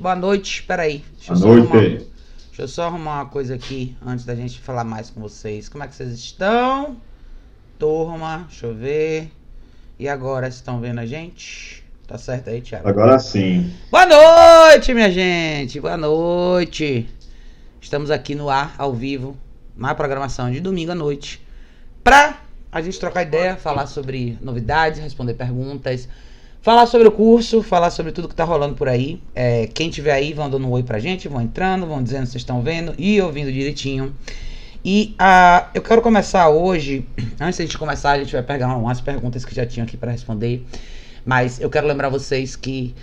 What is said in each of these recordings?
Boa noite. Espera aí. Deixa Boa noite. Arrumar, deixa eu só arrumar uma coisa aqui antes da gente falar mais com vocês. Como é que vocês estão? Turma, deixa eu ver. E agora, estão vendo a gente? Tá certo aí, Thiago? Agora sim. Boa noite, minha gente. Boa noite. Estamos aqui no ar, ao vivo, na programação de domingo à noite, pra a gente trocar ideia, falar sobre novidades, responder perguntas, falar sobre o curso, falar sobre tudo que tá rolando por aí. É, quem tiver aí, vão dando um oi pra gente, vão entrando, vão dizendo se estão vendo e ouvindo direitinho. E uh, eu quero começar hoje, antes de a gente começar, a gente vai pegar umas perguntas que já tinham aqui para responder. Mas eu quero lembrar vocês que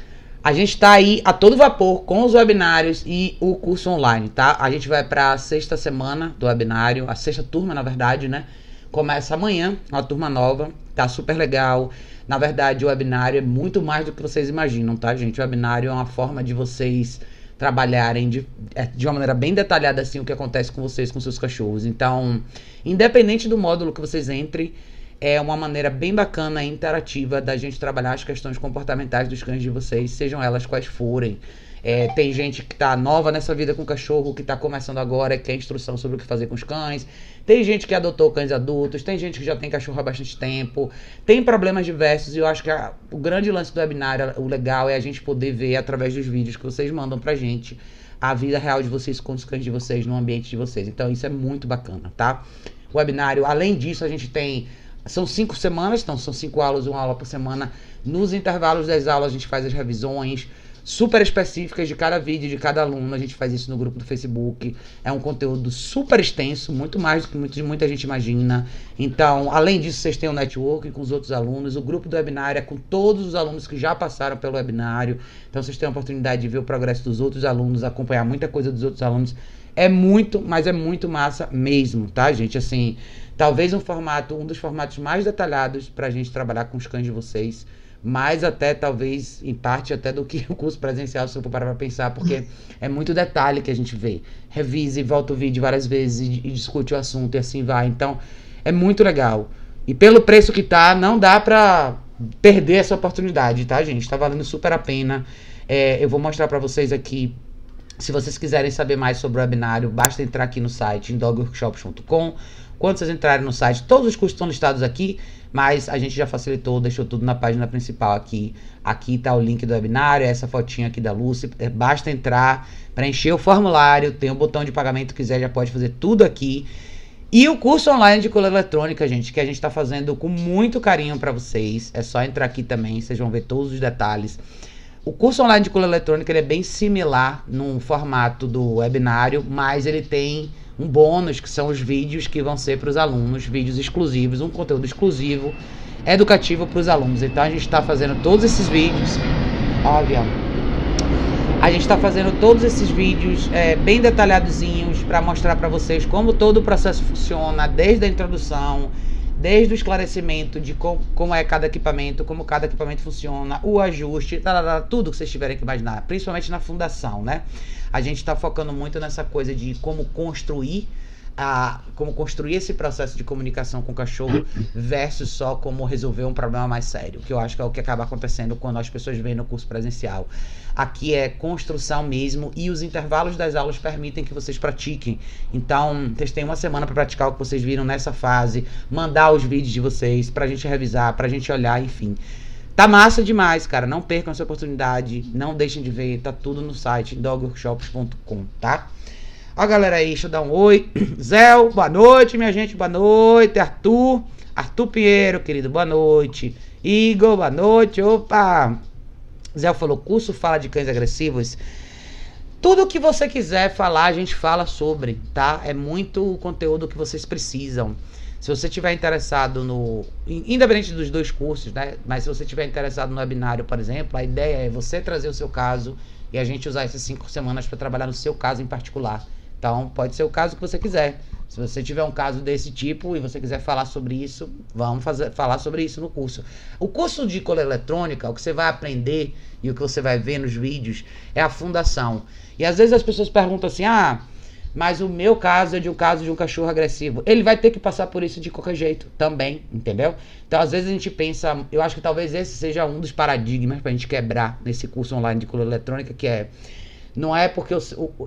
a gente está aí a todo vapor com os webinários e o curso online, tá? A gente vai para sexta semana do webinário, a sexta turma, na verdade, né? Começa amanhã, uma turma nova, tá super legal. Na verdade, o webinário é muito mais do que vocês imaginam, tá, gente? O webinário é uma forma de vocês trabalharem de, é, de uma maneira bem detalhada assim o que acontece com vocês, com seus cachorros. Então, independente do módulo que vocês entrem, é uma maneira bem bacana e interativa da gente trabalhar as questões comportamentais dos cães de vocês, sejam elas quais forem. É, tem gente que está nova nessa vida com cachorro, que está começando agora, que quer instrução sobre o que fazer com os cães. Tem gente que adotou cães adultos, tem gente que já tem cachorro há bastante tempo, tem problemas diversos e eu acho que a, o grande lance do webinar, o legal é a gente poder ver através dos vídeos que vocês mandam pra gente a vida real de vocês com os cães de vocês no ambiente de vocês. Então isso é muito bacana, tá? O webinário, além disso, a gente tem são cinco semanas, então são cinco aulas, uma aula por semana. Nos intervalos das aulas a gente faz as revisões super específicas de cada vídeo, de cada aluno. A gente faz isso no grupo do Facebook. É um conteúdo super extenso, muito mais do que muita, muita gente imagina. Então, além disso, vocês têm o um networking com os outros alunos. O grupo do webinário é com todos os alunos que já passaram pelo webinário. Então, vocês têm a oportunidade de ver o progresso dos outros alunos, acompanhar muita coisa dos outros alunos. É muito, mas é muito massa mesmo, tá, gente? Assim, talvez um formato, um dos formatos mais detalhados para a gente trabalhar com os cães de vocês mais até talvez em parte até do que o curso presencial, se eu for parar para pensar, porque é muito detalhe que a gente vê. Revise, volta o vídeo várias vezes e, e, discute o assunto e assim vai. Então, é muito legal. E pelo preço que tá, não dá pra perder essa oportunidade, tá, gente? Tá valendo super a pena. É, eu vou mostrar para vocês aqui. Se vocês quiserem saber mais sobre o webinário, basta entrar aqui no site em. Quando vocês entrarem no site, todos os cursos estão listados aqui. Mas a gente já facilitou, deixou tudo na página principal aqui. Aqui está o link do webinário, essa fotinha aqui da Lucy. É, basta entrar, preencher o formulário, tem o um botão de pagamento, quiser já pode fazer tudo aqui. E o curso online de cola eletrônica, gente, que a gente está fazendo com muito carinho para vocês. É só entrar aqui também, vocês vão ver todos os detalhes. O curso online de cola eletrônica ele é bem similar no formato do webinário, mas ele tem um bônus, que são os vídeos que vão ser para os alunos, vídeos exclusivos, um conteúdo exclusivo, educativo para os alunos. Então a gente está fazendo todos esses vídeos. Óbvio. A gente está fazendo todos esses vídeos é, bem detalhadozinhos para mostrar para vocês como todo o processo funciona, desde a introdução, desde o esclarecimento de como, como é cada equipamento, como cada equipamento funciona, o ajuste, tudo que vocês tiverem que imaginar, principalmente na fundação, né? A gente está focando muito nessa coisa de como construir a, como construir esse processo de comunicação com o cachorro versus só como resolver um problema mais sério, que eu acho que é o que acaba acontecendo quando as pessoas vêm no curso presencial. Aqui é construção mesmo e os intervalos das aulas permitem que vocês pratiquem. Então, vocês têm uma semana para praticar o que vocês viram nessa fase, mandar os vídeos de vocês para a gente revisar, para a gente olhar, enfim. Tá massa demais, cara. Não percam essa oportunidade. Não deixem de ver. Tá tudo no site dogworkshops.com, tá? Ó, galera aí, deixa eu dar um oi. Zé, boa noite, minha gente. Boa noite. Arthur. Arthur Pinheiro, querido, boa noite. Igor, boa noite. Opa! Zé falou: curso fala de cães agressivos. Tudo que você quiser falar, a gente fala sobre, tá? É muito o conteúdo que vocês precisam. Se você tiver interessado no. Independente dos dois cursos, né? Mas se você tiver interessado no webinário, por exemplo, a ideia é você trazer o seu caso e a gente usar essas cinco semanas para trabalhar no seu caso em particular. Então, pode ser o caso que você quiser. Se você tiver um caso desse tipo e você quiser falar sobre isso, vamos fazer, falar sobre isso no curso. O curso de cola eletrônica, o que você vai aprender e o que você vai ver nos vídeos é a fundação. E às vezes as pessoas perguntam assim: ah mas o meu caso é de um caso de um cachorro agressivo. Ele vai ter que passar por isso de qualquer jeito também, entendeu? Então, às vezes a gente pensa, eu acho que talvez esse seja um dos paradigmas pra gente quebrar nesse curso online de coluna eletrônica, que é Não é porque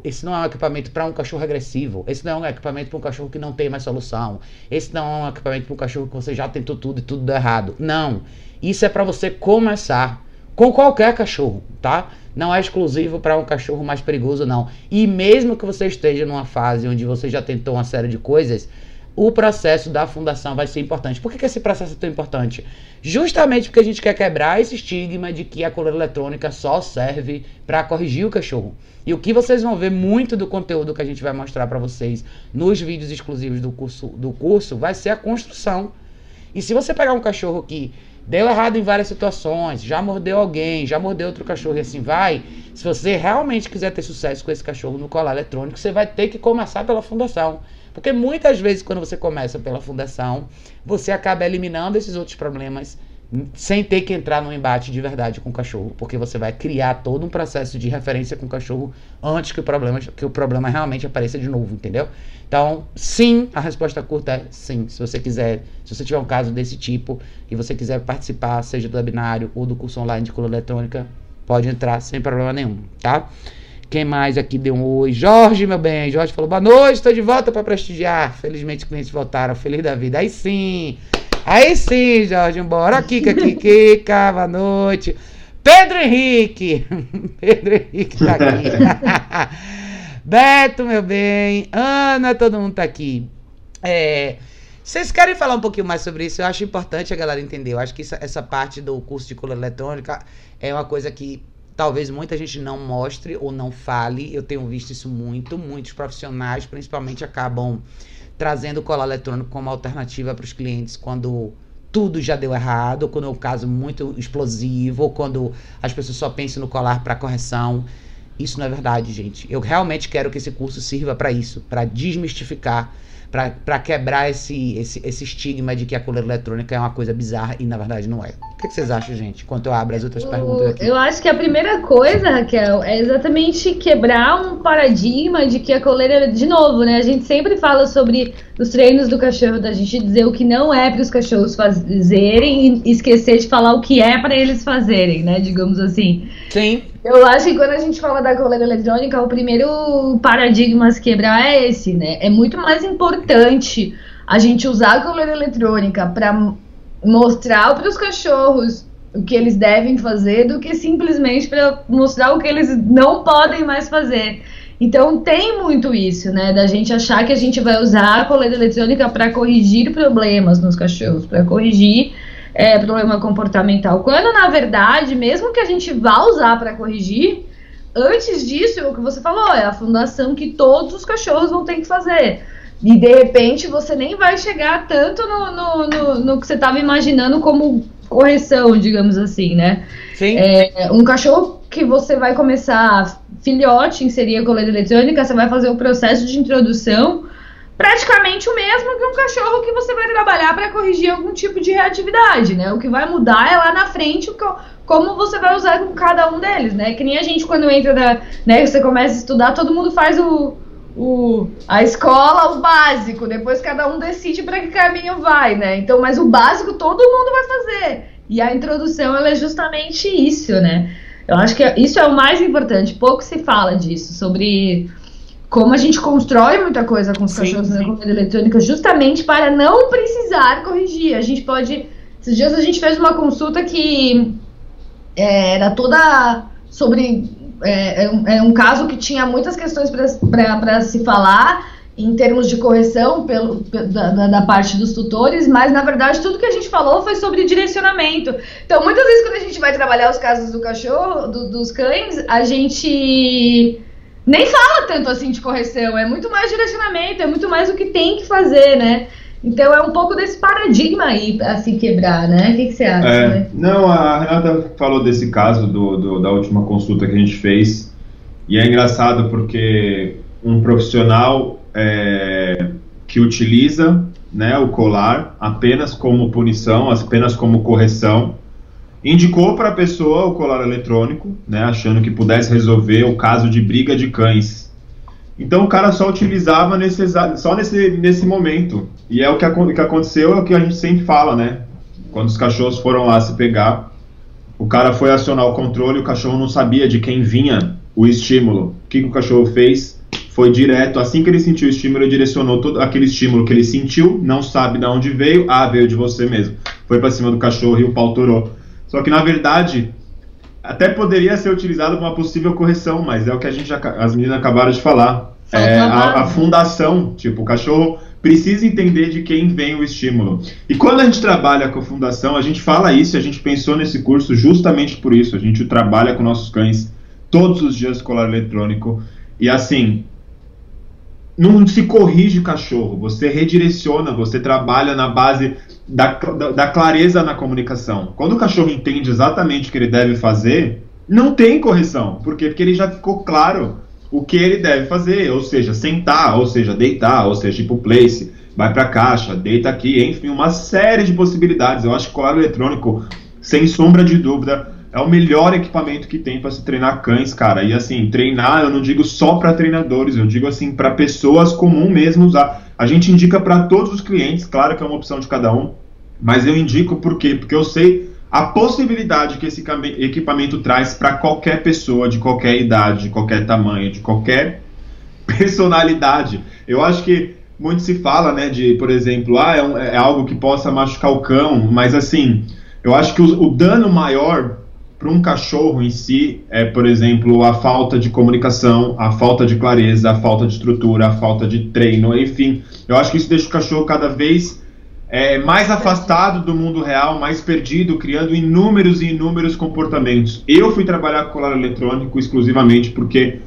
esse não é um equipamento para um cachorro agressivo. Esse não é um equipamento para um cachorro que não tem mais solução. Esse não é um equipamento para um cachorro que você já tentou tudo e tudo deu errado. Não. Isso é para você começar com qualquer cachorro, tá? Não é exclusivo para um cachorro mais perigoso, não. E mesmo que você esteja numa fase onde você já tentou uma série de coisas, o processo da fundação vai ser importante. Por que, que esse processo é tão importante? Justamente porque a gente quer quebrar esse estigma de que a coleira eletrônica só serve para corrigir o cachorro. E o que vocês vão ver muito do conteúdo que a gente vai mostrar para vocês nos vídeos exclusivos do curso, do curso vai ser a construção. E se você pegar um cachorro que deu errado em várias situações, já mordeu alguém, já mordeu outro cachorro e assim vai. Se você realmente quiser ter sucesso com esse cachorro no colar eletrônico, você vai ter que começar pela fundação. Porque muitas vezes, quando você começa pela fundação, você acaba eliminando esses outros problemas sem ter que entrar num embate de verdade com o cachorro, porque você vai criar todo um processo de referência com o cachorro antes que o problema, que o problema realmente apareça de novo, entendeu? Então, sim, a resposta curta é sim. Se você quiser, se você tiver um caso desse tipo e você quiser participar, seja do webinário ou do curso online de coluna eletrônica, pode entrar sem problema nenhum, tá? Quem mais aqui deu um oi? Jorge, meu bem. Jorge falou: boa noite, estou de volta para prestigiar. Felizmente clientes voltaram. Feliz da vida. Aí sim. Aí sim, Jorge. Bora. Kika, Kika. Boa noite. Pedro Henrique. Pedro Henrique tá aqui. Beto, meu bem. Ana, todo mundo tá aqui. É. Vocês querem falar um pouquinho mais sobre isso? Eu acho importante a galera entender. Eu acho que essa parte do curso de cola eletrônica é uma coisa que talvez muita gente não mostre ou não fale. Eu tenho visto isso muito. Muitos profissionais, principalmente, acabam trazendo o colar eletrônico como alternativa para os clientes quando tudo já deu errado, quando é um caso muito explosivo, ou quando as pessoas só pensam no colar para correção. Isso não é verdade, gente. Eu realmente quero que esse curso sirva para isso, para desmistificar para quebrar esse, esse, esse estigma de que a coleira eletrônica é uma coisa bizarra e na verdade não é. O que, vocês acham, gente? Enquanto eu abro as outras perguntas aqui. Eu acho que a primeira coisa, Raquel, é exatamente quebrar um paradigma de que a coleira, de novo, né? A gente sempre fala sobre os treinos do cachorro, da gente dizer o que não é para os cachorros fazerem e esquecer de falar o que é para eles fazerem, né? Digamos assim. Sim. Eu acho que quando a gente fala da coleira eletrônica, o primeiro paradigma a se quebrar é esse, né? É muito mais importante a gente usar a coleira eletrônica para mostrar para os cachorros o que eles devem fazer do que simplesmente para mostrar o que eles não podem mais fazer. Então tem muito isso, né? Da gente achar que a gente vai usar a coleira eletrônica para corrigir problemas nos cachorros, para corrigir é, problema comportamental. Quando, na verdade, mesmo que a gente vá usar para corrigir, antes disso, o que você falou, é a fundação que todos os cachorros vão ter que fazer. E de repente você nem vai chegar tanto no, no, no, no que você estava imaginando como correção, digamos assim, né? Sim. É, um cachorro que você vai começar filhote, inserir a coleira eletrônica, você vai fazer o processo de introdução praticamente o mesmo que um cachorro que você vai trabalhar para corrigir algum tipo de reatividade, né? O que vai mudar é lá na frente como você vai usar com cada um deles, né? Que nem a gente quando entra da, né, você começa a estudar, todo mundo faz o, o a escola, o básico, depois cada um decide para que caminho vai, né? Então, mas o básico todo mundo vai fazer. E a introdução ela é justamente isso, né? Eu acho que isso é o mais importante. Pouco se fala disso sobre como a gente constrói muita coisa com os sim, cachorros sim. na comida eletrônica justamente para não precisar corrigir. A gente pode. Esses dias a gente fez uma consulta que é, era toda sobre. É, é, um, é um caso que tinha muitas questões para se falar em termos de correção pelo, da, da, parte dos tutores, mas na verdade tudo que a gente falou foi sobre direcionamento. Então, muitas vezes, quando a gente vai trabalhar os casos do cachorro, do, dos cães, a gente nem fala tanto assim de correção, é muito mais direcionamento, é muito mais o que tem que fazer, né? Então é um pouco desse paradigma aí a se quebrar, né? O que, que você acha? É, né? Não, a Renata falou desse caso do, do, da última consulta que a gente fez, e é engraçado porque um profissional é, que utiliza né, o colar apenas como punição, apenas como correção, indicou para a pessoa o colar eletrônico, né, achando que pudesse resolver o caso de briga de cães. Então o cara só utilizava nesse, só nesse, nesse momento. E é o que, que aconteceu, é o que a gente sempre fala, né? Quando os cachorros foram lá se pegar, o cara foi acionar o controle, o cachorro não sabia de quem vinha o, estímulo. O que, que o cachorro fez? Foi direto, assim que ele sentiu o estímulo, ele direcionou todo aquele estímulo que ele sentiu, não sabe de onde veio, ah, veio de você mesmo. Foi para cima do cachorro e o pau torou. Só que na verdade, até poderia ser utilizado para uma possível correção, mas é o que a gente as meninas acabaram de falar. É, a, a fundação, tipo, o cachorro precisa entender de quem vem o estímulo. E quando a gente trabalha com a fundação, a gente fala isso, a gente pensou nesse curso justamente por isso. A gente trabalha com nossos cães todos os dias colar eletrônico. E assim, não se corrige o cachorro, você redireciona, você trabalha na base da, da, clareza na comunicação. Quando o cachorro entende exatamente o que ele deve fazer, não tem correção. Por quê? Porque ele já ficou claro o que ele deve fazer, ou seja, sentar, ou seja, deitar, ou seja, ir pro place, vai para a caixa, deita aqui, enfim, uma série de possibilidades. Eu acho que o colar eletrônico, sem sombra de dúvida, é o melhor equipamento que tem para se treinar cães, cara. E assim, treinar, eu não digo só para treinadores, eu digo assim para pessoas comuns mesmo usar. A gente indica para todos os clientes, claro que é uma opção de cada um, mas eu indico por quê? Porque eu sei a possibilidade que esse equipamento traz para qualquer pessoa, de qualquer idade, de qualquer tamanho, de qualquer personalidade. Eu acho que muito se fala, né, de, por exemplo, ah, é, um, é algo que possa machucar o cão, mas assim, eu acho que o, o dano maior para um cachorro em si é, por exemplo, a falta de comunicação, a falta de clareza, a falta de estrutura, a falta de treino, enfim. Eu acho que isso deixa o cachorro cada vez é, mais afastado do mundo real, mais perdido, criando inúmeros e inúmeros comportamentos. Eu fui trabalhar com colar eletrônico exclusivamente porque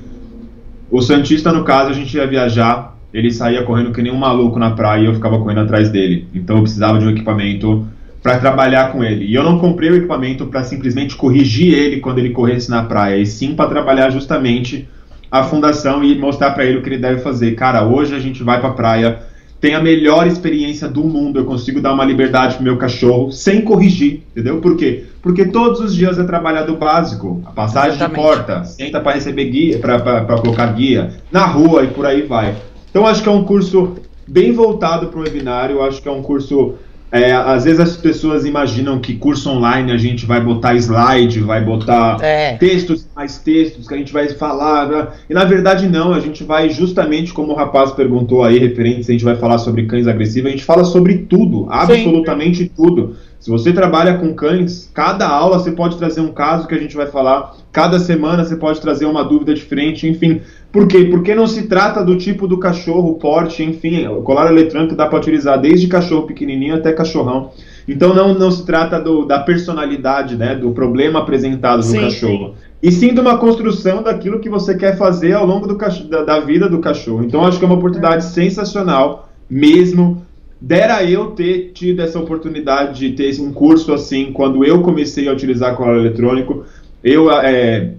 o Santista, no caso, a gente ia viajar, ele saía correndo que nem um maluco na praia e eu ficava correndo atrás dele. Então eu precisava de um equipamento para trabalhar com ele. E eu não comprei o equipamento para simplesmente corrigir ele quando ele corresse na praia, e sim para trabalhar justamente a fundação e mostrar para ele o que ele deve fazer. Cara, hoje a gente vai para a praia tem a melhor experiência do mundo. Eu consigo dar uma liberdade pro meu cachorro sem corrigir, entendeu? Por quê? Porque todos os dias é trabalhado básico. A passagem Exatamente. de porta, senta para receber guia, para colocar guia, na rua e por aí vai. Então acho que é um curso bem voltado para o webinário. Acho que é um curso é, às vezes as pessoas imaginam que curso online a gente vai botar slide, vai botar é. textos mais textos que a gente vai falar. Né? E na verdade não, a gente vai justamente como o rapaz perguntou aí, referente se a gente vai falar sobre cães agressivos, a gente fala sobre tudo, absolutamente Sim. tudo. Se você trabalha com cães, cada aula você pode trazer um caso que a gente vai falar, cada semana você pode trazer uma dúvida diferente, enfim. Por quê? Porque não se trata do tipo do cachorro, porte, enfim, o colar eletrônico dá para utilizar desde cachorro pequenininho até cachorrão. Então não, não se trata do, da personalidade, né, do problema apresentado no sim, cachorro. Sim. E sim de uma construção daquilo que você quer fazer ao longo do, da, da vida do cachorro. Então acho que é uma oportunidade sensacional mesmo. Dera eu ter tido essa oportunidade de ter um curso assim, quando eu comecei a utilizar colar eletrônico. Eu é,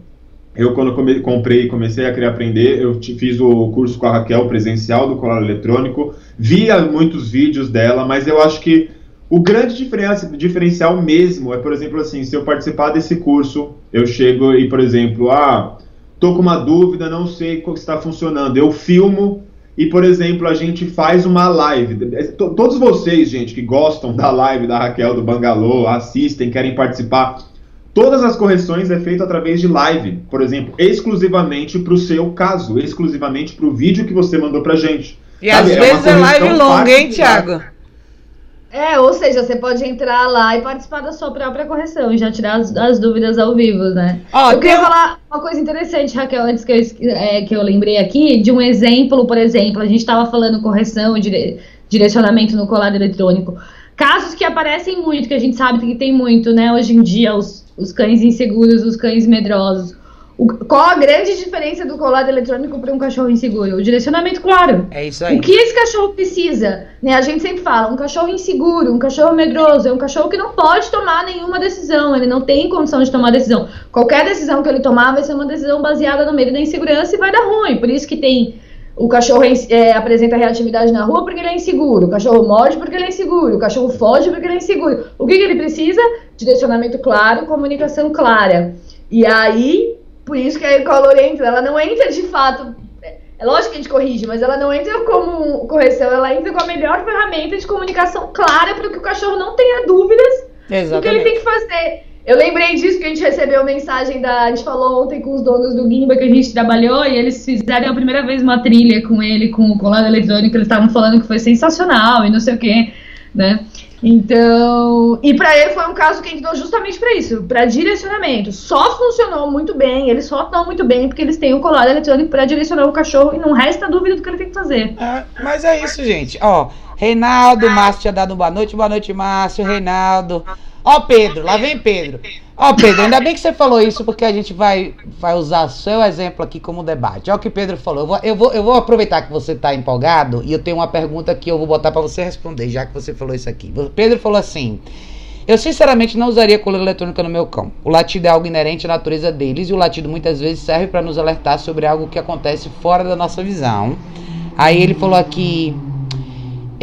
eu, quando come, comprei e comecei a querer aprender, eu fiz o curso com a Raquel presencial do colar eletrônico, via muitos vídeos dela, mas eu acho que o grande diferença, diferencial mesmo é, por exemplo, assim, se eu participar desse curso, eu chego e, por exemplo, ah, tô com uma dúvida, não sei como está funcionando, eu filmo e, por exemplo, a gente faz uma live. Todos vocês, gente, que gostam da live da Raquel do Bangalô, assistem, querem participar, Todas as correções é feito através de live, por exemplo, exclusivamente para o seu caso, exclusivamente para o vídeo que você mandou para gente. E Sabe? às é vezes é live longa, hein, Thiago? É, ou seja, você pode entrar lá e participar da sua própria correção e já tirar as, as dúvidas ao vivo, né? Ó, eu queria falar uma coisa interessante, Raquel, antes que eu, é, que eu lembrei aqui, de um exemplo, por exemplo, a gente estava falando correção, dire, direcionamento no colado eletrônico. Casos que aparecem muito, que a gente sabe que tem muito, né, hoje em dia, os os cães inseguros, os cães medrosos. O, qual a grande diferença do colado eletrônico para um cachorro inseguro? O direcionamento claro. É isso aí. O que esse cachorro precisa? Né? A gente sempre fala, um cachorro inseguro, um cachorro medroso, é um cachorro que não pode tomar nenhuma decisão, ele não tem condição de tomar decisão. Qualquer decisão que ele tomar vai ser uma decisão baseada no medo da insegurança e vai dar ruim. Por isso que tem o cachorro é, é, apresenta reatividade na rua porque ele é inseguro. O cachorro morde porque ele é inseguro. O cachorro foge porque ele é inseguro. O que, que ele precisa? Direcionamento claro, comunicação clara. E aí, por isso que a color entra. Ela não entra de fato. É lógico que a gente corrige, mas ela não entra como correção. Ela entra com a melhor ferramenta de comunicação clara para que o cachorro não tenha dúvidas Exatamente. do que ele tem que fazer. Eu lembrei disso que a gente recebeu mensagem da. A gente falou ontem com os donos do Gimba que a gente trabalhou e eles fizeram a primeira vez uma trilha com ele, com o colado eletrônico. Eles estavam falando que foi sensacional e não sei o quê, né? Então, e para ele foi um caso que a gente deu justamente para isso, para direcionamento. Só funcionou muito bem, eles só estão muito bem porque eles têm o colado eletrônico para direcionar o cachorro e não resta dúvida do que ele tem que fazer. É, mas é isso, gente. Ó, Reinaldo, Márcio tinha dado boa noite, boa noite, Márcio, Reinaldo. Ó, Pedro, lá vem Pedro. Ó, Pedro, ainda bem que você falou isso, porque a gente vai, vai usar seu exemplo aqui como debate. Ó, o que Pedro falou. Eu vou, eu vou, eu vou aproveitar que você está empolgado e eu tenho uma pergunta que eu vou botar para você responder, já que você falou isso aqui. Pedro falou assim. Eu sinceramente não usaria coleira eletrônica no meu cão. O latido é algo inerente à natureza deles e o latido muitas vezes serve para nos alertar sobre algo que acontece fora da nossa visão. Aí ele falou aqui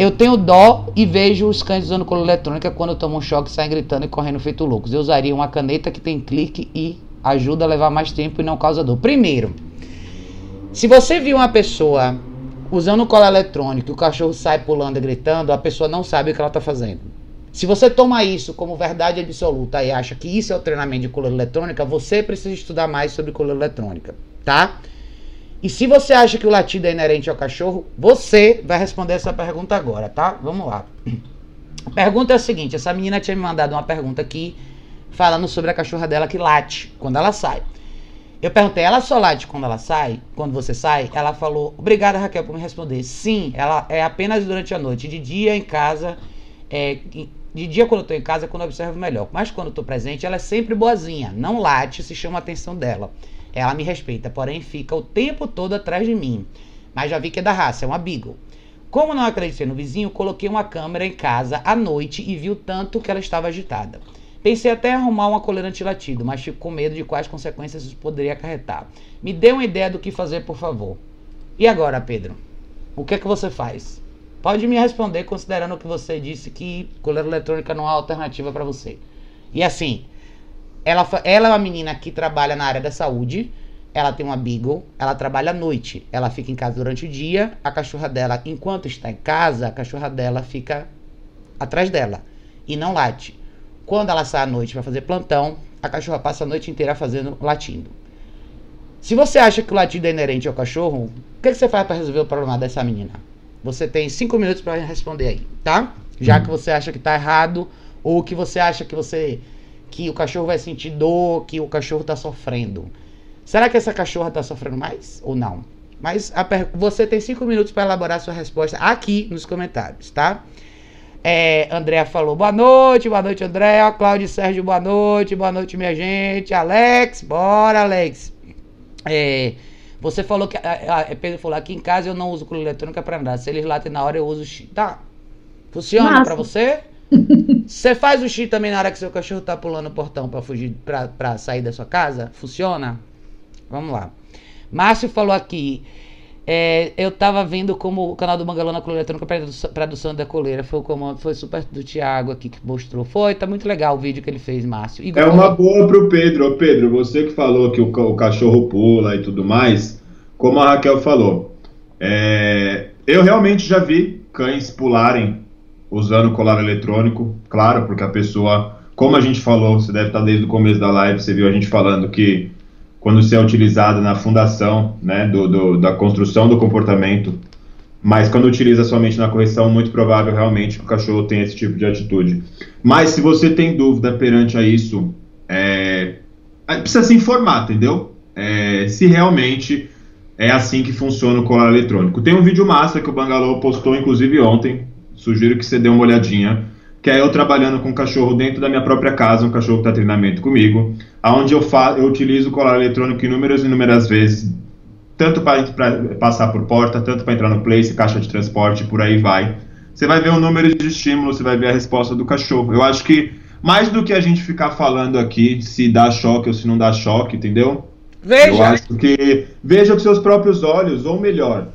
eu tenho dó e vejo os cães usando cola eletrônica quando tomam um choque, saem gritando e correndo feito loucos. Eu usaria uma caneta que tem clique e ajuda a levar mais tempo e não causa dor. Primeiro, se você viu uma pessoa usando cola eletrônica e o cachorro sai pulando e gritando, a pessoa não sabe o que ela está fazendo. Se você toma isso como verdade absoluta e acha que isso é o treinamento de coleira eletrônica, você precisa estudar mais sobre coleira eletrônica, tá? E se você acha que o latido é inerente ao cachorro, você vai responder essa pergunta agora, tá? Vamos lá. A pergunta é a seguinte: essa menina tinha me mandado uma pergunta aqui falando sobre a cachorra dela que late quando ela sai. Eu perguntei, ela só late quando ela sai? Quando você sai? Ela falou, obrigada Raquel por me responder. Sim, ela é apenas durante a noite. De dia em casa, é, de dia quando eu tô em casa é quando eu observo melhor. Mas quando eu tô presente, ela é sempre boazinha. Não late se chama a atenção dela. Ela me respeita, porém fica o tempo todo atrás de mim. Mas já vi que é da raça, é uma Beagle. Como não acreditei no vizinho, coloquei uma câmera em casa à noite e vi o tanto que ela estava agitada. Pensei até em arrumar uma coleira antilatido, mas fico com medo de quais consequências isso poderia acarretar. Me dê uma ideia do que fazer, por favor. E agora, Pedro? O que é que você faz? Pode me responder considerando que você disse que coleira eletrônica não é alternativa para você. E assim, ela, ela é uma menina que trabalha na área da saúde. Ela tem uma Beagle, ela trabalha à noite. Ela fica em casa durante o dia. A cachorra dela, enquanto está em casa, a cachorra dela fica atrás dela e não late. Quando ela sai à noite para fazer plantão, a cachorra passa a noite inteira fazendo latindo. Se você acha que o latido é inerente ao cachorro, o que, que você faz para resolver o problema dessa menina? Você tem cinco minutos para responder aí, tá? Já que você acha que está errado ou que você acha que você que o cachorro vai sentir dor, que o cachorro está sofrendo. Será que essa cachorra está sofrendo mais ou não? Mas você tem cinco minutos para elaborar sua resposta aqui nos comentários, tá? É, Andréa falou boa noite, boa noite, Andréa. Cláudio Sérgio, boa noite, boa noite, minha gente. Alex, bora, Alex. É, você falou que. A, a, Pedro falou aqui em casa eu não uso coluna eletrônica para andar. Se eles latem na hora, eu uso. Tá. Funciona para você? Você faz o xixi também na hora que seu cachorro tá pulando o portão para fugir, pra, pra sair da sua casa? Funciona? Vamos lá. Márcio falou aqui. É, eu tava vendo como o canal do Mangalona Coleira Eletrônica para tradução da coleira. Foi, como, foi super do Thiago aqui que mostrou. Foi, tá muito legal o vídeo que ele fez, Márcio. Igor, é uma boa pro Pedro. Ô Pedro, você que falou que o, o cachorro pula e tudo mais, como a Raquel falou, é, eu realmente já vi cães pularem usando colar eletrônico, claro, porque a pessoa, como a gente falou, você deve estar desde o começo da live, você viu a gente falando que quando você é utilizado na fundação, né, do, do, da construção do comportamento, mas quando utiliza somente na correção, muito provável realmente que o cachorro tenha esse tipo de atitude. Mas se você tem dúvida perante a isso, é, precisa se informar, entendeu? É, se realmente é assim que funciona o colar eletrônico. Tem um vídeo massa que o Bangalô postou, inclusive ontem, sugiro que você dê uma olhadinha, que é eu trabalhando com um cachorro dentro da minha própria casa, um cachorro que está treinamento comigo, aonde eu, eu utilizo o colar eletrônico inúmeras e inúmeras vezes, tanto para passar por porta, tanto para entrar no place, caixa de transporte, por aí vai. Você vai ver o número de estímulos, você vai ver a resposta do cachorro. Eu acho que mais do que a gente ficar falando aqui se dá choque ou se não dá choque, entendeu? Veja. Eu acho que veja com seus próprios olhos, ou melhor,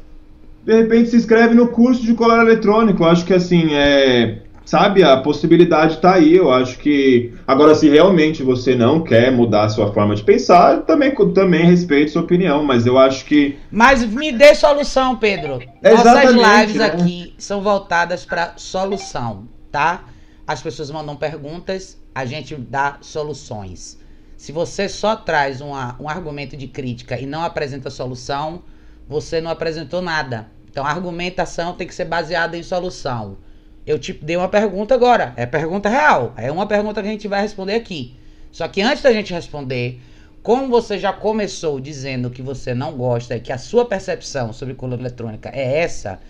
de repente se inscreve no curso de colar eletrônico. Eu acho que assim, é, sabe, a possibilidade está aí. Eu acho que. Agora, se realmente você não quer mudar a sua forma de pensar, também, também respeito sua opinião, mas eu acho que. Mas me dê solução, Pedro. Nossas lives né? aqui são voltadas para solução, tá? As pessoas mandam perguntas a gente dá soluções. Se você só traz uma, um argumento de crítica e não apresenta solução, você não apresentou nada. Então a argumentação tem que ser baseada em solução. Eu te dei uma pergunta agora, é pergunta real, é uma pergunta que a gente vai responder aqui. Só que antes da gente responder, como você já começou dizendo que você não gosta e que a sua percepção sobre coluna eletrônica é essa,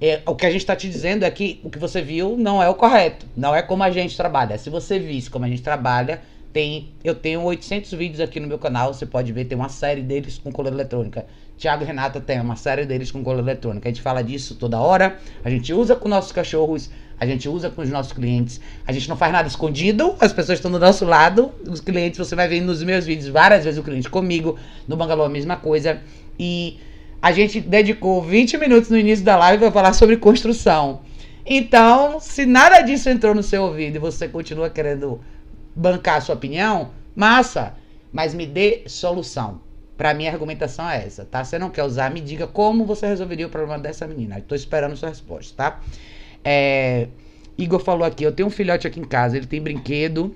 é, o que a gente está te dizendo é que o que você viu não é o correto, não é como a gente trabalha. Se você visse como a gente trabalha, tem, eu tenho 800 vídeos aqui no meu canal, você pode ver, tem uma série deles com coluna eletrônica. Tiago e Renata tem uma série deles com coluna eletrônica. A gente fala disso toda hora, a gente usa com nossos cachorros, a gente usa com os nossos clientes. A gente não faz nada escondido, as pessoas estão do nosso lado. Os clientes, você vai ver nos meus vídeos várias vezes o cliente comigo. No Bangalô, a mesma coisa. E a gente dedicou 20 minutos no início da live para falar sobre construção. Então, se nada disso entrou no seu ouvido e você continua querendo bancar a sua opinião, massa, mas me dê solução. Para mim, a argumentação é essa, tá? Você não quer usar, me diga como você resolveria o problema dessa menina. Estou esperando sua resposta, tá? É, Igor falou aqui, eu tenho um filhote aqui em casa, ele tem brinquedo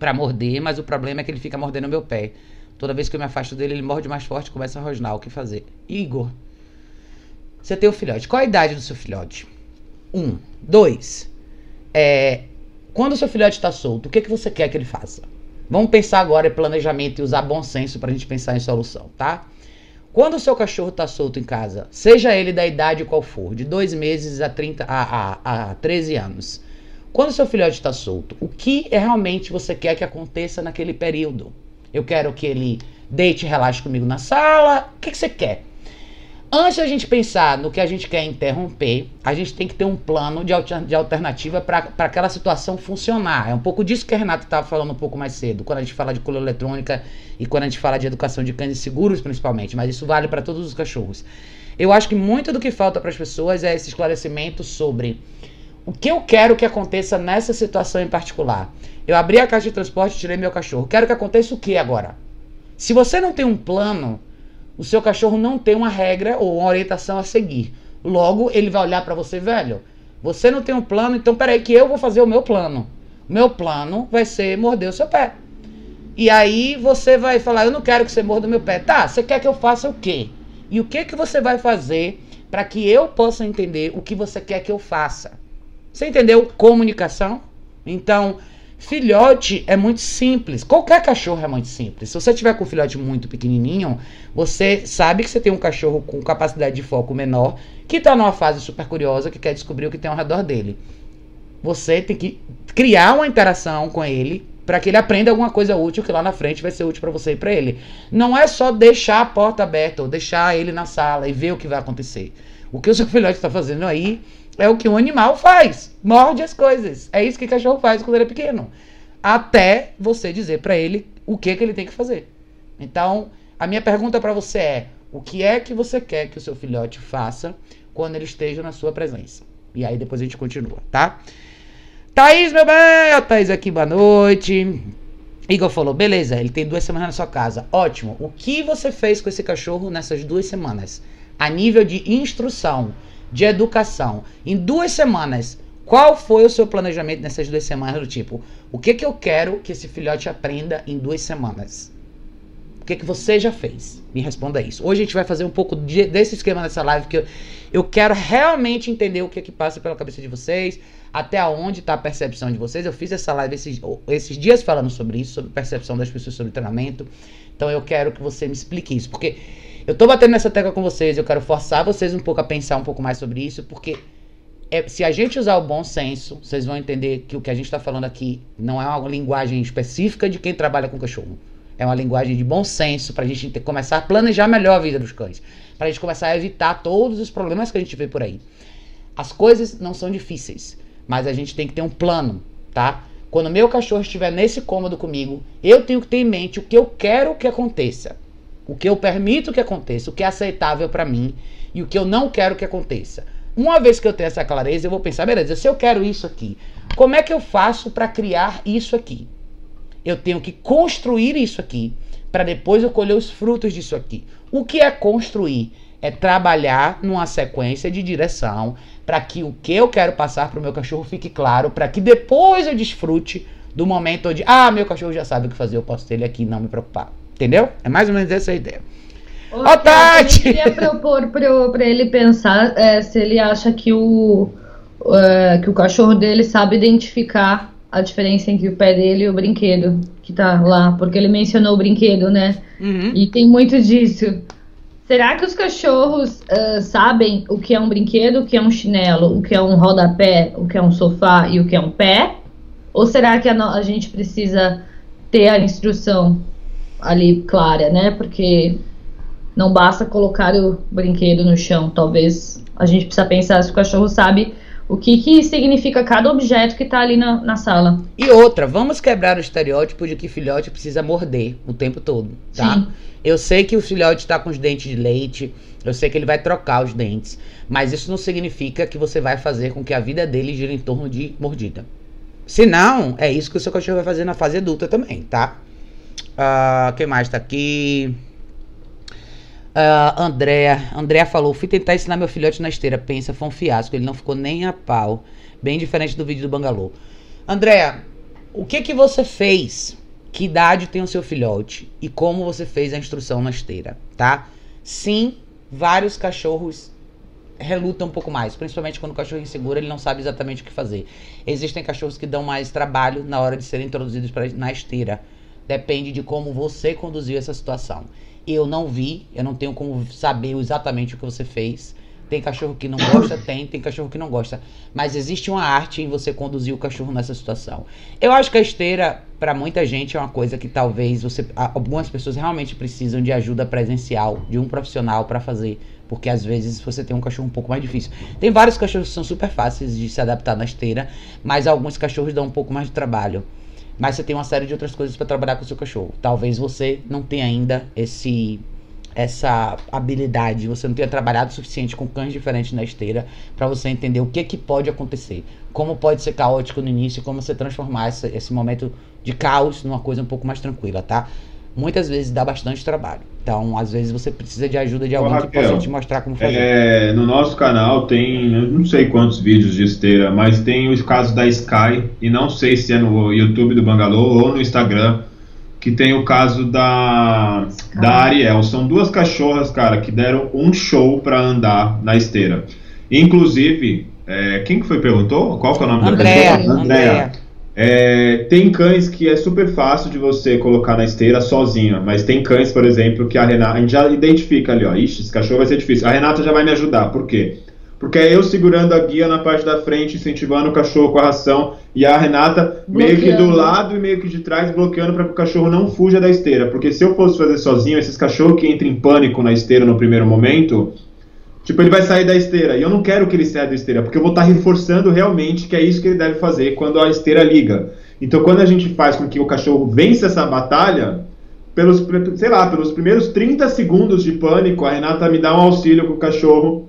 para morder, mas o problema é que ele fica mordendo meu pé. Toda vez que eu me afasto dele, ele morde mais forte e começa a rosnar. O que fazer? Igor, você tem um filhote. Qual a idade do seu filhote? Um. Dois. É, quando o seu filhote está solto, o que, que você quer que ele faça? Vamos pensar agora em planejamento e usar bom senso para a gente pensar em solução, tá? Quando o seu cachorro está solto em casa, seja ele da idade qual for, de dois meses a, 30, a, a, a 13 anos, quando o seu filhote está solto, o que é realmente você quer que aconteça naquele período? Eu quero que ele deite e relaxe comigo na sala. O que, que você quer? Antes da gente pensar no que a gente quer interromper, a gente tem que ter um plano de, alternativa para aquela situação funcionar. É um pouco disso que a Renata estava falando um pouco mais cedo, quando a gente fala de coleira eletrônica e quando a gente fala de educação de cães seguros, principalmente, mas isso vale para todos os cachorros. Eu acho que muito do que falta para as pessoas é esse esclarecimento sobre o que eu quero que aconteça nessa situação em particular. Eu abri a caixa de transporte e tirei meu cachorro. Quero que aconteça o que agora? Se você não tem um plano o seu cachorro não tem uma regra ou uma orientação a seguir. Logo, ele vai olhar para você, velho. Você não tem um plano, então peraí que eu vou fazer o meu plano. Meu plano vai ser morder o seu pé. E aí você vai falar, eu não quero que você morda o meu pé. Tá, você quer que eu faça o quê? E o que que você vai fazer para que eu possa entender o que você quer que eu faça? Você entendeu? Comunicação. Então, Filhote é muito simples. Qualquer cachorro é muito simples. Se você tiver com um filhote muito pequenininho, você sabe que você tem um cachorro com capacidade de foco menor, que está numa fase super curiosa, que quer descobrir o que tem ao redor dele. Você tem que criar uma interação com ele para que ele aprenda alguma coisa útil que lá na frente vai ser útil para você e para ele. Não é só deixar a porta aberta ou deixar ele na sala e ver o que vai acontecer. O que o seu filhote está fazendo aí é o que um animal faz. Morde as coisas. É isso que cachorro faz quando ele é pequeno. Até você dizer para ele o que, que ele tem que fazer. Então, a minha pergunta para você é: o que é que você quer que o seu filhote faça quando ele esteja na sua presença? E aí depois a gente continua, tá? Thaís, meu bem! A Thaís aqui, boa noite. Igor falou, beleza, ele tem duas semanas na sua casa. Ótimo. O que você fez com esse cachorro nessas duas semanas? A nível de instrução de educação em duas semanas, qual foi o seu planejamento nessas duas semanas? Do tipo, o que, que eu quero que esse filhote aprenda em duas semanas? O que, que você já fez? Me responda isso. Hoje a gente vai fazer um pouco de, desse esquema nessa live, que eu, eu quero realmente entender o que, que passa pela cabeça de vocês, até onde está a percepção de vocês. Eu fiz essa live esses, esses dias falando sobre isso, sobre percepção das pessoas sobre treinamento. Então eu quero que você me explique isso, porque eu tô batendo nessa tecla com vocês, eu quero forçar vocês um pouco a pensar um pouco mais sobre isso, porque é, se a gente usar o bom senso, vocês vão entender que o que a gente está falando aqui não é uma linguagem específica de quem trabalha com cachorro. É uma linguagem de bom senso para a gente ter, começar a planejar melhor a vida dos cães. Para a gente começar a evitar todos os problemas que a gente vê por aí. As coisas não são difíceis, mas a gente tem que ter um plano, tá? Quando meu cachorro estiver nesse cômodo comigo, eu tenho que ter em mente o que eu quero que aconteça o que eu permito que aconteça, o que é aceitável para mim e o que eu não quero que aconteça. Uma vez que eu tenho essa clareza, eu vou pensar, beleza, se eu quero isso aqui, como é que eu faço para criar isso aqui? Eu tenho que construir isso aqui para depois eu colher os frutos disso aqui. O que é construir? É trabalhar numa sequência de direção para que o que eu quero passar para o meu cachorro fique claro, para que depois eu desfrute do momento onde, ah, meu cachorro já sabe o que fazer, eu posso ter ele aqui, não me preocupar. Entendeu? É mais ou menos essa a ideia. Ô, Ó, Tati! Eu queria propor pro, pra ele pensar é, se ele acha que o, é, que o cachorro dele sabe identificar a diferença entre o pé dele e o brinquedo que tá lá, porque ele mencionou o brinquedo, né? Uhum. E tem muito disso. Será que os cachorros ah, sabem o que é um brinquedo, o que é um chinelo, o que é um rodapé, o que é um sofá e o que é um pé? Ou será que a, a gente precisa ter a instrução ali clara, né? Porque não basta colocar o brinquedo no chão. Talvez a gente precisa pensar se o cachorro sabe o que, que significa cada objeto que tá ali na, na sala. E outra, vamos quebrar o estereótipo de que filhote precisa morder o tempo todo, tá? Sim. Eu sei que o filhote está com os dentes de leite, eu sei que ele vai trocar os dentes, mas isso não significa que você vai fazer com que a vida dele gire em torno de mordida. Se não, é isso que o seu cachorro vai fazer na fase adulta também, tá? Ah, quem mais tá aqui? Ah, Andréa. Andréa falou: fui tentar ensinar meu filhote na esteira. Pensa, foi um fiasco. Ele não ficou nem a pau. Bem diferente do vídeo do Bangalô. Andréa, o que que você fez? Que idade tem o seu filhote? E como você fez a instrução na esteira, tá? Sim, vários cachorros relutam um pouco mais, principalmente quando o cachorro é inseguro, ele não sabe exatamente o que fazer. Existem cachorros que dão mais trabalho na hora de serem introduzidos pra, na esteira. Depende de como você conduziu essa situação. Eu não vi, eu não tenho como saber exatamente o que você fez. Tem cachorro que não gosta, tem, tem cachorro que não gosta. Mas existe uma arte em você conduzir o cachorro nessa situação. Eu acho que a esteira, pra muita gente, é uma coisa que talvez você. Algumas pessoas realmente precisam de ajuda presencial, de um profissional pra fazer. Porque às vezes você tem um cachorro um pouco mais difícil. Tem vários cachorros que são super fáceis de se adaptar na esteira, mas alguns cachorros dão um pouco mais de trabalho. Mas você tem uma série de outras coisas pra trabalhar com o seu cachorro. Talvez você não tenha ainda esse essa habilidade, você não tenha trabalhado o suficiente com cães diferentes na esteira pra você entender o que que pode acontecer, como pode ser caótico no início, como você transformar essa- esse momento de caos numa coisa um pouco mais tranquila, tá? Muitas vezes dá bastante trabalho. Então, às vezes você precisa de ajuda de Ô, alguém que Raquel, possa te mostrar como fazer. É, no nosso canal tem, eu não sei quantos vídeos de esteira, mas tem os casos da Sky, e não sei se é no YouTube do Bangalô ou no Instagram, que tem o caso da, da Ariel. São duas cachorras, cara, que deram um show pra andar na esteira. Inclusive, é, quem que foi que perguntou? Qual que é o nome da Andréa, pessoa? Andréa. É, tem cães que é super fácil de você colocar na esteira sozinha, mas tem cães, por exemplo, que a Renata. A gente já identifica ali, ó. Ixi, esse cachorro vai ser difícil. A Renata já vai me ajudar. Por quê? Porque é eu segurando a guia na parte da frente, incentivando o cachorro com a ração, e a Renata meio que do Bloqueando. lado e meio que de trás, bloqueando para que o cachorro não fuja da esteira. Porque se eu fosse fazer sozinho, esses cachorros que entram em pânico na esteira no primeiro momento, Tipo, ele vai sair da esteira. E eu não quero que ele saia da esteira, porque eu vou estar reforçando realmente que é isso que ele deve fazer quando a esteira liga. Então, quando a gente faz com que o cachorro vença essa batalha, pelos, sei lá, pelos primeiros 30 segundos de pânico, a Renata me dá um auxílio com o cachorro.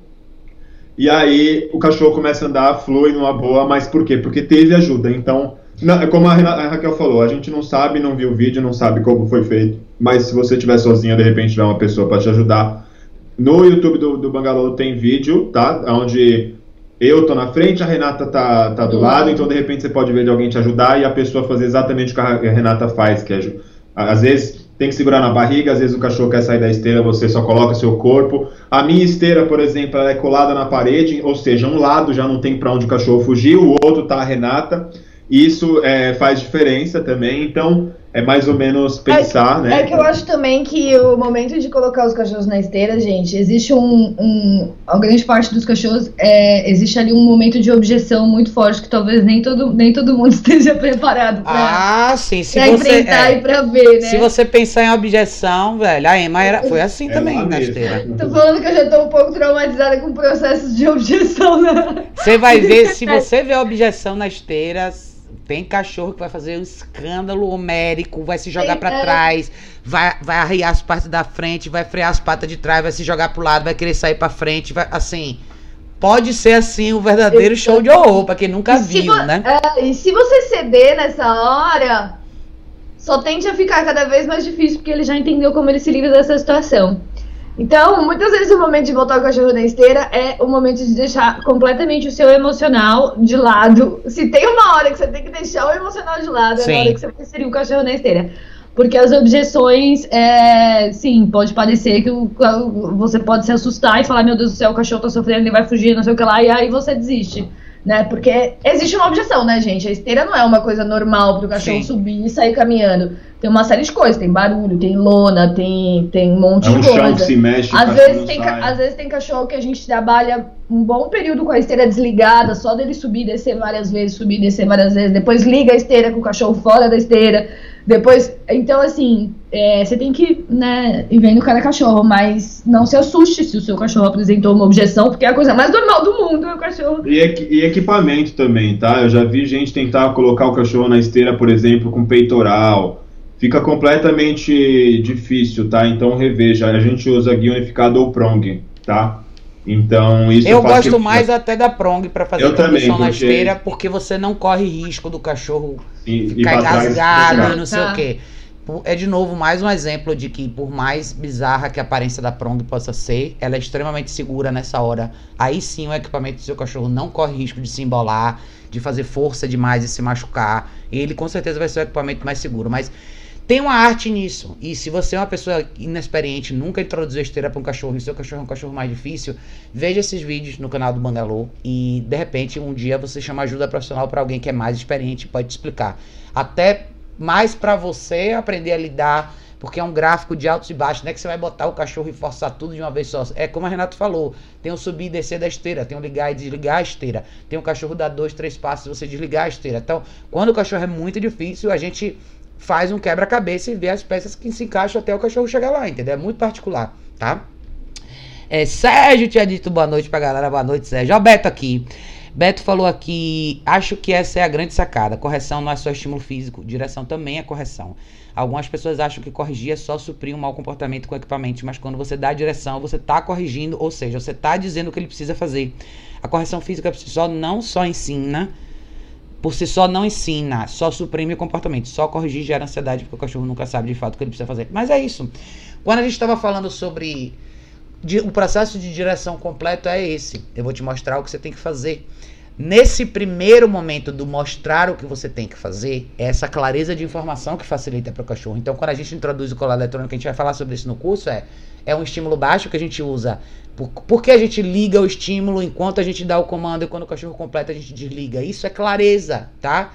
E aí o cachorro começa a andar, flui numa boa, mas por quê? Porque teve ajuda. Então, não, como a, Renata- a Raquel falou, a gente não sabe, não viu o vídeo, não sabe como foi feito. Mas se você estiver sozinha, de repente tiver uma pessoa para te ajudar, no YouTube do, do Bangalô tem vídeo, tá? Onde eu tô na frente, a Renata tá, tá do lado, então de repente você pode ver de alguém te ajudar e a pessoa fazer exatamente o que a Renata faz, que é, às vezes tem que segurar na barriga, às vezes o cachorro quer sair da esteira, você só coloca seu corpo. A minha esteira, por exemplo, ela é colada na parede, ou seja, um lado já não tem para onde o cachorro fugir, o outro tá a Renata. Isso é, faz diferença também, então é mais ou menos pensar, né? É que eu acho também que o momento de colocar os cachorros na esteira, gente, existe um. um A grande parte dos cachorros é, existe ali um momento de objeção muito forte que talvez nem todo, nem todo mundo esteja preparado pra, Ah, sim. Se pra você, enfrentar é, e pra ver, né? se você pensar em objeção, velho, a Emma era, foi assim É também na mesmo. esteira. Tô falando que eu já tô um pouco traumatizada com processos de objeção, né? Você vai ver, se você vê a objeção na esteira, tem cachorro que vai fazer um escândalo homérico, vai se jogar pra É. trás, vai, vai arriar as partes da frente, vai frear as patas de trás, vai se jogar pro lado, vai querer sair pra frente, vai assim. Pode ser assim o verdadeiro show de horror, pra quem nunca E viu, né? É, e se você ceder nessa hora, só tende a ficar cada vez mais difícil, porque ele já entendeu como ele se livra dessa situação. Então, muitas vezes o momento de botar o cachorro na esteira é o momento de deixar completamente o seu emocional de lado. Se tem uma hora que você tem que deixar o emocional de lado, Sim. é a hora que você vai inserir o cachorro na esteira. Porque as objeções, é, sim, pode parecer que o- você pode se assustar e falar, meu Deus do céu, o cachorro tá sofrendo, ele vai fugir, não sei o que lá, e aí você desiste. Né? Porque existe uma objeção, né, gente? A esteira não é uma coisa normal pro cachorro Sim. subir e sair caminhando. Tem uma série de coisas, tem barulho, tem lona, tem, tem um monte É um de chão coisa. que se mexe, o Às vezes, tem, sai. às vezes tem cachorro que a gente trabalha um bom período com a esteira desligada, só dele subir e descer várias vezes, subir e descer várias vezes, depois liga a esteira com o cachorro fora da esteira, depois. Então, assim, é, você tem que né, ir vendo cada cachorro, mas não se assuste se o seu cachorro apresentou uma objeção, porque é a coisa mais normal do mundo é o cachorro. E, e equipamento também, tá? Eu já vi gente tentar colocar o cachorro na esteira, por exemplo, com peitoral. Fica completamente difícil, tá? Então reveja. A gente usa guia unificado ou prong, tá? Então isso Eu gosto mais até da prong pra fazer Eu também, condução na porque- esteira, porque você não corre risco do cachorro e, ficar engasgado e não sei Tá. o quê. É de novo mais um exemplo de que, por mais bizarra que a aparência da prong possa ser, ela é extremamente segura nessa hora. Aí sim o equipamento do seu cachorro não corre risco de se embolar, de fazer força demais e se machucar. Ele com certeza vai ser o equipamento mais seguro. Mas tem uma arte nisso. E se você é uma pessoa inexperiente, nunca introduziu esteira para um cachorro e seu cachorro é um cachorro mais difícil, veja esses vídeos no canal do Bangalô e de repente um dia você chama ajuda profissional para alguém que é mais experiente e pode te explicar. Até mais para você aprender a lidar, porque é um gráfico de altos e baixos, não é que você vai botar o cachorro e forçar tudo de uma vez só. É como a Renato falou, tem o subir e descer da esteira, tem o ligar e desligar a esteira, tem o cachorro dar dois, três passos e você desligar a esteira. Então, quando o cachorro é muito difícil, a gente faz um quebra-cabeça e vê as peças que se encaixam até o cachorro chegar lá, entendeu? É muito particular, tá? É, Sérgio tinha dito boa noite pra galera, boa noite, Sérgio. Ó, Beto aqui. Beto falou aqui, acho que essa é a grande sacada. Correção não é só estímulo físico, direção também é correção. Algumas pessoas acham que corrigir é só suprir um mau comportamento com equipamento, mas quando você dá a direção, você tá corrigindo, ou seja, você tá dizendo o que ele precisa fazer. A correção física só não só ensina, por si só não ensina, só suprime o comportamento. Só corrigir gera ansiedade, porque o cachorro nunca sabe de fato o que ele precisa fazer. Mas é isso. Quando a gente estava falando sobre o processo de direção completo é esse. Eu vou te mostrar o que você tem que fazer. Nesse primeiro momento do mostrar o que você tem que fazer, é essa clareza de informação que facilita para o cachorro. Então, quando a gente introduz o colar eletrônico, a gente vai falar sobre isso no curso, é, é um estímulo baixo que a gente usa. Por, por que a gente liga o estímulo enquanto a gente dá o comando e quando o cachorro completa a gente desliga? Isso é clareza, tá?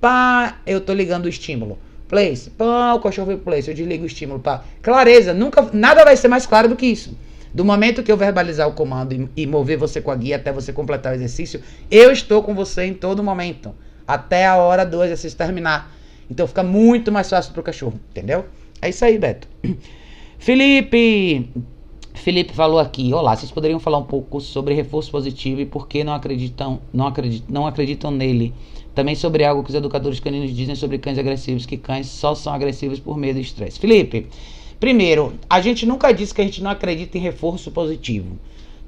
Pá, eu tô ligando o estímulo. Place, pá, o cachorro veio place, eu desligo o estímulo, pá. Clareza, nunca, nada vai ser mais claro do que isso. Do momento que eu verbalizar o comando e, mover você com a guia até você completar o exercício, eu estou com você em todo momento. Até a hora do exercício terminar. Então fica muito mais fácil pro cachorro, entendeu? É isso aí, Beto. Felipe! Felipe falou aqui, olá, vocês poderiam falar um pouco sobre reforço positivo e por que não acreditam, não acreditam, não acreditam nele? Também sobre algo que os educadores caninos dizem sobre cães agressivos, que cães só são agressivos por medo e estresse. Felipe, primeiro, a gente nunca disse que a gente não acredita em reforço positivo,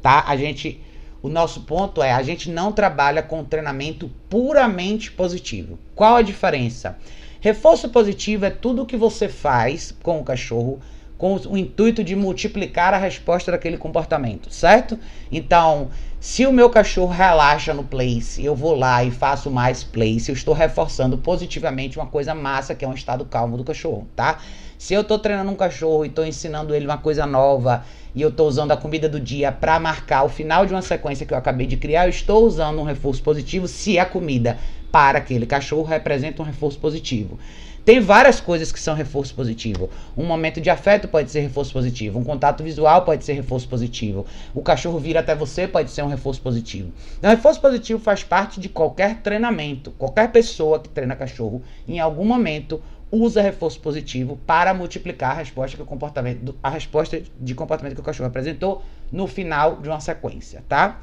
tá? A gente, o nosso ponto é, a gente não trabalha com treinamento puramente positivo. Qual a diferença? Reforço positivo é tudo que você faz com o cachorro com o intuito de multiplicar a resposta daquele comportamento, certo? Então, se o meu cachorro relaxa no place, eu vou lá e faço mais place, eu estou reforçando positivamente uma coisa massa, que é um estado calmo do cachorro, tá? Se eu estou treinando um cachorro e estou ensinando ele uma coisa nova e eu estou usando a comida do dia para marcar o final de uma sequência que eu acabei de criar, eu estou usando um reforço positivo se a comida para aquele cachorro representa um reforço positivo. Tem várias coisas que são reforço positivo. Um momento de afeto pode ser reforço positivo. Um contato visual pode ser reforço positivo. O cachorro vir até você pode ser um reforço positivo. Então, reforço positivo faz parte de qualquer treinamento. Qualquer pessoa que treina cachorro, em algum momento, usa reforço positivo para multiplicar a resposta, que o comportamento, a resposta de comportamento que o cachorro apresentou no final de uma sequência, tá?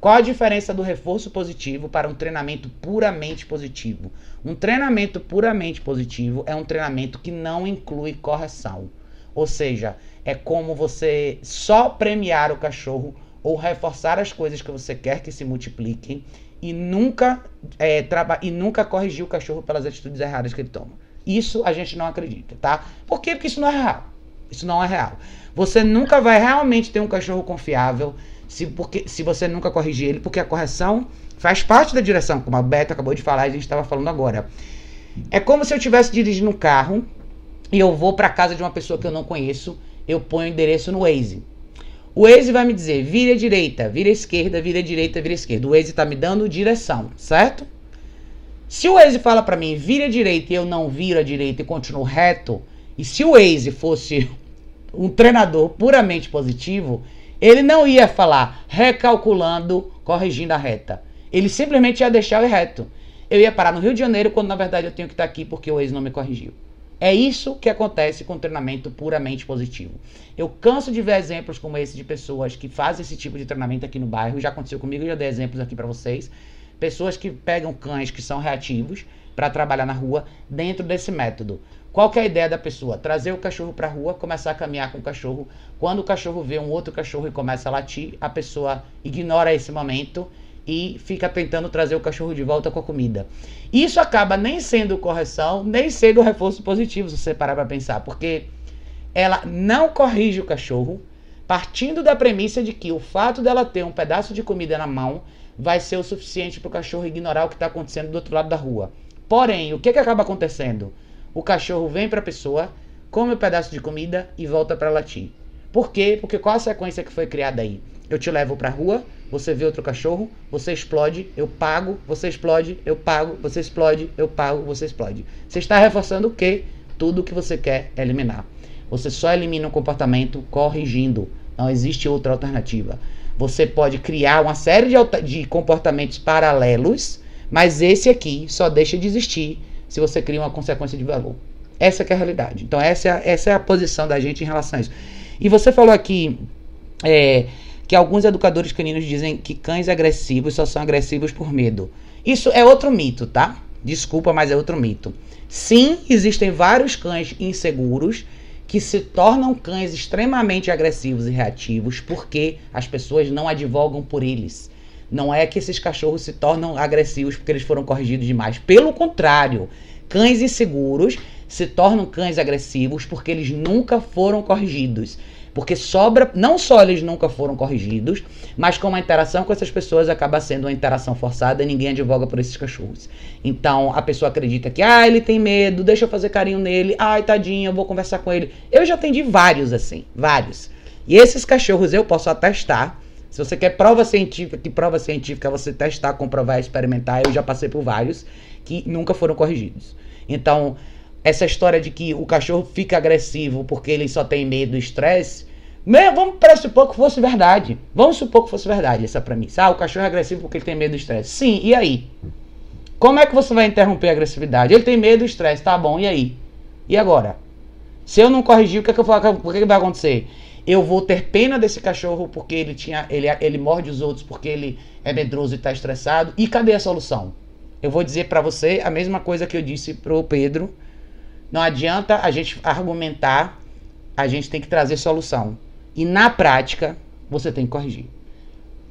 Qual a diferença do reforço positivo para um treinamento puramente positivo? Um treinamento puramente positivo é um treinamento que não inclui correção. Ou seja, é como você só premiar o cachorro ou reforçar as coisas que você quer que se multipliquem e nunca, é, e nunca corrigir o cachorro pelas atitudes erradas que ele toma. Isso a gente não acredita, tá? Por quê? Porque isso não é real. Isso não é real. Você nunca vai realmente ter um cachorro confiável se, porque, se você nunca corrigir ele, porque a correção faz parte da direção, como a Beto acabou de falar e a gente estava falando agora. É como se eu estivesse dirigindo um carro e eu vou para casa de uma pessoa que eu não conheço, eu ponho o endereço no Waze. O Waze vai me dizer, vira direita, vira esquerda, vira direita, vira esquerda. O Waze está me dando direção, certo? Se o Waze fala para mim, vira à direita e eu não viro à direita e continuo reto, e se o Waze fosse um treinador puramente positivo, ele não ia falar recalculando, corrigindo a reta. Ele simplesmente ia deixar o reto. Eu ia parar no Rio de Janeiro quando na verdade eu tenho que estar aqui porque o Waze não me corrigiu. É isso que acontece com treinamento puramente positivo. Eu canso de ver exemplos como esse de pessoas que fazem esse tipo de treinamento aqui no bairro. Já aconteceu comigo, já dei exemplos aqui para vocês. Pessoas que pegam cães que são reativos para trabalhar na rua dentro desse método. Qual é a ideia da pessoa? Trazer o cachorro para a rua, começar a caminhar com o cachorro. Quando o cachorro vê um outro cachorro e começa a latir, a pessoa ignora esse momento e fica tentando trazer o cachorro de volta com a comida. Isso acaba nem sendo correção, nem sendo reforço positivo, se você parar para pensar, porque ela não corrige o cachorro, partindo da premissa de que o fato dela ter um pedaço de comida na mão vai ser o suficiente para o cachorro ignorar o que está acontecendo do outro lado da rua. Porém, o que, que acaba acontecendo? O cachorro vem para a pessoa, come o um pedaço de comida e volta para latir. Por quê? Porque qual a sequência que foi criada aí? Eu te levo para a rua, você vê outro cachorro, você explode, eu pago, você explode, eu pago, você explode, eu pago, você explode. Você está reforçando o quê? Tudo que você quer eliminar. Você só elimina um comportamento corrigindo. Não existe outra alternativa. Você pode criar uma série de, de comportamentos paralelos, mas esse aqui só deixa de existir se você cria uma consequência de valor. Essa é a realidade. Então essa é a, essa é a posição da gente em relação a isso. E você falou aqui é, que alguns educadores caninos dizem que cães agressivos só são agressivos por medo. Isso é outro mito, tá? Desculpa, mas é outro mito. Sim, existem vários cães inseguros que se tornam cães extremamente agressivos e reativos porque as pessoas não advogam por eles. Não é que esses cachorros se tornam agressivos porque eles foram corrigidos demais. Pelo contrário, cães inseguros se tornam cães agressivos porque eles nunca foram corrigidos. Porque sobra, não só eles nunca foram corrigidos, mas como a interação com essas pessoas acaba sendo uma interação forçada ninguém advoga por esses cachorros. Então a pessoa acredita que, ah, ele tem medo, deixa eu fazer carinho nele, ai, tadinho, eu vou conversar com ele. Eu já atendi vários assim, vários. E esses cachorros eu posso atestar. Se você quer prova científica, que prova científica é você testar, comprovar, experimentar, eu já passei por vários que nunca foram corrigidos. Então, essa história de que o cachorro fica agressivo porque ele só tem medo e estresse, vamos supor que fosse verdade. Vamos supor que fosse verdade essa premissa. Ah, o cachorro é agressivo porque ele tem medo e estresse. Sim, e aí? Como é que você vai interromper a agressividade? Ele tem medo e estresse, tá bom, e aí? E agora? Se eu não corrigir, o que, é que, eu o que, é que vai acontecer? Eu vou ter pena desse cachorro porque ele tinha. Ele, ele morde os outros porque ele é medroso e está estressado. E cadê a solução? Eu vou dizer para você a mesma coisa que eu disse pro Pedro não adianta a gente argumentar, a gente tem que trazer solução. E na prática, você tem que corrigir.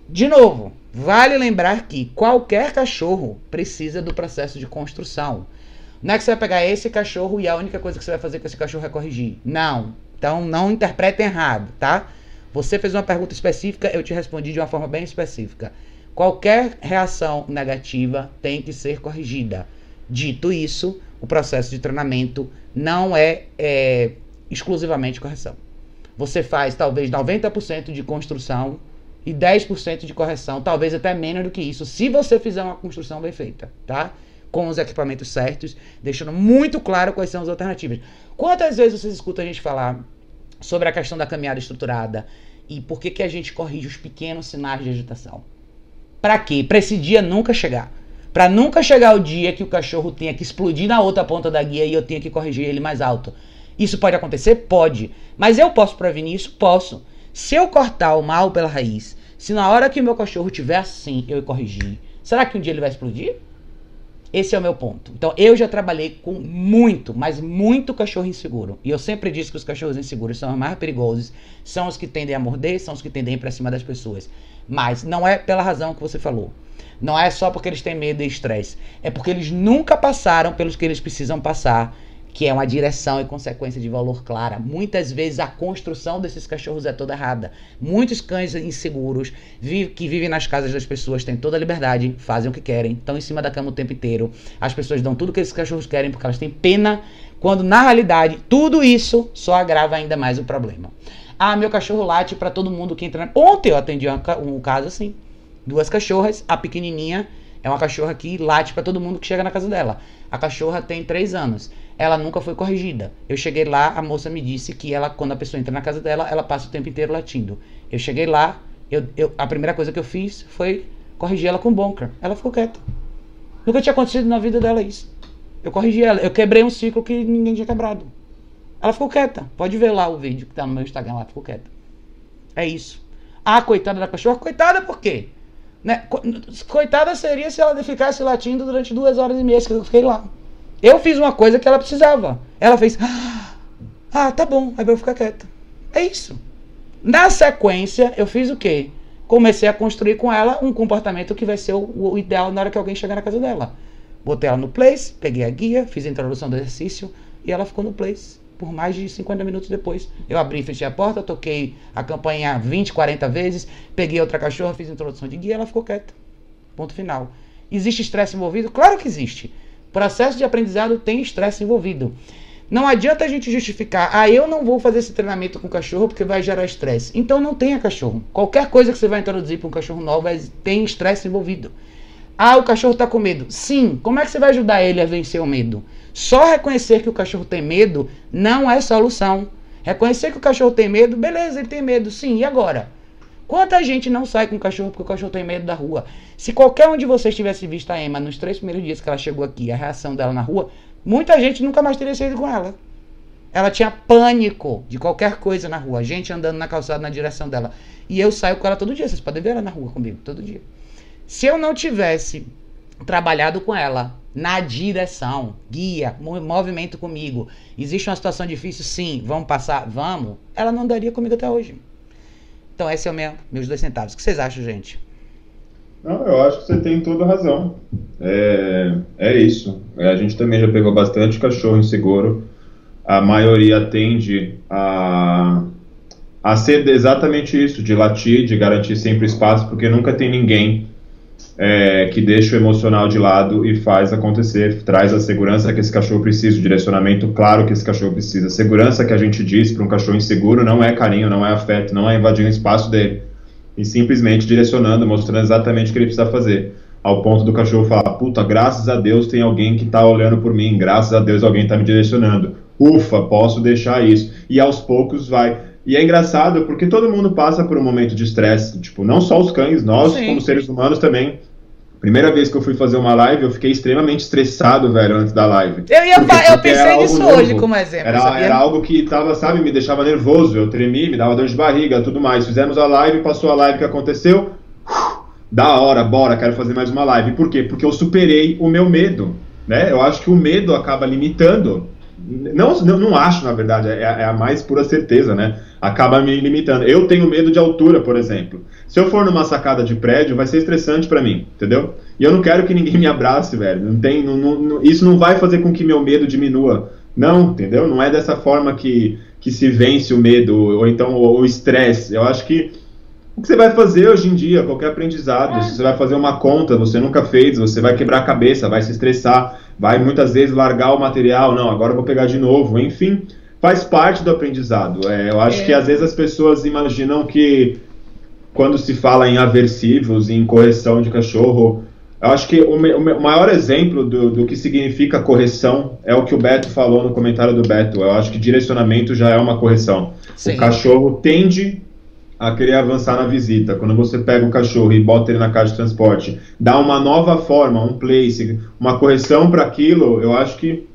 De novo, vale lembrar que qualquer cachorro precisa do processo de construção. Não é que você vai pegar esse cachorro e a única coisa que você vai fazer com esse cachorro é corrigir. Não. Então não interpretem errado, tá? Você fez uma pergunta específica, eu te respondi de uma forma bem específica. Qualquer reação negativa tem que ser corrigida. Dito isso, o processo de treinamento não é, é exclusivamente correção. Você faz talvez 90% de construção e 10% de correção, talvez até menos do que isso, se você fizer uma construção bem feita, tá? Com os equipamentos certos, deixando muito claro quais são as alternativas. Quantas vezes vocês escutam a gente falar sobre a questão da caminhada estruturada e por que, que a gente corrige os pequenos sinais de agitação? Para quê? Para esse dia nunca chegar. Para nunca chegar o dia que o cachorro tenha que explodir na outra ponta da guia e eu tenha que corrigir ele mais alto. Isso pode acontecer? Pode. Mas eu posso prevenir isso? Posso. Se eu cortar o mal pela raiz, se na hora que o meu cachorro tiver assim eu corrigir, será que um dia ele vai explodir? Esse é o meu ponto. Então, eu já trabalhei com muito, mas muito cachorro inseguro. E eu sempre disse que os cachorros inseguros são os mais perigosos, são os que tendem a morder, são os que tendem a ir cima das pessoas. Mas não é pela razão que você falou. Não é só porque eles têm medo e estresse. É porque eles nunca passaram pelos que eles precisam passar que é uma direção e consequência de valor clara. Muitas vezes a construção desses cachorros é toda errada. Muitos cães inseguros que vivem nas casas das pessoas têm toda a liberdade, fazem o que querem, estão em cima da cama o tempo inteiro. As pessoas dão tudo que esses cachorros querem porque elas têm pena, quando na realidade tudo isso só agrava ainda mais o problema. Ah, meu cachorro late para todo mundo que entra. Ontem eu atendi um caso assim. Duas cachorras, a pequenininha é uma cachorra que late para todo mundo que chega na casa dela. A cachorra tem três anos. Ela nunca foi corrigida. Eu cheguei lá, a moça me disse que ela, quando a pessoa entra na casa dela, ela passa o tempo inteiro latindo. Eu cheguei lá, eu, eu, a primeira coisa que eu fiz foi corrigir ela com bunker. Ela ficou quieta. Nunca tinha acontecido na vida dela isso. Eu corrigi ela. Eu quebrei um ciclo que ninguém tinha quebrado. Ela ficou quieta. Pode ver lá o vídeo que tá no meu Instagram lá, ficou quieta. É isso. Ah, coitada da cachorra. Coitada por quê? Né? Coitada seria se ela ficasse latindo durante duas horas e meia que eu fiquei lá. Eu fiz uma coisa que ela precisava. Ela fez. Ah, tá bom. Aí eu ficar quieta. É isso. Na sequência, eu fiz o quê? Comecei a construir com ela um comportamento que vai ser o, o ideal na hora que alguém chegar na casa dela. Botei ela no place, peguei a guia, fiz a introdução do exercício e ela ficou no place por mais de 50 minutos depois. Eu abri e fechei a porta, toquei a campanha 20, 40 vezes, peguei outra cachorra, fiz introdução de guia, ela ficou quieta. Ponto final. Existe estresse envolvido? Claro que existe. Processo de aprendizado tem estresse envolvido. Não adianta a gente justificar, ah, eu não vou fazer esse treinamento com cachorro porque vai gerar estresse. Então não tenha cachorro. Qualquer coisa que você vai introduzir para um cachorro novo tem estresse envolvido. Ah, o cachorro está com medo. Sim, como é que você vai ajudar ele a vencer o medo? Só reconhecer que o cachorro tem medo não é solução. Reconhecer que o cachorro tem medo, beleza, ele tem medo, sim, e agora? Quanta gente não sai com o cachorro porque o cachorro tem medo da rua? Se qualquer um de vocês tivesse visto a Emma nos três primeiros dias que ela chegou aqui, a reação dela na rua, muita gente nunca mais teria saído com ela. Ela tinha pânico de qualquer coisa na rua, gente andando na calçada na direção dela. E eu saio com ela todo dia, vocês podem ver ela na rua comigo, todo dia. Se eu não tivesse trabalhado com ela na direção, guia, movimento comigo. Existe uma situação difícil? Sim. Vamos passar? Vamos. Ela não daria comigo até hoje. Então, esse é o meu, meus dois centavos. O que vocês acham, gente? Não, eu acho que você tem toda razão. É, é isso. É, a gente também já pegou bastante cachorro inseguro. A maioria tende a, a ser exatamente isso, de latir, de garantir sempre espaço, porque nunca tem ninguém é, que deixa o emocional de lado e faz acontecer, traz a segurança que esse cachorro precisa, o direcionamento claro que esse cachorro precisa. Segurança que a gente diz para um cachorro inseguro não é carinho, não é afeto, não é invadir o espaço dele. E simplesmente direcionando, mostrando exatamente o que ele precisa fazer. Ao ponto do cachorro falar: Puta, graças a Deus tem alguém que está olhando por mim, graças a Deus alguém está me direcionando. Ufa, posso deixar isso. E aos poucos vai e é engraçado porque todo mundo passa por um momento de estresse, tipo, não só os cães, nós Sim. como seres humanos também Primeira vez que eu fui fazer uma live, eu fiquei extremamente estressado, velho, antes da live. Eu, ia porque, eu pensei nisso hoje como exemplo. Era, era, algo que tava, sabe, me deixava nervoso, eu tremi, me dava dor de barriga, tudo mais. Fizemos a live, passou a live que aconteceu. Da hora, bora, quero fazer mais uma live. Por quê? Porque eu superei o meu medo, né? Eu acho que o medo acaba limitando não, não, não acho, na verdade, é, é, a mais pura certeza, né? Acaba me limitando. Eu tenho medo de altura, por exemplo. Se eu for numa sacada de prédio, vai ser estressante para mim, entendeu? E eu não quero que ninguém me abrace, velho. Não tem, não, não, isso não vai fazer com que meu medo diminua. Não, entendeu? Não é dessa forma que, que se vence o medo, ou então o estresse. Eu acho que o que você vai fazer hoje em dia, qualquer aprendizado, é. se você vai fazer uma conta, você nunca fez, você vai quebrar a cabeça, vai se estressar, vai muitas vezes largar o material, não, agora eu vou pegar de novo, enfim, faz parte do aprendizado. É, eu acho é. que às vezes as pessoas imaginam que quando se fala em aversivos, em correção de cachorro, eu acho que o, o maior exemplo do, do, que significa correção é o que o Beto falou no comentário do Beto. Eu acho que direcionamento já é uma correção. Sim. O cachorro tende a querer avançar na visita. Quando você pega o cachorro e bota ele na caixa de transporte, dá uma nova forma, um place, uma correção para aquilo, eu acho que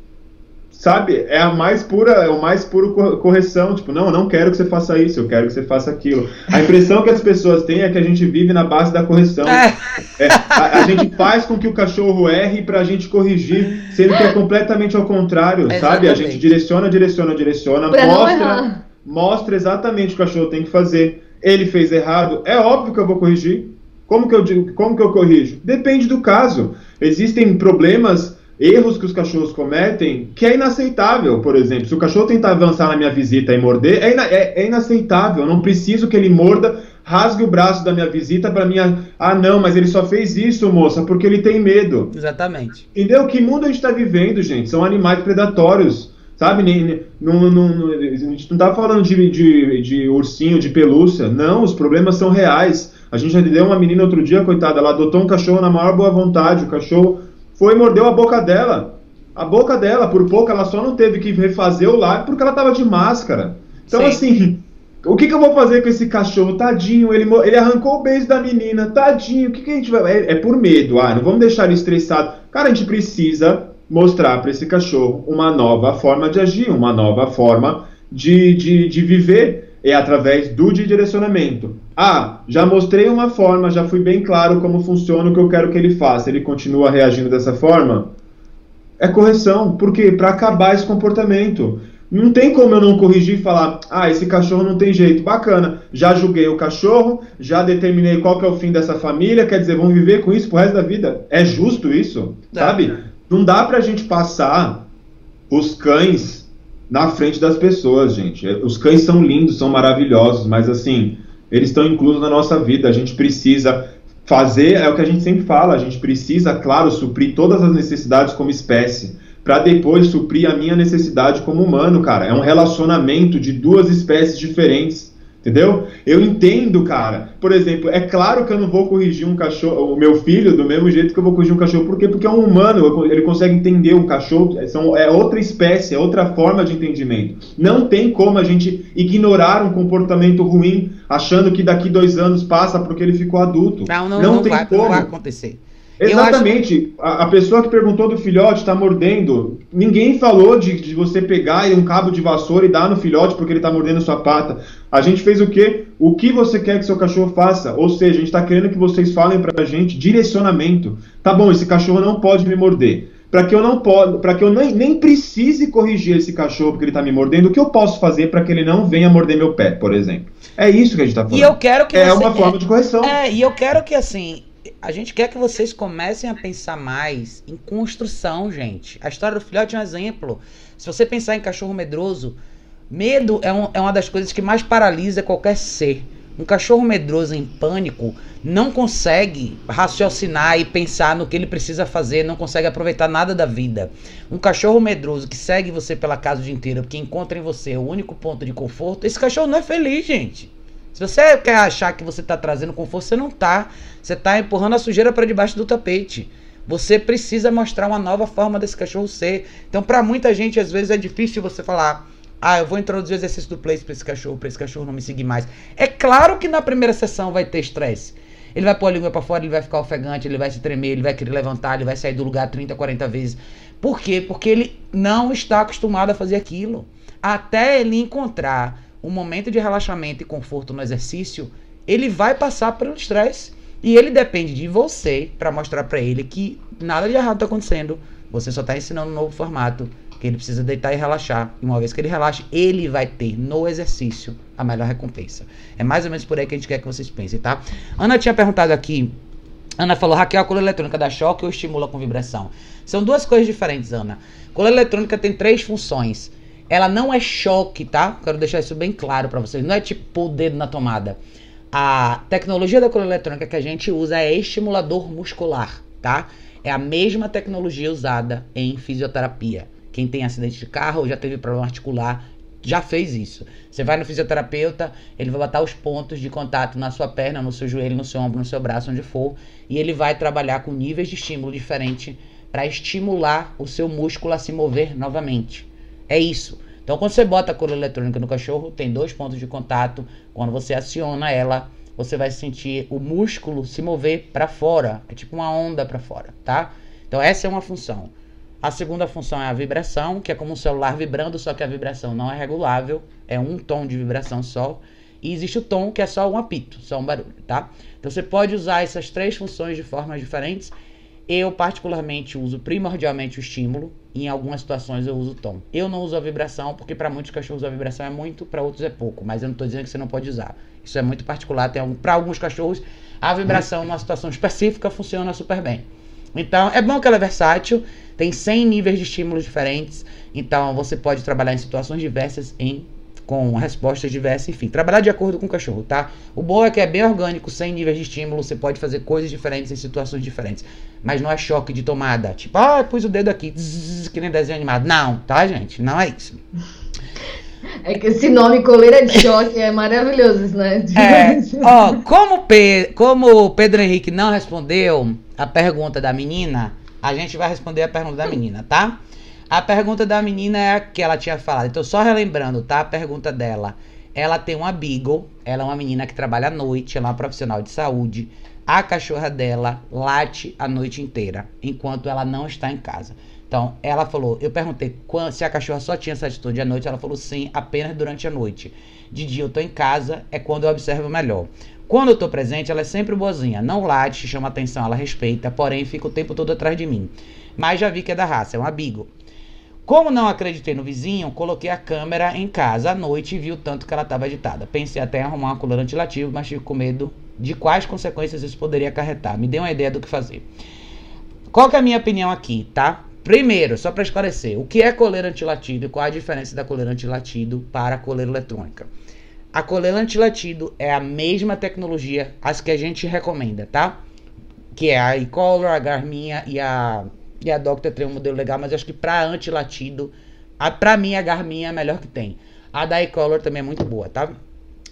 sabe, é a mais pura, é o mais puro correção, tipo, não, eu não quero que você faça isso, eu quero que você faça aquilo. A impressão que as pessoas têm é que a gente vive na base da correção. É. É, a, a, gente faz com que o cachorro erre para a gente corrigir, sendo que é completamente ao contrário, Exatamente. sabe? A gente direciona, direciona, direciona, pra mostra, mostra exatamente o que o cachorro tem que fazer ele fez errado, é óbvio que eu vou corrigir. Como que eu como que eu corrijo? Depende do caso. Existem problemas erros que os cachorros cometem que é inaceitável, por exemplo. Se o cachorro tentar avançar na minha visita e morder, é, ina é, é inaceitável. Eu não preciso que ele morda, rasgue o braço da minha visita para minha. Ah, não, mas ele só fez isso, moça, porque ele tem medo. Exatamente. Entendeu? Que mundo a gente está vivendo, gente? São animais predatórios. Sabe? Não, não, não, a gente não tá falando de, de, de ursinho, de pelúcia. Não, os problemas são reais. A gente já deu uma menina outro dia, coitada, ela adotou um cachorro na maior boa vontade. O cachorro foi e mordeu a boca dela. A boca dela, por pouco, ela só não teve que refazer o lábio porque ela tava de máscara. Então, Sim. assim, o que, que, eu vou fazer com esse cachorro? Tadinho, ele, ele arrancou o beijo da menina, tadinho, o que, que a gente vai. É, é, por medo, ah, não vamos deixar ele estressado. Cara, a gente precisa mostrar para esse cachorro uma nova forma de agir, uma nova forma de, de, de viver. É através do direcionamento. Ah, já mostrei uma forma, já fui bem claro como funciona o que eu quero que ele faça. Ele continua reagindo dessa forma? É correção. Por quê? Para acabar esse comportamento. Não tem como eu não corrigir e falar, ah, esse cachorro não tem jeito. Bacana, já julguei o cachorro, já determinei qual que é o fim dessa família, quer dizer, vão viver com isso pro resto da vida. É justo isso? Sabe? Não dá pra gente passar os cães na frente das pessoas, gente. Os cães são lindos, são maravilhosos, mas assim, eles estão inclusos na nossa vida. A gente precisa fazer, é o que a gente sempre fala, a gente precisa, claro, suprir todas as necessidades como espécie, para depois suprir a minha necessidade como humano, cara. É um relacionamento de duas espécies diferentes. Entendeu? Eu entendo, cara. Por exemplo, é claro que eu não vou corrigir um cachorro, o meu filho, do mesmo jeito que eu vou corrigir um cachorro. Por quê? Porque é um humano, ele consegue entender um cachorro. São, é outra espécie, é outra forma de entendimento. Não tem como a gente ignorar um comportamento ruim achando que daqui dois anos passa porque ele ficou adulto. Não, não, não, não, vai, não vai acontecer. Exatamente. Acho... A, a, pessoa que perguntou do filhote está mordendo. Ninguém falou de, de você pegar um cabo de vassoura e dar no filhote porque ele está mordendo sua pata. A gente fez o quê? O que você quer que seu cachorro faça? Ou seja, a gente está querendo que vocês falem para a gente direcionamento. Tá bom, esse cachorro não pode me morder. Para que eu não para que eu nem, nem precise corrigir esse cachorro porque ele está me mordendo, o que eu posso fazer para que ele não venha morder meu pé, por exemplo? É isso que a gente está falando. E eu quero que é você... uma forma de correção. É, e eu quero que assim a gente quer que vocês comecem a pensar mais em construção, gente. A história do filhote é um exemplo. Se você pensar em cachorro medroso, medo é, um, é uma das coisas que mais paralisa qualquer ser. Um cachorro medroso em pânico não consegue raciocinar e pensar no que ele precisa fazer, não consegue aproveitar nada da vida. Um cachorro medroso que segue você pela casa o dia inteiro, porque encontra em você o único ponto de conforto, esse cachorro não é feliz, gente. Se você quer achar que você está trazendo conforto, você não está. Você está empurrando a sujeira para debaixo do tapete. Você precisa mostrar uma nova forma desse cachorro ser. Então, para muita gente, às vezes é difícil você falar: ah, eu vou introduzir o exercício do place para esse cachorro, para esse cachorro não me seguir mais. É claro que na primeira sessão vai ter estresse. Ele vai pôr a língua para fora, ele vai ficar ofegante, ele vai se tremer, ele vai querer levantar, ele vai sair do lugar 30, 40 vezes. Por quê? Porque ele não está acostumado a fazer aquilo. Até ele encontrar um momento de relaxamento e conforto no exercício, ele vai passar pelo estresse. E ele depende de você para mostrar para ele que nada de errado está acontecendo. Você só está ensinando um novo formato, que ele precisa deitar e relaxar. E uma vez que ele relaxe, ele vai ter no exercício a melhor recompensa. É mais ou menos por aí que a gente quer que vocês pensem, tá? Ana tinha perguntado aqui. Ana falou, Raquel, a coleira eletrônica dá choque ou estimula com vibração? São duas coisas diferentes, Ana. Coleira eletrônica tem três funções. Ela não é choque, tá? Quero deixar isso bem claro para vocês. Não é tipo o dedo na tomada. A tecnologia da coleira eletrônica que a gente usa é estimulador muscular, tá? É a mesma tecnologia usada em fisioterapia. Quem tem acidente de carro ou já teve problema articular já fez isso. Você vai no fisioterapeuta, ele vai botar os pontos de contato na sua perna, no seu joelho, no seu ombro, no seu braço, onde for, e ele vai trabalhar com níveis de estímulo diferente para estimular o seu músculo a se mover novamente. É isso. Então, quando você bota a cola eletrônica no cachorro, tem dois pontos de contato. Quando você aciona ela, você vai sentir o músculo se mover para fora. É tipo uma onda para fora, tá? Então, essa é uma função. A segunda função é a vibração, que é como um celular vibrando, só que a vibração não é regulável, é um tom de vibração só. E existe o tom, que é só um apito, só um barulho, tá? Então você pode usar essas três funções de formas diferentes. Eu, particularmente, uso primordialmente o estímulo, em algumas situações eu uso o tom. Eu não uso a vibração, porque para muitos cachorros a vibração é muito, para outros é pouco. Mas eu não estou dizendo que você não pode usar. Isso é muito particular. Para alguns cachorros, a vibração numa situação específica funciona super bem. Então, é bom que ela é versátil. Tem 100 níveis de estímulos diferentes, então você pode trabalhar em situações diversas em com respostas diversas, enfim, trabalhar de acordo com o cachorro, tá? O bom é que é bem orgânico, sem níveis de estímulo, você pode fazer coisas diferentes em situações diferentes, mas não é choque de tomada, tipo, ah, pus o dedo aqui, zzz, que nem desenho animado. Não, tá, gente? Não é isso. É que esse nome coleira de choque é maravilhoso, né? É, ó, como, Pe como o Pedro Henrique não respondeu a pergunta da menina, a gente vai responder a pergunta da menina, tá? A pergunta da menina é a que ela tinha falado. Então, só relembrando, tá? A pergunta dela. Ela tem uma Beagle, ela é uma menina que trabalha à noite, ela é uma profissional de saúde. A cachorra dela late a noite inteira, enquanto ela não está em casa. Então, ela falou, eu perguntei se a cachorra só tinha essa atitude à noite, ela falou sim, apenas durante a noite. De dia eu tô em casa, é quando eu observo melhor. Quando eu tô presente, ela é sempre boazinha, não late, chama atenção, ela respeita, porém fica o tempo todo atrás de mim. Mas já vi que é da raça, é uma Beagle. Como não acreditei no vizinho, coloquei a câmera em casa à noite e vi o tanto que ela estava agitada. Pensei até em arrumar uma coleira antilativo, mas tive com medo de quais consequências isso poderia acarretar. Me dê uma ideia do que fazer. Qual que é a minha opinião aqui, tá? Primeiro, só para esclarecer, o que é coleira antilatido e qual a diferença da coleira antilatido para a coleira eletrônica? A coleira antilatido é a mesma tecnologia as que a gente recomenda, tá? Que é a e-collar, a Garmin e a e a Doctor tem um modelo legal, mas acho que para anti-latido, a, pra mim a Garmin é a melhor que tem. A da e-color também é muito boa, tá?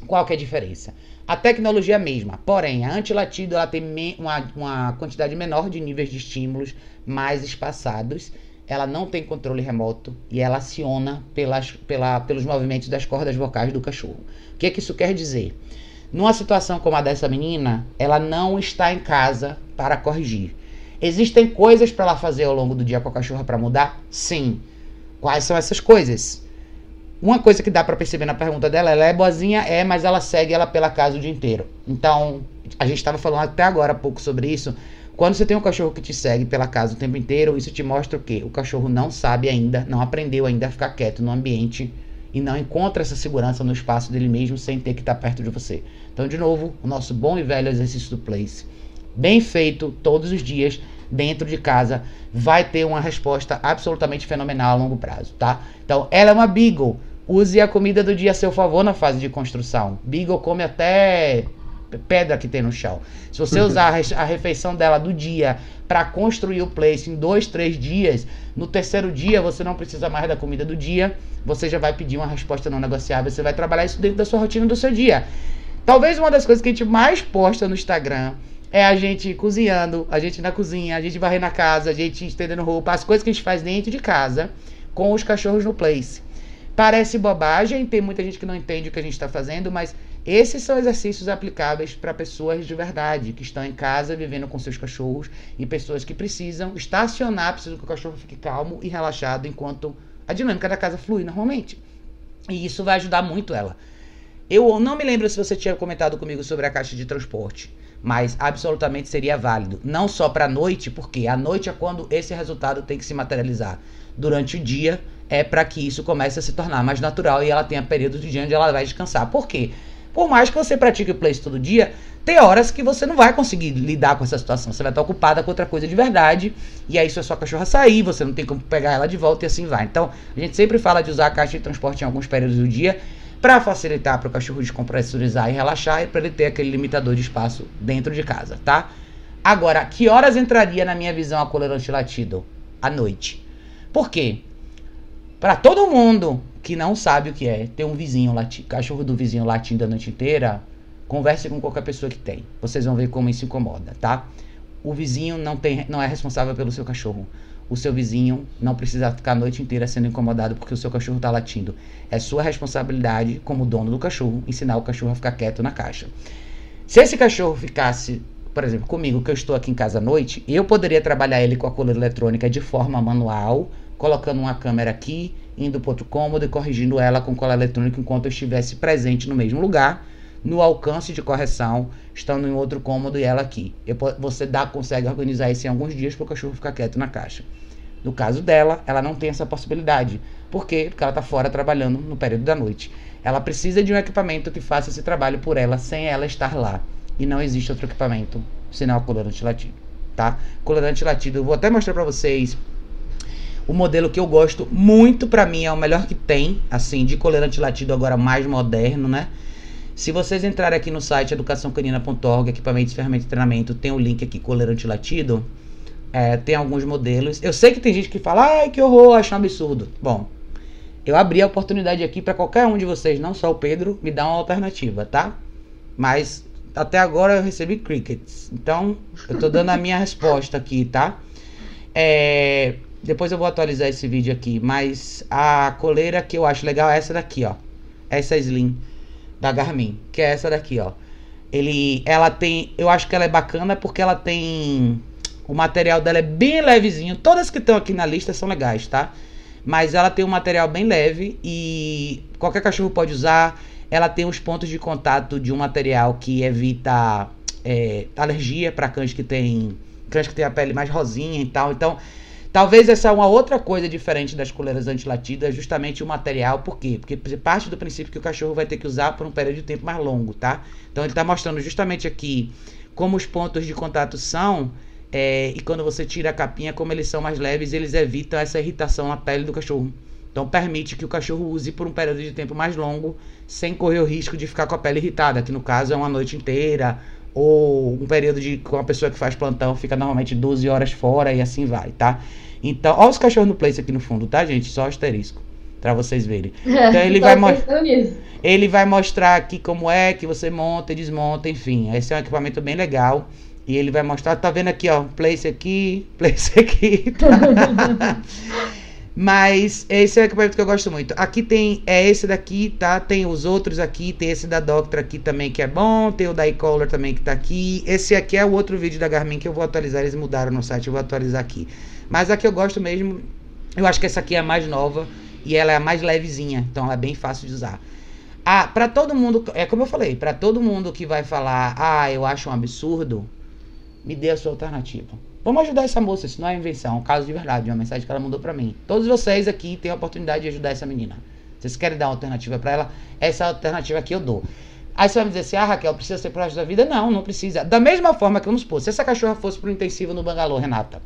Qual que é a diferença? A tecnologia é a mesma, porém, a anti-latido ela tem uma, uma quantidade menor de níveis de estímulos mais espaçados. Ela não tem controle remoto e ela aciona pelas, pela, pelos movimentos das cordas vocais do cachorro. O que, é que isso quer dizer? Numa situação como a dessa menina, ela não está em casa para corrigir. Existem coisas para ela fazer ao longo do dia com a cachorra para mudar? Sim. Quais são essas coisas? Uma coisa que dá para perceber na pergunta dela, ela é boazinha, é, mas ela segue ela pela casa o dia inteiro. Então, a gente estava falando até agora há pouco sobre isso. Quando você tem um cachorro que te segue pela casa o tempo inteiro, isso te mostra o quê? O cachorro não sabe ainda, não aprendeu ainda a ficar quieto no ambiente e não encontra essa segurança no espaço dele mesmo sem ter que estar perto de você. Então, de novo, o nosso bom e velho exercício do place bem feito todos os dias dentro de casa vai ter uma resposta absolutamente fenomenal a longo prazo, tá? Então, ela é uma Beagle. Use a comida do dia a seu favor na fase de construção. Beagle come até pedra que tem no chão. Se você usar a refeição dela do dia para construir o place em dois, três dias, no terceiro dia você não precisa mais da comida do dia, você já vai pedir uma resposta não negociável, você vai trabalhar isso dentro da sua rotina do seu dia. Talvez uma das coisas que a gente mais posta no Instagram é a gente cozinhando, a gente na cozinha, a gente varrendo a casa, a gente estendendo roupa, as coisas que a gente faz dentro de casa com os cachorros no place. Parece bobagem, tem muita gente que não entende o que a gente está fazendo, mas esses são exercícios aplicáveis para pessoas de verdade, que estão em casa vivendo com seus cachorros e pessoas que precisam estacionar, precisam que o cachorro fique calmo e relaxado enquanto a dinâmica da casa flui normalmente. E isso vai ajudar muito ela. Eu não me lembro se você tinha comentado comigo sobre a caixa de transporte mas absolutamente seria válido. Não só para a noite, porque a noite é quando esse resultado tem que se materializar. Durante o dia é para que isso comece a se tornar mais natural e ela tenha períodos de dia onde ela vai descansar. Por quê? Por mais que você pratique o place todo dia, tem horas que você não vai conseguir lidar com essa situação. Você vai estar ocupada com outra coisa de verdade. E aí, a sua cachorra sair, você não tem como pegar ela de volta e assim vai. Então, a gente sempre fala de usar a caixa de transporte em alguns períodos do dia para facilitar para o cachorro descompressurizar e relaxar e para ele ter aquele limitador de espaço dentro de casa, tá? Agora, que horas entraria na minha visão a colerante latido? À noite. Por quê? Para todo mundo que não sabe o que é ter um vizinho latindo, cachorro do vizinho latindo a noite inteira, converse com qualquer pessoa que tem. Vocês vão ver como isso incomoda, tá? O vizinho não, tem, não é responsável pelo seu cachorro o seu vizinho não precisa ficar a noite inteira sendo incomodado porque o seu cachorro está latindo. É sua responsabilidade, como dono do cachorro, ensinar o cachorro a ficar quieto na caixa. Se esse cachorro ficasse, por exemplo, comigo, que eu estou aqui em casa à noite, eu poderia trabalhar ele com a coleira eletrônica de forma manual, colocando uma câmera aqui, indo para outro cômodo e corrigindo ela com cola eletrônica enquanto eu estivesse presente no mesmo lugar, no alcance de correção, estando em outro cômodo e ela aqui. Eu, você dá, consegue organizar isso em alguns dias para o cachorro ficar quieto na caixa. No caso dela, ela não tem essa possibilidade. Por quê? Porque ela está fora trabalhando no período da noite. Ela precisa de um equipamento que faça esse trabalho por ela sem ela estar lá. E não existe outro equipamento senão a colorante latido, tá? Colorante latido, eu vou até mostrar para vocês O modelo que eu gosto muito, para mim, é o melhor que tem, assim, de coleira antilatido agora mais moderno, né? Se vocês entrarem aqui no site educaçãocanina.org, equipamentos, ferramentas de treinamento, tem o link aqui, coleira antilatido. É, tem alguns modelos. Eu sei que tem gente que fala, ai, que horror, acho um absurdo. Bom, eu abri a oportunidade aqui para qualquer um de vocês, não só o Pedro, me dar uma alternativa, tá? Mas até agora eu recebi crickets. Então, eu tô dando a minha resposta aqui, tá? É, depois eu vou atualizar esse vídeo aqui. Mas a coleira que eu acho legal é essa daqui, ó. Essa Slim da Garmin, que é essa daqui, ó. Ele, ela tem, eu acho que ela é bacana porque ela tem o material dela é bem levezinho. Todas que estão aqui na lista são legais, tá? Mas ela tem um material bem leve e qualquer cachorro pode usar. Ela tem os pontos de contato de um material que evita é, alergia para cães que tem cães que tem a pele mais rosinha e tal. Então, talvez essa é uma outra coisa diferente das coleiras antilatidas, justamente o material. Por quê? Porque parte do princípio que o cachorro vai ter que usar por um período de tempo mais longo, tá? Então, ele está mostrando justamente aqui como os pontos de contato são. É, e quando você tira a capinha, como eles são mais leves, eles evitam essa irritação na pele do cachorro. Então permite que o cachorro use por um período de tempo mais longo, sem correr o risco de ficar com a pele irritada, que no caso é uma noite inteira, ou um período de com a pessoa que faz plantão fica normalmente 12 horas fora e assim vai, tá? Então, olha os cachorros no place aqui no fundo, tá, gente? Só asterisco. Pra vocês verem. Então ele vai mostrar. Ele vai mostrar aqui como é que você monta e desmonta, enfim. Esse é um equipamento bem legal. E ele vai mostrar, tá vendo aqui, ó, place aqui, place aqui. Tá? Mas esse é o equipamento que eu gosto muito. Aqui tem, é esse daqui, tá? Tem os outros aqui, tem esse da Doctor aqui também que é bom, tem o da e-collar também que tá aqui. Esse aqui é o outro vídeo da Garmin que eu vou atualizar, eles mudaram no site, eu vou atualizar aqui. Mas aqui eu gosto mesmo, eu acho que essa aqui é a mais nova e ela é a mais levezinha, então ela é bem fácil de usar. Ah, para todo mundo, é como eu falei, para todo mundo que vai falar, ah, eu acho um absurdo, me dê a sua alternativa. Vamos ajudar essa moça, isso não é invenção, é um caso de verdade, uma mensagem que ela mandou para mim. Todos vocês aqui têm a oportunidade de ajudar essa menina. Vocês querem dar uma alternativa para ela? Essa alternativa aqui eu dou. Aí você vai me dizer assim, ah, Raquel, precisa ser pro resto da vida? Não, não precisa. Da mesma forma que, vamos supor, se essa cachorra fosse pro intensivo no Bangalô, Renata,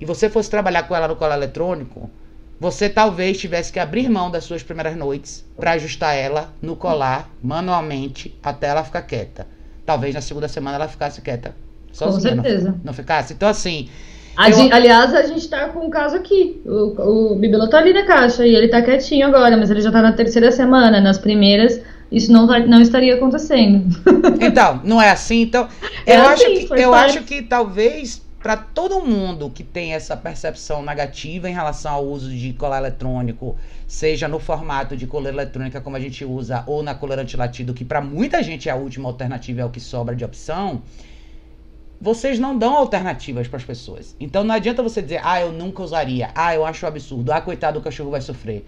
e você fosse trabalhar com ela no colar eletrônico, você talvez tivesse que abrir mão das suas primeiras noites para ajustar ela no colar manualmente até ela ficar quieta. Talvez na segunda semana ela ficasse quieta Sozinha, Com certeza. Não, não ficasse. Então, assim. A eu... gente, aliás, a gente tá com um caso aqui. O, o Bibelo tá ali na caixa e ele tá quietinho agora, mas ele já tá na terceira semana. Nas primeiras, isso não, não estaria acontecendo. Então, não é assim. Então, é eu, assim, acho, que, eu acho que talvez para todo mundo que tem essa percepção negativa em relação ao uso de colar eletrônico, seja no formato de coleira eletrônica como a gente usa, ou na coleira antilatido, que para muita gente é a última alternativa, é o que sobra de opção vocês não dão alternativas para as pessoas. Então não adianta você dizer, ah, eu nunca usaria, ah, eu acho absurdo, ah, coitado, o cachorro vai sofrer.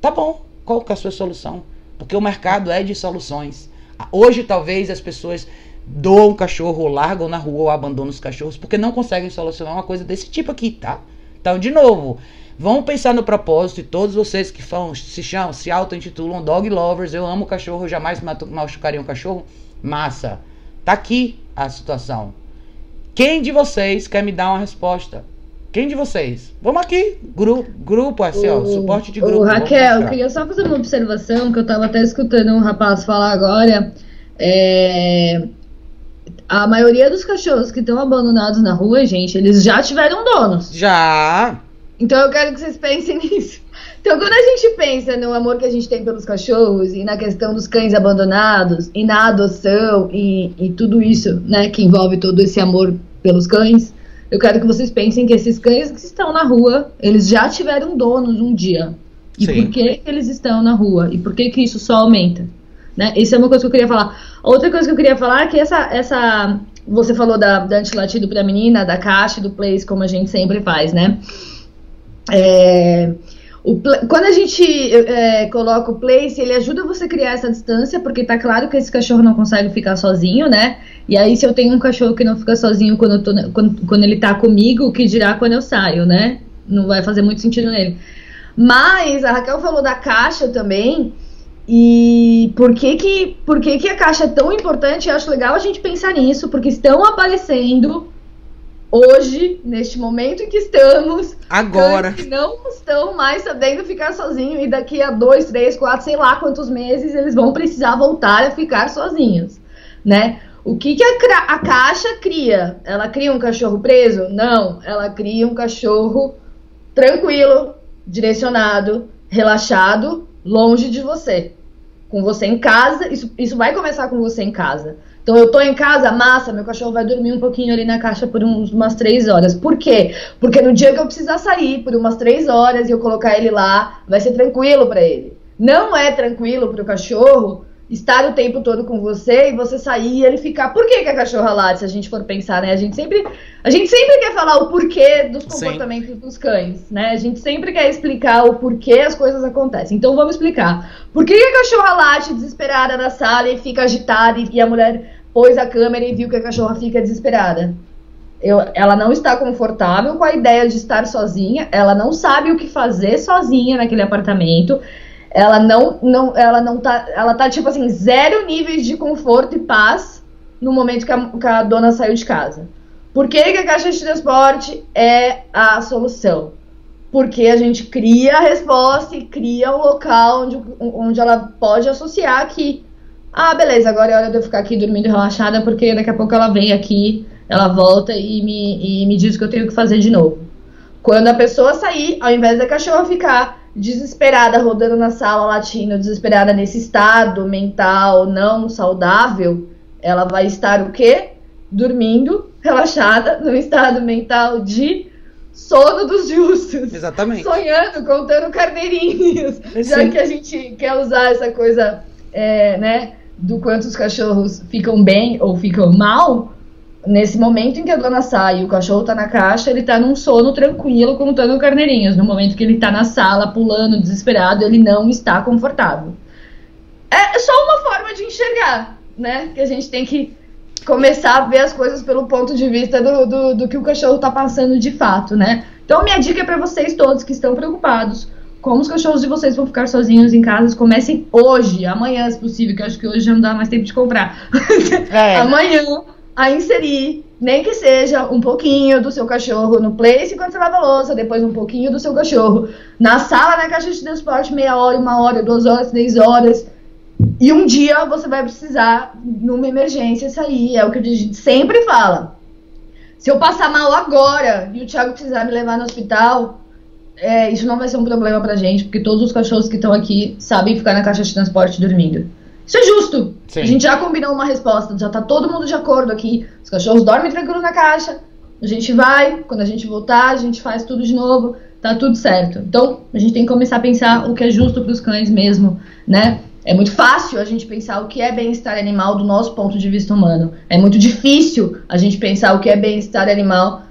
Tá bom, qual que é a sua solução? Porque o mercado é de soluções. Hoje, talvez, as pessoas doam o cachorro, ou largam na rua ou abandonam os cachorros, porque não conseguem solucionar uma coisa desse tipo aqui, tá? Então, de novo, vamos pensar no propósito e todos vocês que fão, se chamam, se auto-intitulam dog lovers, eu amo cachorro, jamais machucaria um cachorro, massa. Tá aqui a situação. Quem de vocês quer me dar uma resposta? Quem de vocês? Vamos aqui, Gru grupo, assim, ó, suporte de grupo. Raquel, eu queria só fazer uma observação que eu tava até escutando um rapaz falar agora. É, a maioria dos cachorros que estão abandonados na rua, gente, eles já tiveram donos. Já. Então eu quero que vocês pensem nisso. Então, quando a gente pensa no amor que a gente tem pelos cachorros e na questão dos cães abandonados e na adoção e, e tudo isso, né, que envolve todo esse amor pelos cães, eu quero que vocês pensem que esses cães que estão na rua, eles já tiveram donos um dia. E Sim. por que eles estão na rua? E por que que isso só aumenta? Né? Isso é uma coisa que eu queria falar. Outra coisa que eu queria falar é que essa, essa você falou da, da antilatido para menina, da caixa, do place, como a gente sempre faz, né? É, o, quando a gente é, coloca o place, ele ajuda você a criar essa distância, porque tá claro que esse cachorro não consegue ficar sozinho, né? E aí, se eu tenho um cachorro que não fica sozinho quando, tô, quando, quando ele tá comigo, o que dirá quando eu saio, né? Não vai fazer muito sentido nele. Mas a Raquel falou da caixa também. E por que que, por que que a caixa é tão importante? Eu acho legal a gente pensar nisso, porque estão aparecendo hoje, neste momento em que estamos, agora que não estão mais sabendo ficar sozinhos e daqui a dois, três, quatro, sei lá quantos meses eles vão precisar voltar a ficar sozinhos, né? O que, que a, a caixa cria? Ela cria um cachorro preso? Não, ela cria um cachorro tranquilo, direcionado, relaxado, longe de você. Com você em casa, isso, isso vai começar com você em casa. Então eu tô em casa, massa, meu cachorro vai dormir um pouquinho ali na caixa por uns, umas três horas. Por quê? Porque no dia que eu precisar sair por umas três horas e eu colocar ele lá, vai ser tranquilo para ele. Não é tranquilo para o cachorro estar o tempo todo com você e você sair e ele ficar. Por que, que a cachorra late, se a gente for pensar, né? A gente sempre, a gente sempre quer falar o porquê dos comportamentos Sim. dos cães, né? A gente sempre quer explicar o porquê as coisas acontecem. Então vamos explicar. Por que, que a cachorra late desesperada na sala e fica agitada e, e a mulher pôs a câmera e viu que a cachorra fica desesperada? Eu, ela não está confortável com a ideia de estar sozinha, ela não sabe o que fazer sozinha naquele apartamento ela não, não, ela não tá, ela tá tipo assim, zero níveis de conforto e paz no momento que a, que a dona saiu de casa. Por que, que a caixa de transporte é a solução? Porque a gente cria a resposta e cria um local onde, onde ela pode associar que, ah, beleza, agora é hora de eu ficar aqui dormindo relaxada, porque daqui a pouco ela vem aqui, ela volta e me, e me diz o que eu tenho que fazer de novo. Quando a pessoa sair, ao invés da cachorra ficar desesperada, rodando na sala latindo, desesperada nesse estado mental não saudável, ela vai estar o quê? Dormindo, relaxada, no estado mental de sono dos justos. Exatamente. Sonhando, contando carneirinhos. É já que a gente quer usar essa coisa, é, né, do quanto os cachorros ficam bem ou ficam mal, nesse momento em que a dona sai e o cachorro tá na caixa, ele tá num sono tranquilo contando carneirinhos. No momento que ele tá na sala pulando, desesperado, ele não está confortável. É só uma forma de enxergar, né? Que a gente tem que começar a ver as coisas pelo ponto de vista do, do, do que o cachorro tá passando de fato, né? Então, minha dica é para vocês todos que estão preocupados como os cachorros de vocês vão ficar sozinhos em casa, comecem hoje, amanhã, se possível, que eu acho que hoje já não dá mais tempo de comprar. É. amanhã a inserir, nem que seja um pouquinho do seu cachorro no place quando você lava a louça, depois um pouquinho do seu cachorro na sala, na caixa de transporte, meia hora, uma hora, duas horas, três horas. E um dia você vai precisar, numa emergência, sair. É o que a gente sempre fala. Se eu passar mal agora e o Thiago precisar me levar no hospital, é, isso não vai ser um problema pra gente, porque todos os cachorros que estão aqui sabem ficar na caixa de transporte dormindo. Isso é justo. Sim. A gente já combinou uma resposta, já tá todo mundo de acordo aqui. Os cachorros dormem tranquilo na caixa. A gente vai, quando a gente voltar, a gente faz tudo de novo, tá tudo certo. Então, a gente tem que começar a pensar o que é justo para os cães mesmo, né? É muito fácil a gente pensar o que é bem-estar animal do nosso ponto de vista humano. É muito difícil a gente pensar o que é bem-estar animal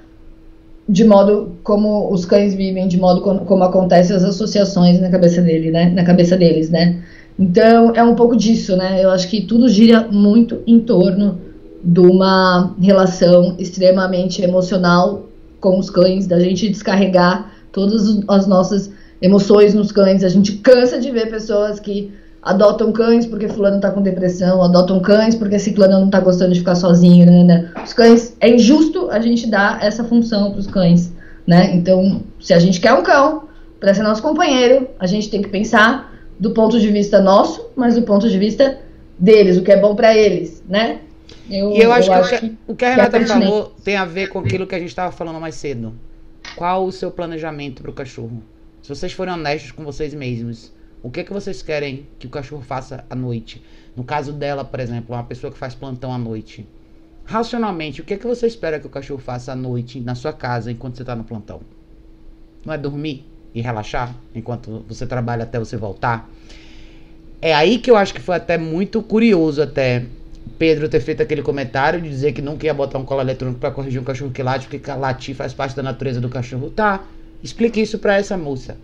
de modo como os cães vivem, de modo como, como acontecem as associações na cabeça dele, né? Na cabeça deles, né? Então, é um pouco disso, né? Eu acho que tudo gira muito em torno de uma relação extremamente emocional com os cães, da gente descarregar todas as nossas emoções nos cães. A gente cansa de ver pessoas que adotam cães porque fulano tá com depressão, adotam cães porque ciclano não tá gostando de ficar sozinho, né, né? Os cães, é injusto a gente dar essa função para os cães, né? Então, se a gente quer um cão para ser nosso companheiro, a gente tem que pensar do ponto de vista nosso, mas do ponto de vista deles, o que é bom para eles, né? Eu, e eu acho, eu que, acho que, o que a Renata que é falou tem a ver com aquilo que a gente estava falando mais cedo. Qual o seu planejamento para o cachorro? Se vocês forem honestos com vocês mesmos, o que é que vocês querem que o cachorro faça à noite? No caso dela, por exemplo, uma pessoa que faz plantão à noite. Racionalmente, o que é que você espera que o cachorro faça à noite na sua casa enquanto você está no plantão? Não é dormir? E relaxar enquanto você trabalha até você voltar. É aí que eu acho que foi até muito curioso até Pedro ter feito aquele comentário de dizer que nunca ia botar um colar eletrônico para corrigir um cachorro que late, porque latir faz parte da natureza do cachorro. Tá, explique isso para essa moça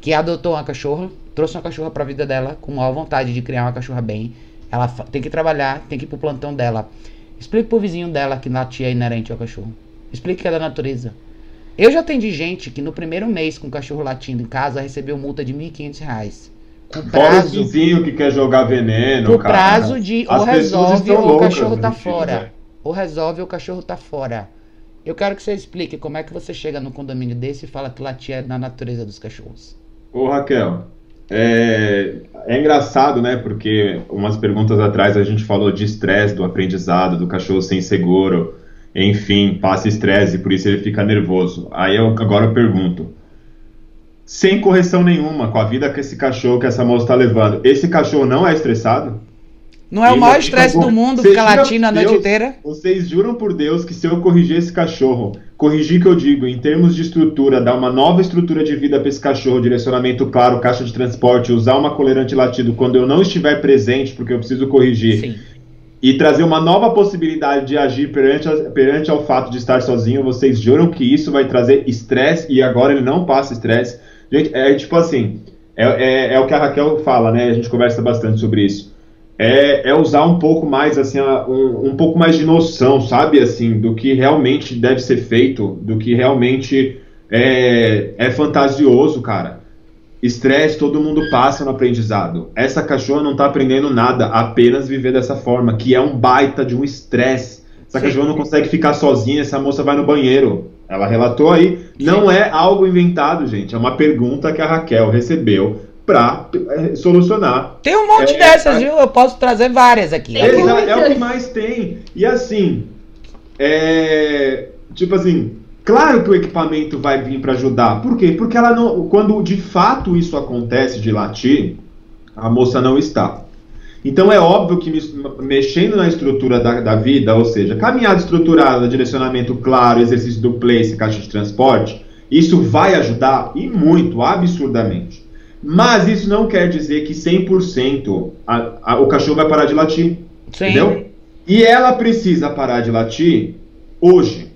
que adotou uma cachorra, trouxe uma cachorra para a vida dela com maior vontade de criar uma cachorra bem. Ela tem que trabalhar, tem que ir pro plantão dela. Explique pro vizinho dela que latir é inerente ao cachorro. Explique que é da natureza. Eu já atendi gente que no primeiro mês com o cachorro latindo em casa recebeu multa de R$ 1.500. Com prazo, Fora o vizinho que quer jogar veneno. Por prazo de ou resolve ou o cachorro tá fora. Ou resolve ou o cachorro tá fora. Eu quero que você explique como é que você chega no condomínio desse e fala que latir é na natureza dos cachorros. Ô Raquel, é, é engraçado, né? Porque umas perguntas atrás a gente falou de estresse do aprendizado, do cachorro sem seguro, enfim, passa estresse, por isso ele fica nervoso. Aí eu agora eu pergunto: sem correção nenhuma, com a vida que esse cachorro, que essa moça está levando, esse cachorro não é estressado? Não é o maior estresse do mundo ficar latindo a noite Deus, inteira? Vocês juram por Deus que se eu corrigir esse cachorro, corrigir que eu digo, em termos de estrutura, dar uma nova estrutura de vida para esse cachorro, direcionamento claro, caixa de transporte, usar uma coleira antilatido quando eu não estiver presente, porque eu preciso corrigir. Sim. E trazer uma nova possibilidade de agir perante, perante ao fato de estar sozinho, vocês juram que isso vai trazer estresse e agora ele não passa estresse. Gente, é tipo assim, é, é, é o que a Raquel fala, né? A gente conversa bastante sobre isso é, é usar um pouco mais assim um, um pouco mais de noção, sabe, assim, do que realmente deve ser feito, do que realmente é, é fantasioso, cara. Estresse todo mundo passa no aprendizado. Essa cachorra não está aprendendo nada, apenas viver dessa forma, que é um baita de um estresse. Essa Sim. cachorra não consegue ficar sozinha, essa moça vai no banheiro. Ela relatou aí. Sim. Não é algo inventado, gente. É uma pergunta que a Raquel recebeu para é, solucionar. Tem um monte é, dessas, é, viu? Eu posso trazer várias aqui. É, é, o que mais tem. E assim, é, tipo assim, claro que o equipamento vai vir para ajudar. Por quê? Porque ela não, quando de fato isso acontece de latir, a moça não está. Então é óbvio que mexendo na estrutura da, da vida, ou seja, caminhada estruturada, direcionamento claro, exercício do place, caixa de transporte, isso vai ajudar e muito, absurdamente. Mas isso não quer dizer que 100% a, a, o cachorro vai parar de latir. Sim. Entendeu? E ela precisa parar de latir hoje.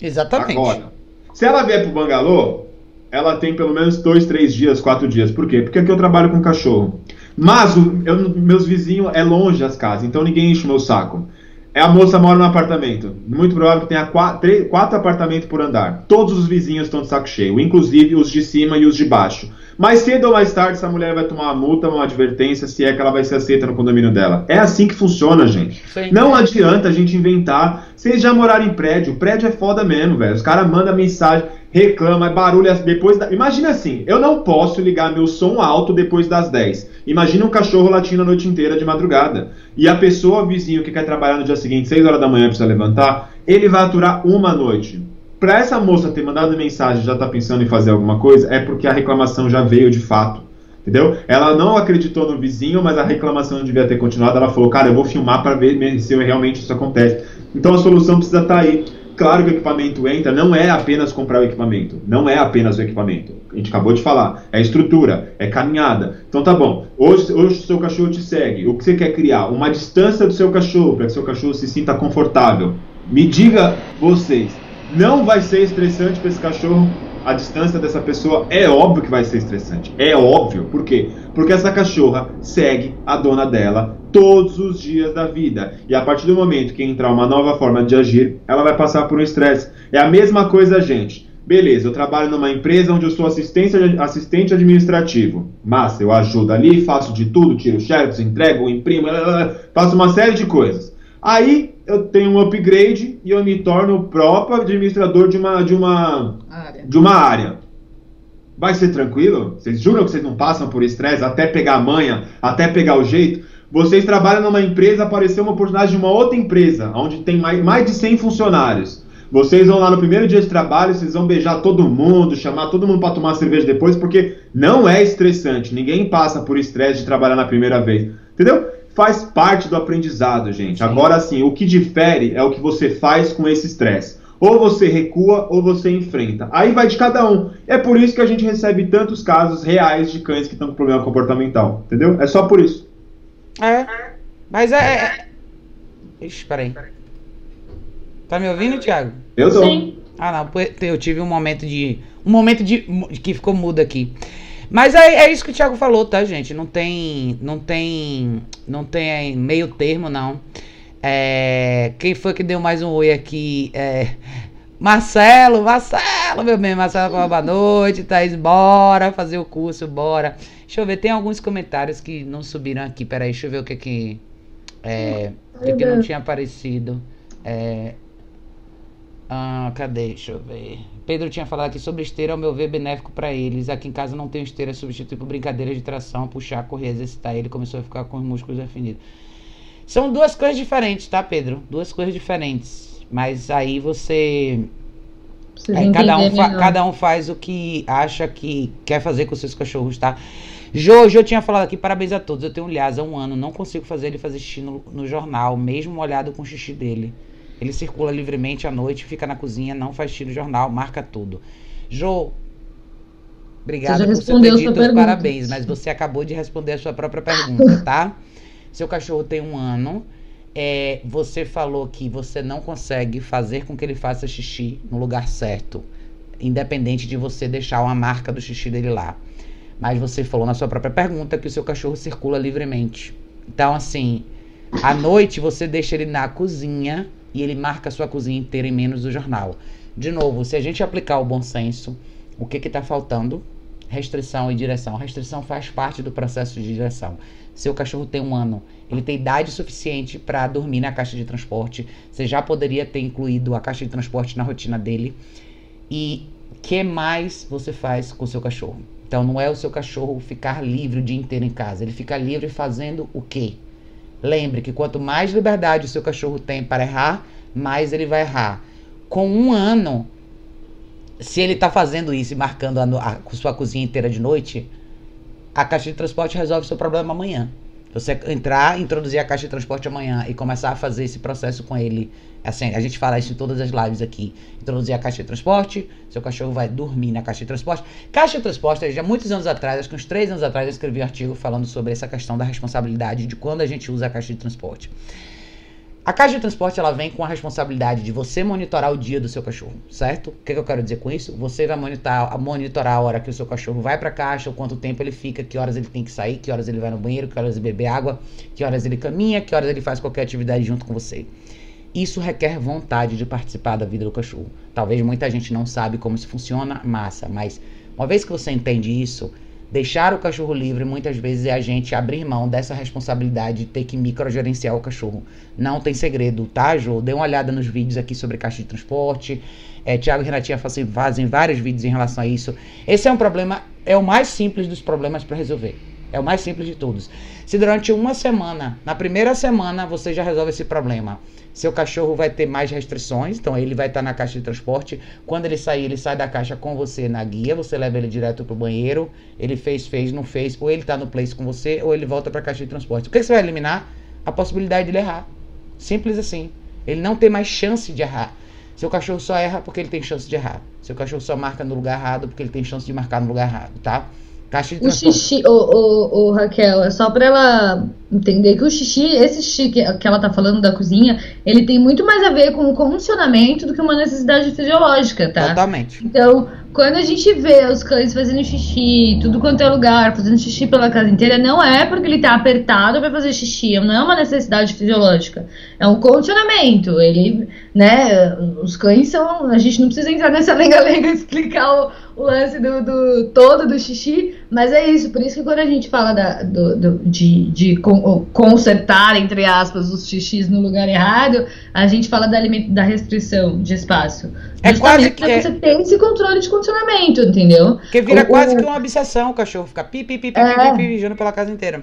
Exatamente. Agora. Se ela vier pro bangalô, ela tem pelo menos dois, três dias, quatro dias. Por quê? Porque aqui eu trabalho com cachorro. Mas o, eu, meus vizinhos é longe as casas, então ninguém enche o meu saco. É a moça mora num apartamento. Muito provável que tenha quatro, três, quatro apartamentos por andar. Todos os vizinhos estão de saco cheio, inclusive os de cima e os de baixo. Mais cedo ou mais tarde, essa mulher vai tomar uma multa, uma advertência, se é que ela vai ser aceita no condomínio dela. É assim que funciona, gente. Sim. Não adianta a gente inventar. Vocês já moraram em prédio. O prédio é foda mesmo, velho. Os caras mandam mensagem, reclama, é barulho depois da... Imagina assim, eu não posso ligar meu som alto depois das 10. Imagina um cachorro latindo a noite inteira de madrugada. E a pessoa, o vizinho que quer trabalhar no dia seguinte, 6 horas da manhã, precisa levantar, ele vai aturar uma noite para essa moça ter mandado mensagem já tá pensando em fazer alguma coisa, é porque a reclamação já veio de fato. Entendeu? Ela não acreditou no vizinho, mas a reclamação devia ter continuado. Ela falou, cara, eu vou filmar para ver se realmente isso acontece. Então a solução precisa estar tá aí. Claro que o equipamento entra, não é apenas comprar o equipamento, não é apenas o equipamento. A gente acabou de falar, é estrutura, é caminhada. Então tá bom, hoje, hoje o seu cachorro te segue, o que você quer criar? Uma distância do seu cachorro, para que seu cachorro se sinta confortável. Me diga vocês, não vai ser estressante para esse cachorro a distância dessa pessoa é óbvio que vai ser estressante. É óbvio. Por quê? Porque essa cachorra segue a dona dela todos os dias da vida. E a partir do momento que entrar uma nova forma de agir, ela vai passar por um estresse. É a mesma coisa, gente. Beleza, eu trabalho numa empresa onde eu sou assistente administrativo. Massa, eu ajudo ali, faço de tudo, tiro xerox, entrego, imprimo, faço uma série de coisas. Aí eu tenho um upgrade e eu me torno o próprio administrador de uma, de uma, área. De uma área. Vai ser tranquilo? Vocês juram que vocês não passam por estresse até pegar a manha, até pegar o jeito? Vocês trabalham numa empresa, apareceu uma oportunidade de uma outra empresa, onde tem mais, mais de 100 funcionários. Vocês vão lá no primeiro dia de trabalho, vocês vão beijar todo mundo, chamar todo mundo para tomar cerveja depois, porque não é estressante. Ninguém passa por estresse de trabalhar na primeira vez. Entendeu? Faz parte do aprendizado, gente. Sim. Agora sim, o que difere é o que você faz com esse estresse. Ou você recua ou você enfrenta. Aí vai de cada um. É por isso que a gente recebe tantos casos reais de cães que estão com problema comportamental. Entendeu? É só por isso. É. Mas é. é... Ixi, peraí. Tá me ouvindo, Thiago? Eu tô. Sim. Ah, não. Eu tive um momento de. Um momento de. que ficou mudo aqui. Mas é, é isso que o Thiago falou, tá, gente? Não tem. Não tem. Não tem meio termo, não. É, quem foi que deu mais um oi aqui? É, Marcelo, Marcelo, meu bem, Marcelo, boa noite, Thaís, bora fazer o curso, bora. Deixa eu ver, tem alguns comentários que não subiram aqui, peraí, deixa eu ver o que que, é, que, que, não tinha aparecido. É, Ah, cadê? Deixa eu ver. Pedro tinha falado aqui sobre esteira, ao meu ver, benéfico para eles. Aqui em casa não tem esteira, substitui por brincadeira de tração, puxar, correr, exercitar. Ele começou a ficar com os músculos definidos. São duas coisas diferentes, tá, Pedro? Duas coisas diferentes. Mas aí você. Aí cada, um cada um faz o que acha que quer fazer com seus cachorros, tá? Jojo, eu tinha falado aqui, parabéns a todos. Eu tenho um Lhasa há um ano, não consigo fazer ele fazer xixi no, no jornal, mesmo molhado com o xixi dele. Ele circula livremente à noite, fica na cozinha, não faz no jornal, marca tudo. Jo, obrigada por você ter dito os parabéns, mas você acabou de responder a sua própria pergunta, tá? Seu cachorro tem um ano. É, você falou que você não consegue fazer com que ele faça xixi no lugar certo, independente de você deixar uma marca do xixi dele lá. Mas você falou na sua própria pergunta que o seu cachorro circula livremente. Então, assim, à noite você deixa ele na cozinha e ele marca sua cozinha inteira em menos do jornal. De novo, se a gente aplicar o bom senso, o que está faltando? Restrição e direção. Restrição faz parte do processo de direção. Seu cachorro tem um ano, ele tem idade suficiente para dormir na caixa de transporte. Você já poderia ter incluído a caixa de transporte na rotina dele. E que mais você faz com o seu cachorro? Então não é o seu cachorro ficar livre o dia inteiro em casa. Ele fica livre fazendo o quê? Lembre que quanto mais liberdade o seu cachorro tem para errar, mais ele vai errar. Com um ano, se ele está fazendo isso e marcando a, a, sua cozinha inteira de noite, a caixa de transporte resolve seu problema amanhã. Você entrar, introduzir a caixa de transporte amanhã e começar a fazer esse processo com ele. Assim, a gente fala isso em todas as lives aqui. Introduzir a caixa de transporte, seu cachorro vai dormir na caixa de transporte. Caixa de transporte, já muitos anos atrás, acho que uns três anos atrás, eu escrevi um artigo falando sobre essa questão da responsabilidade de quando a gente usa a caixa de transporte. A caixa de transporte ela vem com a responsabilidade de você monitorar o dia do seu cachorro, certo? O que, que eu quero dizer com isso? Você vai monitorar, monitorar a hora que o seu cachorro vai para a caixa, quanto tempo ele fica, que horas ele tem que sair, que horas ele vai no banheiro, que horas ele bebe água, que horas ele caminha, que horas ele faz qualquer atividade junto com você. Isso requer vontade de participar da vida do cachorro. Talvez muita gente não sabe como isso funciona, massa, mas uma vez que você entende isso, Deixar o cachorro livre muitas vezes é a gente abrir mão dessa responsabilidade de ter que microgerenciar o cachorro. Não tem segredo, tá, Jô? Dê uma olhada nos vídeos aqui sobre caixa de transporte. É, Tiago e Renatinha fazem, fazem vários vídeos em relação a isso. Esse é um problema, é o mais simples dos problemas para resolver. É o mais simples de todos. Se durante uma semana, na primeira semana, você já resolve esse problema, seu cachorro vai ter mais restrições, então ele vai estar na caixa de transporte. Quando ele sair, ele sai da caixa com você na guia, você leva ele direto pro banheiro. Ele fez, fez, não fez, ou ele está no place com você, ou ele volta para a caixa de transporte. O que você vai eliminar? A possibilidade de ele errar. Simples assim. Ele não tem mais chance de errar. Seu cachorro só erra porque ele tem chance de errar. Seu cachorro só marca no lugar errado porque ele tem chance de marcar no lugar errado, tá? Caixa de o xixi, o, o, o, Raquel, é só pra ela entender que o xixi, esse xixi que, que ela tá falando da cozinha, ele tem muito mais a ver com o condicionamento do que uma necessidade fisiológica, tá? Totalmente. Então, quando a gente vê os cães fazendo xixi, tudo quanto é lugar, fazendo xixi pela casa inteira, não é porque ele tá apertado para fazer xixi, não é uma necessidade fisiológica, é um condicionamento. Ele, né, os cães são, a gente não precisa entrar nessa lenga-lenga explicar o, o lance do, do, todo do xixi, mas é isso, por isso que quando a gente fala da, do, do, de, de consertar, entre aspas, os xixis no lugar errado, a gente fala da, da restrição de espaço. É quase que. Você tem esse controle de condicionamento, entendeu? Porque vira o, quase o... que uma obsessão o cachorro ficar pi, pi, pi, pi, é. pi, pi, pi, pela casa inteira.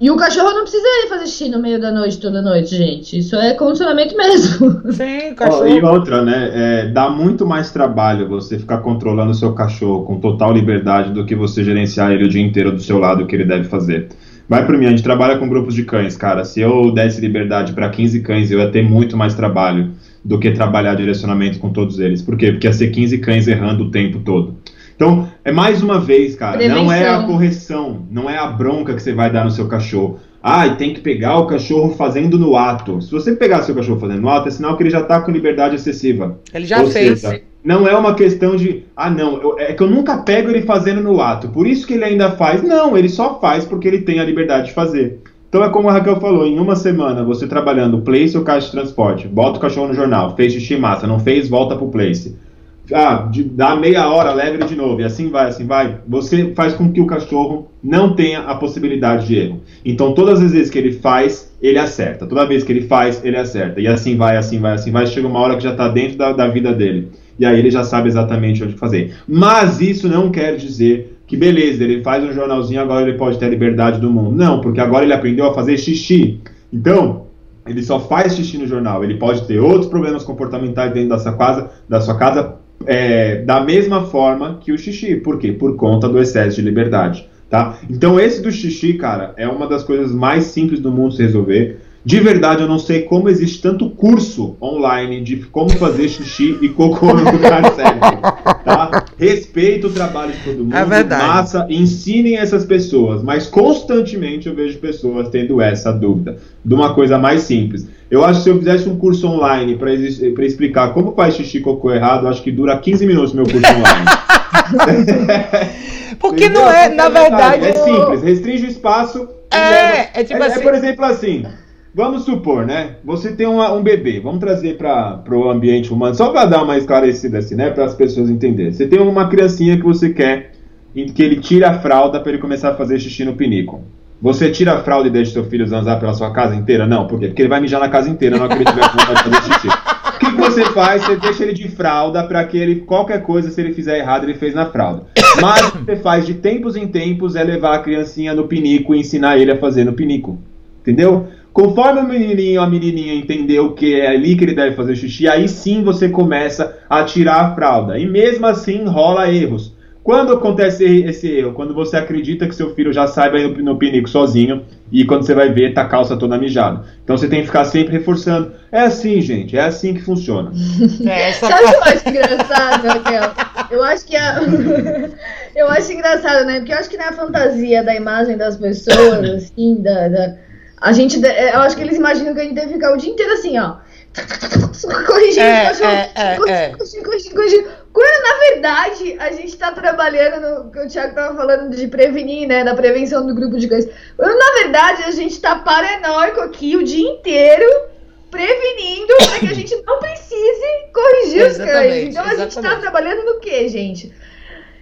E o cachorro não precisa ir fazer xixi no meio da noite, toda noite, gente. Isso é condicionamento mesmo. Sim, cachorro. Oh, e outra, né? É, dá muito mais trabalho você ficar controlando o seu cachorro com total liberdade do que você gerenciar ele o dia inteiro do seu lado, o que ele deve fazer. Vai por mim, a gente trabalha com grupos de cães, cara. Se eu desse liberdade para 15 cães, eu ia ter muito mais trabalho do que trabalhar direcionamento com todos eles. Por quê? Porque ia ser 15 cães errando o tempo todo. Então, é mais uma vez, cara, Prevenção. não é a correção, não é a bronca que você vai dar no seu cachorro. Ah, e tem que pegar o cachorro fazendo no ato. Se você pegar seu cachorro fazendo no ato, é sinal que ele já está com liberdade excessiva. Ele já Ou fez. Seja, não é uma questão de, ah, não, eu, é que eu nunca pego ele fazendo no ato, por isso que ele ainda faz. Não, ele só faz porque ele tem a liberdade de fazer. Então é como a Raquel falou, em uma semana você trabalhando place ou caixa de transporte, bota o cachorro no jornal, fez xixi massa, não fez, volta pro place. Ah, de, dá meia hora, ele de novo, e assim vai, assim vai, você faz com que o cachorro não tenha a possibilidade de erro. Então, todas as vezes que ele faz, ele acerta. Toda vez que ele faz, ele acerta. E assim vai, assim vai, assim vai. Chega uma hora que já está dentro da, da vida dele. E aí ele já sabe exatamente onde fazer. Mas isso não quer dizer que beleza, ele faz um jornalzinho, agora ele pode ter a liberdade do mundo. Não, porque agora ele aprendeu a fazer xixi. Então, ele só faz xixi no jornal. Ele pode ter outros problemas comportamentais dentro da sua casa, da sua casa é, da mesma forma que o xixi. Por quê? Por conta do excesso de liberdade. Tá? Então, esse do xixi, cara, é uma das coisas mais simples do mundo se resolver. De verdade, eu não sei como existe tanto curso online de como fazer xixi e cocô no lugar certo. Tá? Respeito o trabalho de todo mundo, é verdade. massa, ensinem essas pessoas, mas constantemente eu vejo pessoas tendo essa dúvida de uma coisa mais simples. Eu acho que se eu fizesse um curso online para explicar como faz xixi e cocô errado, eu acho que dura 15 minutos meu curso online. Porque não é, na verdade. É simples, restringe o espaço. É, é tipo é, assim. É, por exemplo, assim. Vamos supor, né? Você tem uma, um bebê, vamos trazer para o ambiente humano, só para dar uma esclarecida assim, né? Para as pessoas entenderem. Você tem uma criancinha que você quer que ele tire a fralda para ele começar a fazer xixi no pinico. Você tira a fralda e deixa seu filho zanzar pela sua casa inteira? Não, por quê? Porque ele vai mijar na casa inteira na hora que ele tiver vontade de fazer xixi. O que, que você faz? Você deixa ele de fralda para que ele, qualquer coisa, se ele fizer errado, ele fez na fralda. Mas o que você faz de tempos em tempos é levar a criancinha no pinico e ensinar ele a fazer no pinico. Entendeu? Conforme o menininho ou a menininha entendeu que é ali que ele deve fazer xixi, aí sim você começa a tirar a fralda. E mesmo assim rola erros. Quando acontece esse erro? Quando você acredita que seu filho já saiba ir no pinico sozinho e quando você vai ver, tá a calça toda mijada. Então você tem que ficar sempre reforçando. É assim, gente, é assim que funciona. É, essa... Sabe o que eu acho engraçado, Raquel? Eu acho que a... eu acho engraçado, né? Porque eu acho que na fantasia da imagem das pessoas, assim, da, da... a gente, eu acho que eles imaginam que a gente deve ficar o dia inteiro assim, ó corrigindo, é, cachorro, é, é, corrigindo, é. corrigindo, corrigindo, corrigindo. Quando, na verdade, a gente está trabalhando no que o Thiago estava falando de prevenir, né? Da prevenção do grupo de cães. Quando, na verdade, a gente está paranoico aqui o dia inteiro prevenindo para que a gente não precise corrigir os cães. Então a gente está trabalhando no que, gente?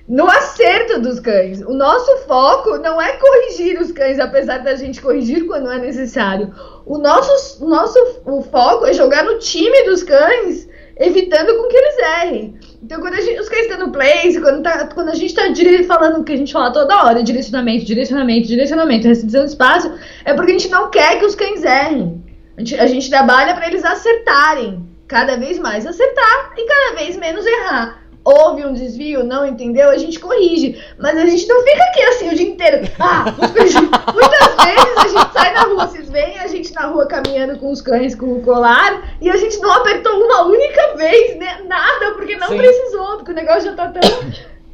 No acerto dos cães. O nosso foco não é corrigir os cães, apesar da gente corrigir quando é necessário. O nosso, nosso o foco é jogar no time dos cães, evitando com que eles errem. Então, quando gente, os cães estão no place, quando, tá, quando a gente está falando o que a gente fala toda hora, direcionamento, direcionamento, direcionamento, restrição de espaço, é porque a gente não quer que os cães errem. A gente, a gente trabalha para eles acertarem, cada vez mais acertar e cada vez menos errar houve um desvio, não entendeu, a gente corrige. Mas a gente não fica aqui assim o dia inteiro. Ah, muitas vezes a gente sai na rua, vocês veem a gente na rua caminhando com os cães com o colar e a gente não apertou uma única vez, né? Nada, porque não Sim. precisou, porque o negócio já tá tão,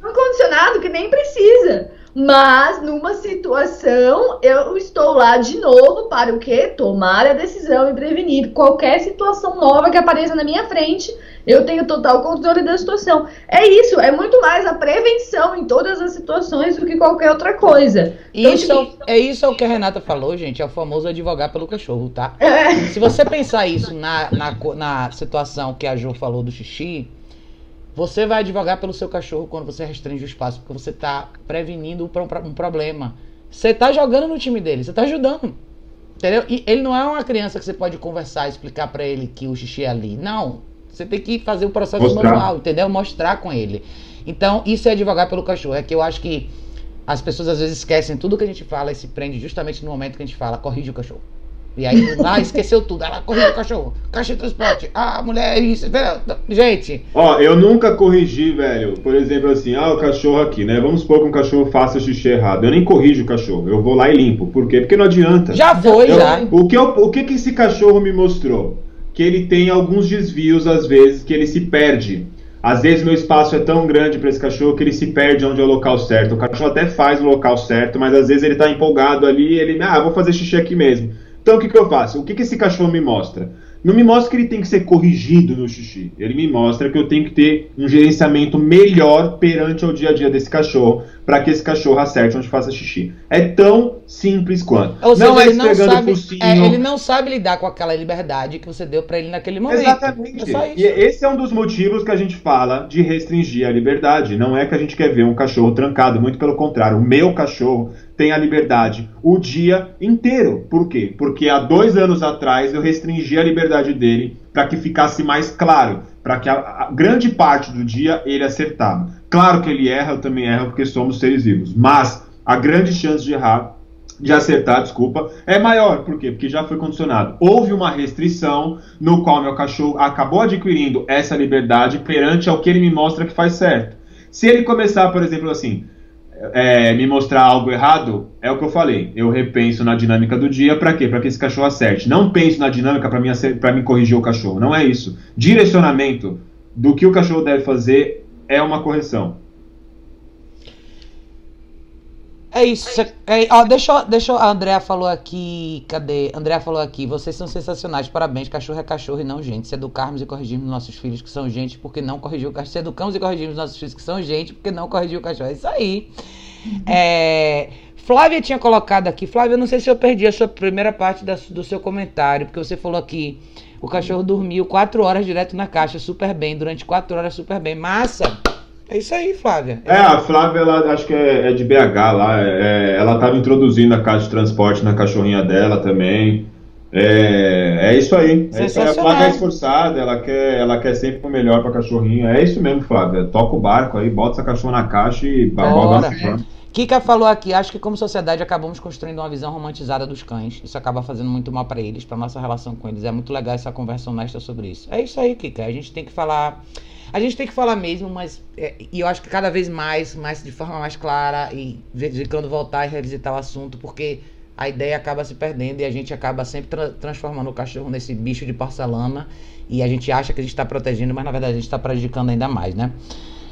tão condicionado que nem precisa. Mas numa situação, eu estou lá de novo para o quê? Tomar a decisão e prevenir qualquer situação nova que apareça na minha frente. Eu tenho total controle da situação. É isso, é muito mais a prevenção em todas as situações do que qualquer outra coisa. Então, isso tipo, é isso é o que a Renata falou, gente. É o famoso advogar pelo cachorro, tá? É. Se você pensar isso na, na, na situação que a Jo falou do xixi, você vai advogar pelo seu cachorro quando você restringe o espaço, porque você está prevenindo um problema. Você está jogando no time dele, você está ajudando. Entendeu? E ele não é uma criança que você pode conversar, explicar para ele que o xixi é ali. Não. Você tem que fazer o processo Mostrar. manual, entendeu? Mostrar com ele. Então, isso é advogar pelo cachorro. É que eu acho que as pessoas às vezes esquecem tudo que a gente fala e se prende justamente no momento que a gente fala, corrige o cachorro. E aí, lá esqueceu tudo. Ela corrigiu o cachorro. Caixa de transporte. Ah, mulher, isso. Gente. Ó, eu nunca corrigi, velho. Por exemplo, assim, ah, o cachorro aqui, né? Vamos supor que um cachorro faça xixi errado. Eu nem corrijo o cachorro. Eu vou lá e limpo. Por quê? Porque não adianta. Já foi, eu, já. O que, eu, o que, que esse cachorro me mostrou? Que ele tem alguns desvios, às vezes, que ele se perde. Às vezes meu espaço é tão grande para esse cachorro que ele se perde onde é o local certo. O cachorro até faz o local certo, mas às vezes ele tá empolgado ali, ele, ah, vou fazer xixi aqui mesmo. Então o que, que eu faço? O que, que esse cachorro me mostra? não me mostra que ele tem que ser corrigido no xixi. Ele me mostra que eu tenho que ter um gerenciamento melhor perante o dia a dia desse cachorro, para que esse cachorro acerte onde faça xixi. É tão simples quanto. Ou seja, não é ele, não sabe, focinho. é, ele não sabe lidar com aquela liberdade que você deu pra ele naquele momento. Exatamente. É só isso. E esse é um dos motivos que a gente fala de restringir a liberdade. Não é que a gente quer ver um cachorro trancado, muito pelo contrário. O meu cachorro a liberdade o dia inteiro. Por quê? Porque há dois anos atrás eu restringi a liberdade dele para que ficasse mais claro, para que a, a grande parte do dia ele acertava. Claro que ele erra, eu também erro porque somos seres vivos, mas a grande chance de errar de acertar, desculpa, é maior. Por quê? Porque já foi condicionado. Houve uma restrição no qual meu cachorro acabou adquirindo essa liberdade perante ao que ele me mostra que faz certo. Se ele começar, por exemplo, assim, é, me mostrar algo errado, é o que eu falei. Eu repenso na dinâmica do dia para quê? Para que esse cachorro acerte. Não penso na dinâmica para me corrigir o cachorro. Não é isso. Direcionamento do que o cachorro deve fazer é uma correção. É isso. é, ó, deixa, eu- deixa a Andrea falou aqui. Cadê? A Andrea falou aqui. Vocês são sensacionais. Parabéns. Cachorro é cachorro e não gente. Se educarmos e corrigirmos nossos filhos que são gente, porque não corrigiu o cachorro. Se educamos e corrigimos nossos filhos que são gente, porque não corrigiu o cachorro. É isso aí. É, Flávia tinha colocado aqui. Flávia, eu não sei se eu perdi a sua primeira parte da- do seu comentário, porque você falou aqui. O cachorro dormiu quatro horas direto na caixa, super bem. Durante quatro horas, super bem. Massa! É isso aí, Flávia. É, a Flávia, ela, acho que é, é de BH lá. é, ela estava introduzindo a caixa de transporte na cachorrinha dela também. É, é isso aí. É isso aí. A. Flávia é esforçada, ela quer, ela quer sempre o melhor para cachorrinha. É isso mesmo, Flávia. Toca o barco aí, bota essa cachorra na caixa e Bora. bora. bora. Kika falou aqui, acho que como sociedade acabamos construindo uma visão romantizada dos cães. Isso acaba fazendo muito mal pra eles, pra nossa relação com eles. É muito legal essa conversa honesta sobre isso. É isso aí, Kika. A gente tem que falar. A gente tem que falar mesmo, mas. é, e eu acho que cada vez mais, mais de forma mais clara e de vez em quando voltar e revisitar o assunto, porque a ideia acaba se perdendo e a gente acaba sempre tra- transformando o cachorro nesse bicho de porcelana. E a gente acha que a gente tá protegendo, mas na verdade a gente tá prejudicando ainda mais, né?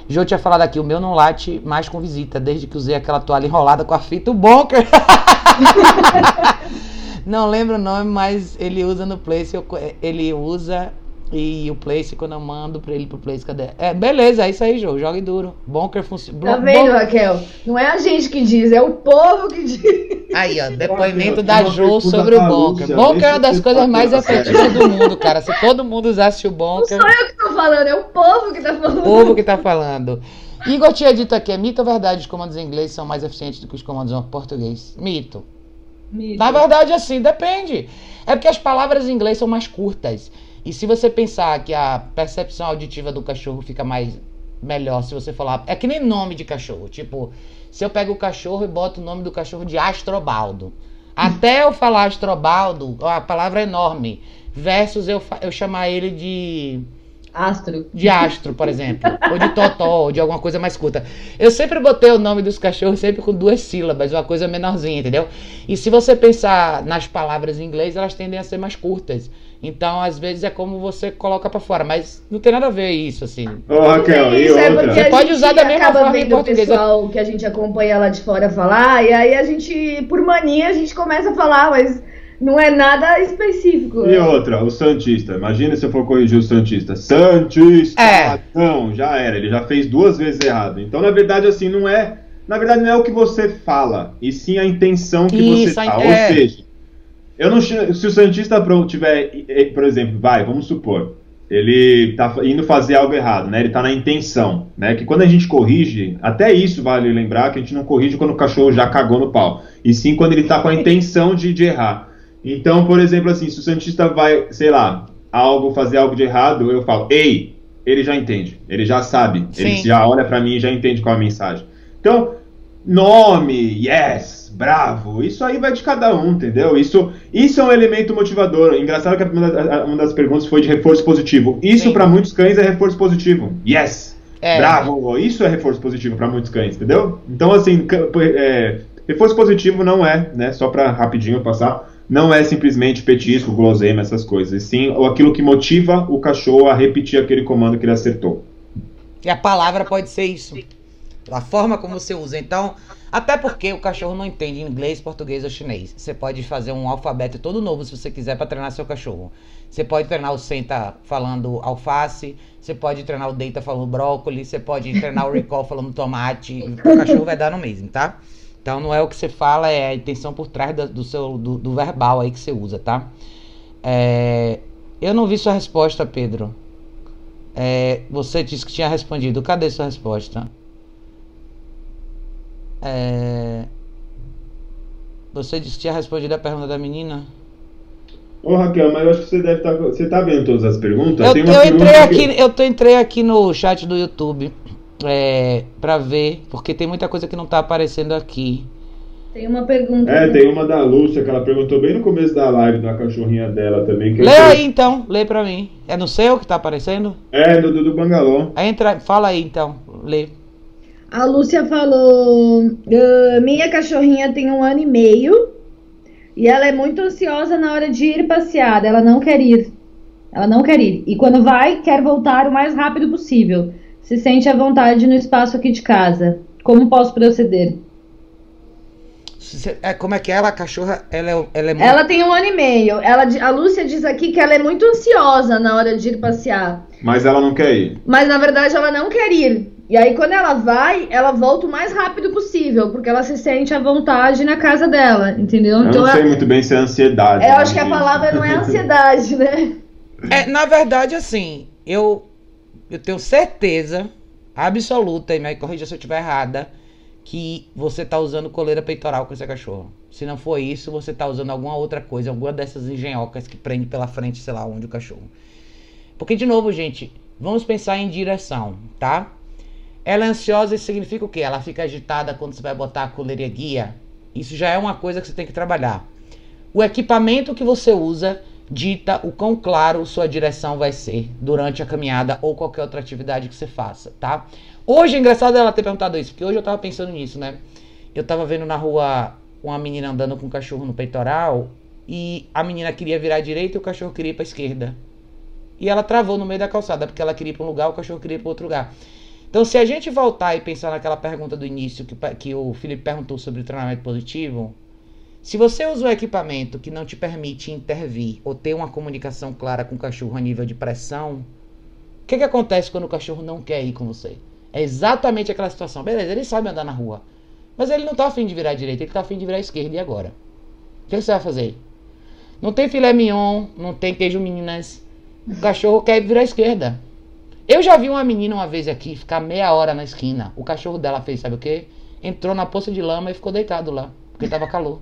Jô tinha falado aqui, o meu não late mais com visita, desde que usei aquela toalha enrolada com a fita, o Bonker. não lembro o nome, mas ele usa no Place, ele usa e o Place, quando eu mando pra ele pro Place, cadê? É, beleza, é isso aí, Jô, jogue duro. Bonker funciona. Tá vendo, Raquel? Não é a gente que diz, é o povo que diz. Aí, ó, depoimento da pergunta sobre o. Lúcia, Bonker é uma das coisas mais efetivas do mundo, cara. Se todo mundo usasse o Não Bonker. sou eu que tô falando, é o povo que tá falando. O povo que tá falando. Igor tinha dito aqui, é mito ou verdade os comandos em inglês são mais eficientes do que os comandos em português? Mito. Na verdade, assim, depende. É porque as palavras em inglês são mais curtas. E se você pensar que a percepção auditiva do cachorro fica mais melhor se você falar. É que nem nome de cachorro. Tipo, se eu pego o cachorro e boto o nome do cachorro de Astrobaldo. Até eu falar Astrobaldo, a palavra é enorme. Versus eu, eu chamar ele de Astro. de astro, por exemplo, ou de totó, ou de alguma coisa mais curta. Eu sempre botei o nome dos cachorros sempre com duas sílabas, uma coisa menorzinha, entendeu? E se você pensar nas palavras em inglês, elas tendem a ser mais curtas. Então, às vezes é como você coloca pra fora, mas não tem nada a ver isso assim. Ô, Raquel, e Isso é outra? porque a Você pode usar da mesma forma em vendo o português. pessoal que a gente acompanha lá de fora falar, e aí a gente, por mania, a gente começa a falar, mas não é nada específico. E outra, o Santista. Imagina se eu for corrigir o Santista. Santista! É. Não, já era. Ele já fez duas vezes errado. Então, na verdade, assim, não é. Na verdade, não é o que você fala, e sim a intenção que Isso, você a- tá. é. Ou seja, eu não se o Santista tiver, por exemplo, vai, vamos supor, ele tá fa- indo fazer algo errado, né? Ele tá na intenção, né? Que quando a gente corrige, até isso vale lembrar que a gente não corrige quando o cachorro já cagou no pau, e sim quando ele tá com a intenção de, de errar. Então, por exemplo, assim, se o Santista vai, sei lá, algo fazer algo de errado, eu falo, ei, ele já entende, ele já sabe, ele Sim. já olha pra mim e já entende qual é a mensagem. Então, nome, yes, bravo, isso aí vai de cada um, entendeu? Isso, isso é um elemento motivador. Engraçado que uma das, uma das perguntas foi de reforço positivo. Isso pra muitos cães é reforço positivo. Yes, É. bravo, isso é reforço positivo pra muitos cães, entendeu? Então, assim, é, reforço positivo não é, né? Só pra rapidinho passar. Não é simplesmente petisco, guloseima, essas coisas. e Sim, aquilo que motiva o cachorro a repetir aquele comando que ele acertou. E a palavra pode ser isso. A forma como você usa. Então, até porque o cachorro não entende inglês, português ou chinês. Você pode fazer um alfabeto todo novo se você quiser para treinar seu cachorro. Você pode treinar o senta falando alface, você pode treinar o deita falando brócolis, você pode treinar o recall falando tomate. O cachorro vai dar no mesmo, tá? Então não é o que você fala, é a intenção por trás do, do seu do, do, verbal aí que você usa, tá? É, eu não vi sua resposta, Pedro. É, você disse que tinha respondido. Cadê sua resposta? É... Você disse que tinha respondido a pergunta da menina? Ô Raquel, mas eu acho que você deve estar. Tá, você está vendo todas as perguntas? Eu, eu entrei, aqui, eu tô, entrei aqui no chat do YouTube é, para ver, porque tem muita coisa que não está aparecendo aqui. Tem uma pergunta. É, tem uma da Lúcia que ela perguntou bem no começo da live da cachorrinha dela também. lê aí então, lê pra mim. É no seu que tá aparecendo? É, do, do, do Bangalô. Aí entra, fala aí então, lê. A Lúcia falou: uh, Minha cachorrinha tem um ano e meio e ela é muito ansiosa na hora de ir passear. Ela não quer ir. Ela não quer ir. E quando vai, quer voltar o mais rápido possível. Se sente à vontade no espaço aqui de casa. Como posso proceder? É, como é que é ela, a cachorra? Ela é, ela é muito... Ela tem um ano e meio. Ela, a Lúcia diz aqui que ela é muito ansiosa na hora de ir passear. Mas ela não quer ir. Mas na verdade ela não quer ir. E aí, quando ela vai, ela volta o mais rápido possível, porque ela se sente à vontade na casa dela, entendeu? Eu então, não sei ela... muito bem se é ansiedade. É, eu acho que a palavra não é ansiedade, né? É, na verdade, assim, eu, eu tenho certeza absoluta, e me corrija se eu estiver errada, que você está usando coleira peitoral com esse cachorro. Se não for isso, você está usando alguma outra coisa, alguma dessas engenhocas que prende pela frente, sei lá, onde o cachorro. Porque, de novo, gente, vamos pensar em direção, tá? Ela é ansiosa, isso significa o quê? Ela fica agitada quando você vai botar a coleirinha guia. Isso já é uma coisa que você tem que trabalhar. O equipamento que você usa dita o quão claro sua direção vai ser durante a caminhada ou qualquer outra atividade que você faça, tá? Hoje é engraçado ela ter perguntado isso, porque hoje eu tava pensando nisso, né? Eu tava vendo na rua uma menina andando com um cachorro no peitoral e a menina queria virar à direita e o cachorro queria ir pra esquerda. E ela travou no meio da calçada, porque ela queria ir pra um lugar, o cachorro queria ir pra outro lugar. Então, se a gente voltar e pensar naquela pergunta do início que, que o Felipe perguntou sobre treinamento positivo, se você usa um equipamento que não te permite intervir ou ter uma comunicação clara com o cachorro a nível de pressão, o que, que acontece quando o cachorro não quer ir com você? É exatamente aquela situação. Beleza, ele sabe andar na rua. Mas ele não está afim de virar direita, ele está afim de virar esquerda. E agora? O que você vai fazer? Não tem filé mignon, não tem queijo Minas. O cachorro quer virar esquerda. Eu já vi uma menina uma vez aqui ficar meia hora na esquina. O cachorro dela fez, sabe o quê? Entrou na poça de lama e ficou deitado lá, porque estava calor.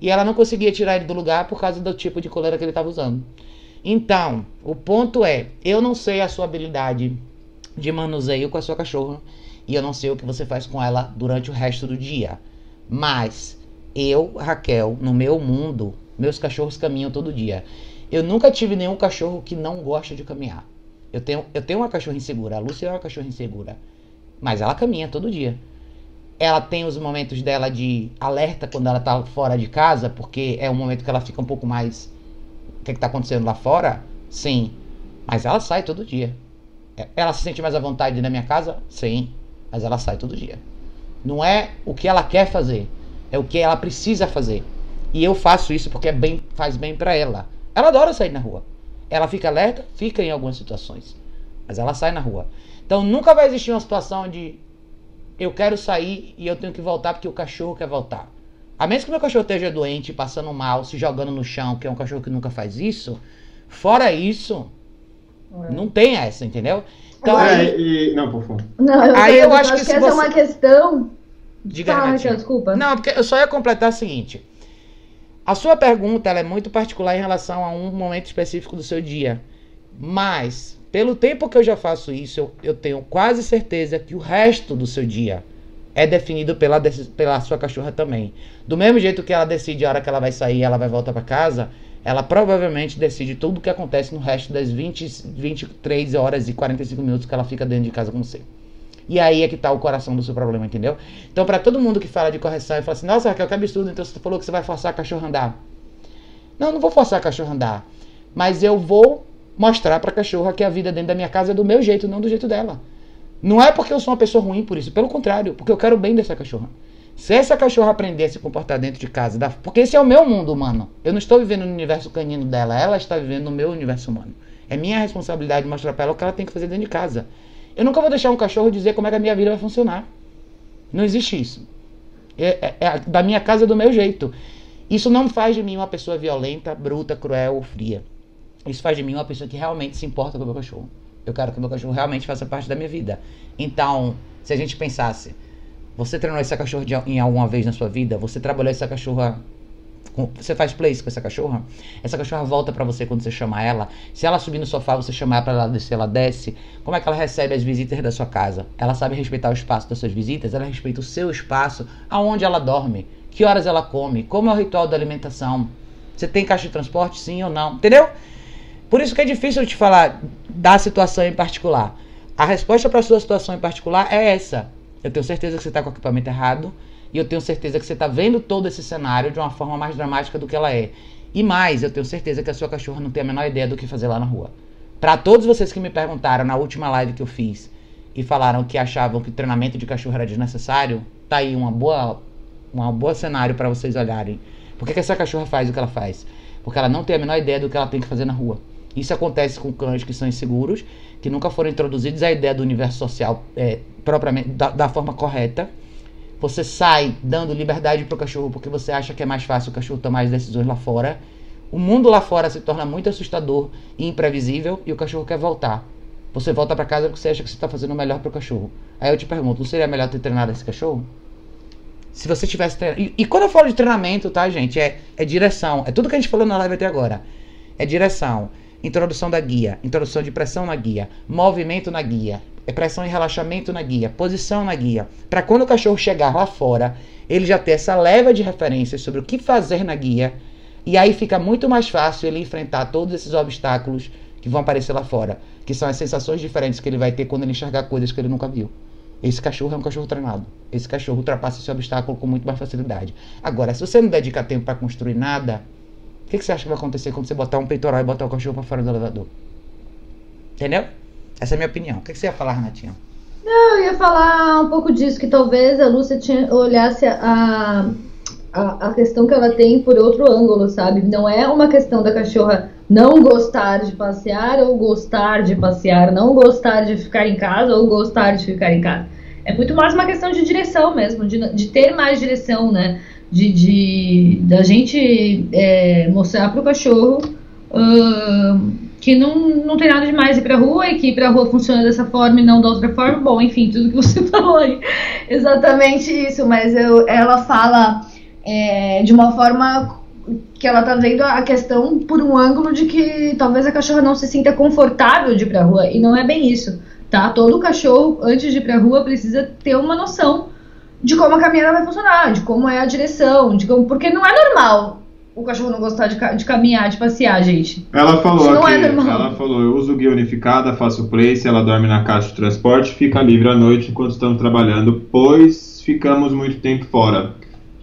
E ela não conseguia tirar ele do lugar por causa do tipo de coleira que ele estava usando. Então, o ponto é, eu não sei a sua habilidade de manuseio com a sua cachorra e eu não sei o que você faz com ela durante o resto do dia. Mas eu, Raquel, no meu mundo, meus cachorros caminham todo dia. Eu nunca tive nenhum cachorro que não gosta de caminhar. Eu tenho, eu tenho uma cachorra insegura. A Lúcia é uma cachorra insegura. Mas ela caminha todo dia. Ela tem os momentos dela de alerta quando ela tá fora de casa, porque é um momento que ela fica um pouco mais. O que, é que tá acontecendo lá fora? Sim. Mas ela sai todo dia. É, ela se sente mais à vontade na minha casa? Sim. Mas ela sai todo dia. Não é o que ela quer fazer, é o que ela precisa fazer. E eu faço isso porque é bem, faz bem para ela. Ela adora sair na rua. Ela fica alerta? Fica em algumas situações. Mas ela sai na rua. Então nunca vai existir uma situação de eu quero sair e eu tenho que voltar porque o cachorro quer voltar. A menos que meu cachorro esteja doente, passando mal, se jogando no chão, que é um cachorro que nunca faz isso. Fora isso, é. não tem essa, entendeu? Então, é, aí, e... Não, por favor. Não, eu, aí eu acho, acho que, que essa você... é uma questão. Diga, tá, desculpa. Não, porque eu só ia completar o seguinte. A sua pergunta é muito particular em relação a um momento específico do seu dia. Mas, pelo tempo que eu já faço isso, eu, eu tenho quase certeza que o resto do seu dia é definido pela, pela sua cachorra também. Do mesmo jeito que ela decide a hora que ela vai sair, ela vai voltar para casa, ela provavelmente decide tudo o que acontece no resto das 20, 23 horas e 45 minutos que ela fica dentro de casa com você. E aí é que tá o coração do seu problema, entendeu? Então, para todo mundo que fala de correção e fala assim, nossa, Raquel, que absurdo, então você falou que você vai forçar a cachorro a andar. Não, não vou forçar a cachorro a andar. Mas eu vou mostrar pra cachorra que a vida dentro da minha casa é do meu jeito, não do jeito dela. Não é porque eu sou uma pessoa ruim por isso, pelo contrário, porque eu quero bem dessa cachorra. Se essa cachorra aprender a se comportar dentro de casa, porque esse é o meu mundo humano. Eu não estou vivendo no universo canino dela, ela está vivendo no meu universo humano. É minha responsabilidade mostrar para ela o que ela tem que fazer dentro de casa. Eu nunca vou deixar um cachorro dizer como é que a minha vida vai funcionar. Não existe isso. É, é, é da minha casa é do meu jeito. Isso não faz de mim uma pessoa violenta, bruta, cruel ou fria. Isso faz de mim uma pessoa que realmente se importa com o meu cachorro. Eu quero que o meu cachorro realmente faça parte da minha vida. Então, se a gente pensasse, você treinou essa cachorra de, em alguma vez na sua vida? Você trabalhou essa cachorra você faz place com essa cachorra? Essa cachorra volta para você quando você chama ela. Se ela subir no sofá, você chamar para ela descer, ela desce. Como é que ela recebe as visitas da sua casa? Ela sabe respeitar o espaço das suas visitas, ela respeita o seu espaço, aonde ela dorme, que horas ela come, como é o ritual da alimentação. Você tem caixa de transporte, sim ou não? Entendeu? Por isso que é difícil eu te falar da situação em particular. A resposta para a sua situação em particular é essa. Eu tenho certeza que você está com o equipamento errado. E eu tenho certeza que você está vendo todo esse cenário de uma forma mais dramática do que ela é. E mais, eu tenho certeza que a sua cachorra não tem a menor ideia do que fazer lá na rua. Para todos vocês que me perguntaram na última live que eu fiz e falaram que achavam que o treinamento de cachorro era desnecessário, tá aí uma boa, uma boa cenário para vocês olharem. Por que, que essa cachorra faz o que ela faz? Porque ela não tem a menor ideia do que ela tem que fazer na rua. Isso acontece com cães que são inseguros, que nunca foram introduzidos à ideia do universo social é, propriamente da, da forma correta. Você sai dando liberdade para o cachorro porque você acha que é mais fácil o cachorro tomar as decisões lá fora. O mundo lá fora se torna muito assustador e imprevisível e o cachorro quer voltar. Você volta para casa porque você acha que você está fazendo o melhor para o cachorro. Aí eu te pergunto, não seria melhor ter treinado esse cachorro? Se você tivesse treinado. E, e, quando eu falo de treinamento, tá, gente? É, é direção. É tudo que a gente falou na live até agora. É direção. Introdução da guia. Introdução de pressão na guia. Movimento na guia é pressão e relaxamento na guia, posição na guia, para quando o cachorro chegar lá fora, ele já ter essa leva de referências sobre o que fazer na guia, e aí fica muito mais fácil ele enfrentar todos esses obstáculos que vão aparecer lá fora, que são as sensações diferentes que ele vai ter quando ele enxergar coisas que ele nunca viu. Esse cachorro é um cachorro treinado. Esse cachorro ultrapassa esse obstáculo com muito mais facilidade. Agora, se você não dedica tempo para construir nada, o que, que, você acha que vai acontecer quando você botar um peitoral e botar o cachorro para fora do elevador? Entendeu? Essa é a minha opinião. O que você ia falar, Renatinha? Não, eu ia falar um pouco disso, que talvez a Lúcia tinha, olhasse a, a, a questão que ela tem por outro ângulo, sabe? Não é uma questão da cachorra não gostar de passear ou gostar de passear, não gostar de ficar em casa ou gostar de ficar em casa. É muito mais uma questão de direção mesmo, de, de ter mais direção, né? De, de da gente é, mostrar pro cachorro uh, que não, não tem nada demais ir pra rua e que ir pra rua funciona dessa forma e não da outra forma. Bom, enfim, tudo que você falou aí. Exatamente isso, mas eu, ela fala é, de uma forma que ela tá vendo a questão por um ângulo de que talvez a cachorra não se sinta confortável de ir pra rua. E não é bem isso, tá? Todo cachorro, antes de ir pra rua, precisa ter uma noção de como a caminhada vai funcionar, de como é a direção, de como, porque não é normal o cachorro não gostar de, de caminhar, de passear, gente. Ela falou aqui, é ela falou, eu uso guia unificada, faço place, ela dorme na caixa de transporte, fica livre à noite enquanto estamos trabalhando, pois ficamos muito tempo fora.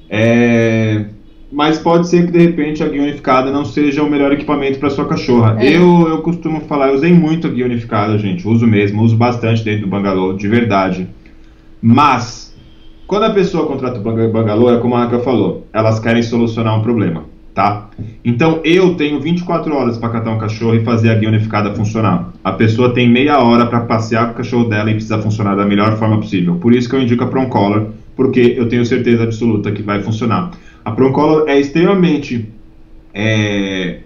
É... Mas pode ser que de repente a guia unificada não seja o melhor equipamento para sua cachorra. É. Eu, eu costumo falar, eu usei muito a guia unificada, gente. Uso mesmo, uso bastante dentro do bangalô, de verdade. Mas, quando a pessoa contrata o bangalô, é como a Raquel falou, elas querem solucionar um problema tá? Então eu tenho 24 horas para catar um cachorro e fazer a guia unificada funcionar. A pessoa tem meia hora para passear com o cachorro dela e precisa funcionar da melhor forma possível. Por isso que eu indico a Proncolor, porque eu tenho certeza absoluta que vai funcionar. A Proncolor é extremamente, é,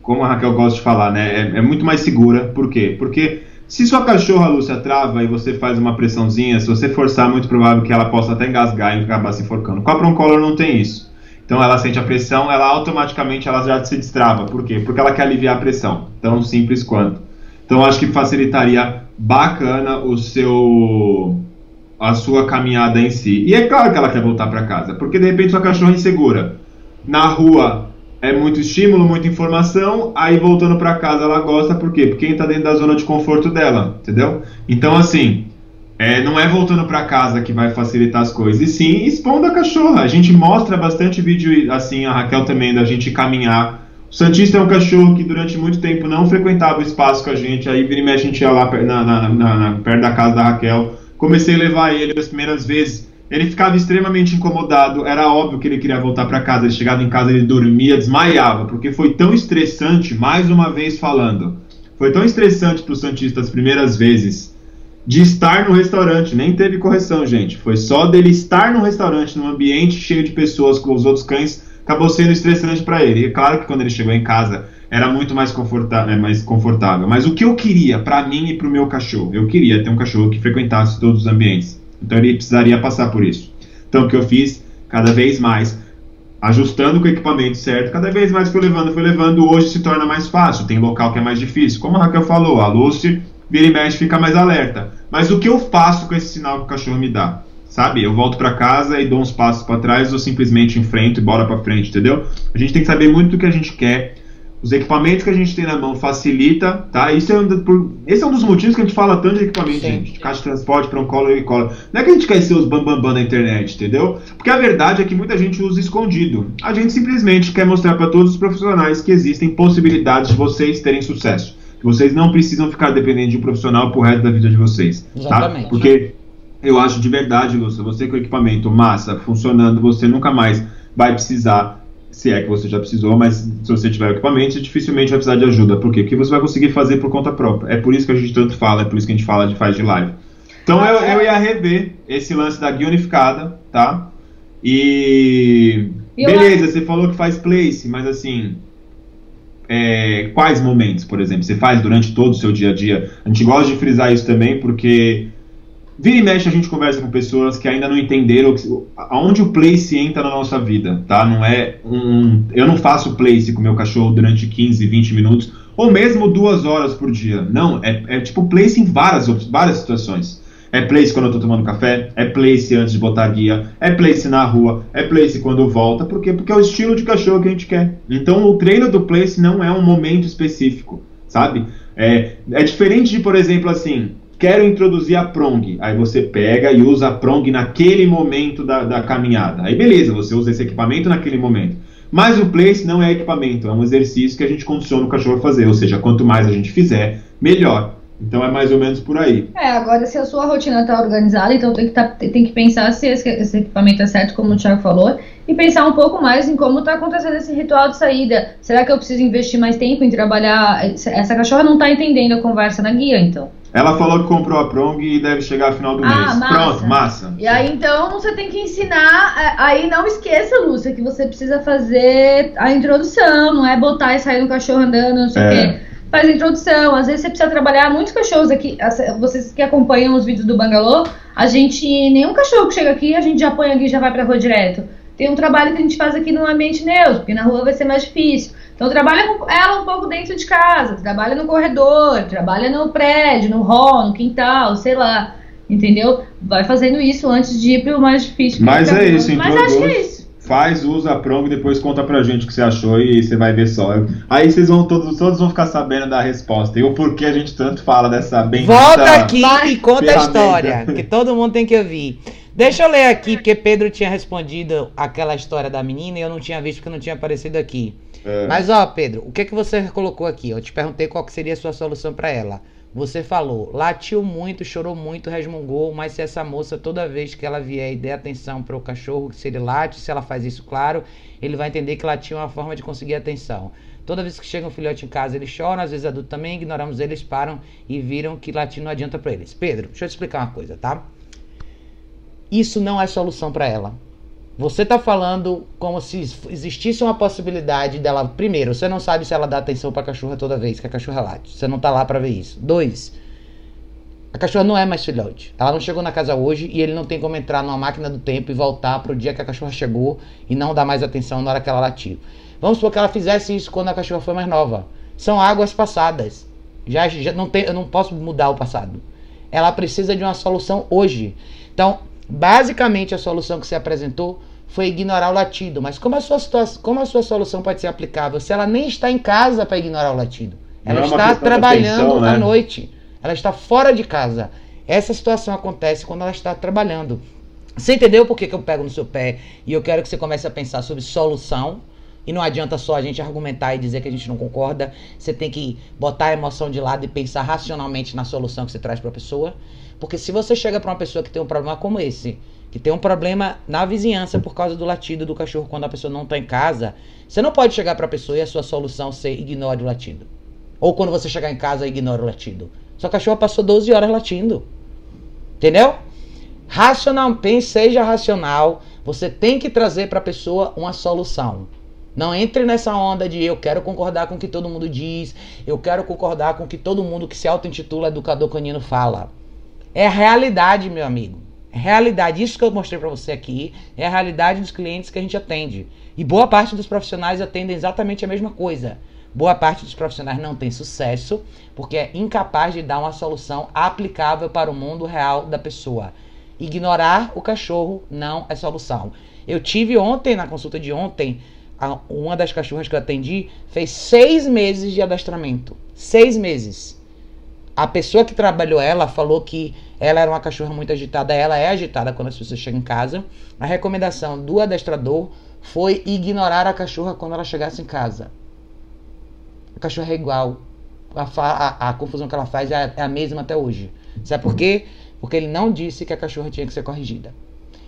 como a Raquel gosta de falar, né? É, é muito mais segura. Por quê? Porque se sua cachorra, Lúcia, trava e você faz uma pressãozinha, se você forçar, é muito provável que ela possa até engasgar e acabar se enforcando. Com a Proncolor não tem isso. Então ela sente a pressão, ela automaticamente ela já se destrava. Por quê? Porque ela quer aliviar a pressão. Tão simples quanto. Então acho que facilitaria bacana o seu a sua caminhada em si. E é claro que ela quer voltar para casa, porque de repente sua cachorra é insegura. Na rua é muito estímulo, muita informação, aí voltando para casa ela gosta, por quê? Porque está dentro da zona de conforto dela, entendeu? Então assim, é, não é voltando para casa que vai facilitar as coisas, e sim expondo a cachorra. A gente mostra bastante vídeo assim, a Raquel também, da gente caminhar. O Santista é um cachorro que durante muito tempo não frequentava o espaço com a gente, aí vira e mexe a gente ia lá na, na, na, perto da casa da Raquel, Comecei a levar ele as primeiras vezes. Ele ficava extremamente incomodado. Era óbvio que ele queria voltar para casa. Ele chegava em casa, ele dormia, desmaiava, porque foi tão estressante. Mais uma vez falando, foi tão estressante para o Santista as primeiras vezes de estar no restaurante. Nem teve correção, gente. Foi só dele estar no restaurante, num ambiente cheio de pessoas com os outros cães, acabou sendo estressante para ele. E é claro que quando ele chegou em casa era muito mais confortável, é, mais confortável. Mas o que eu queria para mim e para o meu cachorro? Eu queria ter um cachorro que frequentasse todos os ambientes. Então ele precisaria passar por isso. Então o que eu fiz, cada vez mais, ajustando com o equipamento certo, cada vez mais fui levando, fui levando, hoje se torna mais fácil. Tem local que é mais difícil. Como a Raquel falou, a Lucy vira e mexe fica mais alerta. Mas o que eu faço com esse sinal que o cachorro me dá? Sabe? Eu volto para casa e dou uns passos para trás ou simplesmente enfrento e bora para frente, entendeu? A gente tem que saber muito do que a gente quer os equipamentos que a gente tem na mão facilita, tá? Isso é um, esse é um dos motivos que a gente fala tanto de equipamento, Sim. gente. De caixa de transporte, para um colo e cola. Não é que a gente quer ser os bambambam bam, bam na internet, entendeu? Porque a verdade é que muita gente usa escondido. A gente simplesmente quer mostrar para todos os profissionais que existem possibilidades de vocês terem sucesso. Que vocês não precisam ficar dependendo de um profissional pro resto da vida de vocês. Tá? Exatamente. Tá? Porque eu acho de verdade, Lúcia, você com o equipamento massa funcionando, você nunca mais vai precisar se é que você já precisou, mas se você tiver equipamento, dificilmente vai precisar de ajuda. Por quê? Porque você vai conseguir fazer por conta própria. É por isso que a gente tanto fala, é por isso que a gente fala de faz de live. Então eu, eu ia rever esse lance da guia unificada, tá? E. beleza, você falou que faz place, mas assim. É, quais momentos, por exemplo? Você faz durante todo o seu dia a dia? A gente gosta de frisar isso também, porque Vira e mexe a gente conversa com pessoas que ainda não entenderam aonde o place entra na nossa vida, tá? Não é um. Eu não faço place com meu cachorro durante 15, 20 minutos, ou mesmo duas horas por dia. Não, é, é tipo place em várias, várias situações. É place quando eu tô tomando café, é place antes de botar guia, é place na rua, é place quando volta. Por quê? Porque é o estilo de cachorro que a gente quer. Então o treino do place não é um momento específico, sabe? É, é diferente de, por exemplo, assim, quero introduzir a prong. Aí você pega e usa a prong naquele momento da, da caminhada. Aí beleza, você usa esse equipamento naquele momento. Mas o place não é equipamento, é um exercício que a gente condiciona o cachorro a fazer. Ou seja, quanto mais a gente fizer, melhor. Então é mais ou menos por aí. É, agora se a sua rotina está organizada, então tem que, tá, tem que pensar se esse, esse, equipamento é certo, como o Thiago falou, e pensar um pouco mais em como está acontecendo esse ritual de saída. Será que eu preciso investir mais tempo em trabalhar? Essa cachorra não está entendendo a conversa na guia, então. Ela falou que comprou a Prong e deve chegar no final do ah, mês. Massa. Pronto, massa. E aí então você tem que ensinar. É, aí não esqueça, Lúcia, que você precisa fazer a introdução, não é botar e sair no cachorro andando, não sei o é. quê. Faz a introdução, às vezes você precisa trabalhar muitos cachorros aqui. Vocês que acompanham os vídeos do Bangalô, a gente. Nenhum cachorro que chega aqui, a gente já põe aqui e já vai pra rua direto. Tem um trabalho que a gente faz aqui no ambiente neutro, porque na rua vai ser mais difícil. Então trabalha com ela um pouco dentro de casa, trabalha no corredor, trabalha no prédio, no hall, no quintal, sei lá. Entendeu? Vai fazendo isso antes de ir pro mais difícil. Mas é isso, Mas acho que é isso. Faz, usa a prong e depois conta pra gente o que você achou e você vai ver só. Aí vocês vão todos, todos vão ficar sabendo da resposta. E o porquê a gente tanto fala dessa bem Volta aqui e conta ferramenta. a história, que todo mundo tem que ouvir. Deixa eu ler aqui, porque Pedro tinha respondido aquela história da menina e eu não tinha visto porque não tinha aparecido aqui. É. Mas ó, Pedro, o que que você colocou aqui? Eu te perguntei qual que seria a sua solução para ela. Você falou, latiu muito, chorou muito, resmungou, mas se essa moça toda vez que ela vier e der atenção para o cachorro, se ele late, se ela faz isso, claro, ele vai entender que latir é uma forma de conseguir atenção. Toda vez que chega um filhote em casa, eles choram, às vezes adulto também, ignoramos eles, param e viram que latir não adianta para eles. Pedro, deixa eu te explicar uma coisa, tá? Isso não é solução para ela. Você está falando como se existisse uma possibilidade dela. Primeiro, você não sabe se ela dá atenção para a cachorra toda vez que a cachorra late. Você não está lá para ver isso. Dois, a cachorra não é mais filhote. Ela não chegou na casa hoje e ele não tem como entrar numa máquina do tempo e voltar para o dia que a cachorra chegou e não dar mais atenção na hora que ela latiu. Vamos supor que ela fizesse isso quando a cachorra foi mais nova. São águas passadas. Já, já não tem, eu não posso mudar o passado. Ela precisa de uma solução hoje. Então, Basicamente, a solução que você apresentou foi ignorar o latido. Mas como a sua, como a sua solução pode ser aplicável se ela nem está em casa para ignorar o latido? Ela Não é está é trabalhando atenção, né? à noite. Ela está fora de casa. Essa situação acontece quando ela está trabalhando. Você entendeu por que, que eu pego no seu pé e eu quero que você comece a pensar sobre solução E não adianta só a gente argumentar e dizer que a gente não concorda. Você tem que botar a emoção de lado e pensar racionalmente na solução que você traz para a pessoa. Porque se você chega para uma pessoa que tem um problema como esse, que tem um problema na vizinhança por causa do latido do cachorro quando a pessoa não está em casa, você não pode chegar para a pessoa e a sua solução ser ignore o latido. Ou quando você chegar em casa, ignore o latido. Sua cachorra passou 12 horas latindo. Entendeu? Racional, pense, seja racional. Você tem que trazer para a pessoa uma solução. Não entre nessa onda de eu quero concordar com o que todo mundo diz, eu quero concordar com o que todo mundo que se auto-intitula educador canino fala. É realidade, meu amigo. É realidade. Isso que eu mostrei para você aqui é a realidade dos clientes que a gente atende. E boa parte dos profissionais atendem exatamente a mesma coisa. Boa parte dos profissionais não tem sucesso porque é incapaz de dar uma solução aplicável para o mundo real da pessoa. Ignorar o cachorro não é solução. Eu tive ontem, na consulta de ontem, uma das cachorras que eu atendi fez seis meses de adestramento. Seis meses. A pessoa que trabalhou ela falou que ela era uma cachorra muito agitada. Ela é agitada quando as pessoas chegam em casa. A recomendação do adestrador foi ignorar a cachorra quando ela chegasse em casa. A cachorra é igual. A, a, a confusão que ela faz é a, é a mesma até hoje. Sabe por quê? Porque ele não disse que a cachorra tinha que ser corrigida.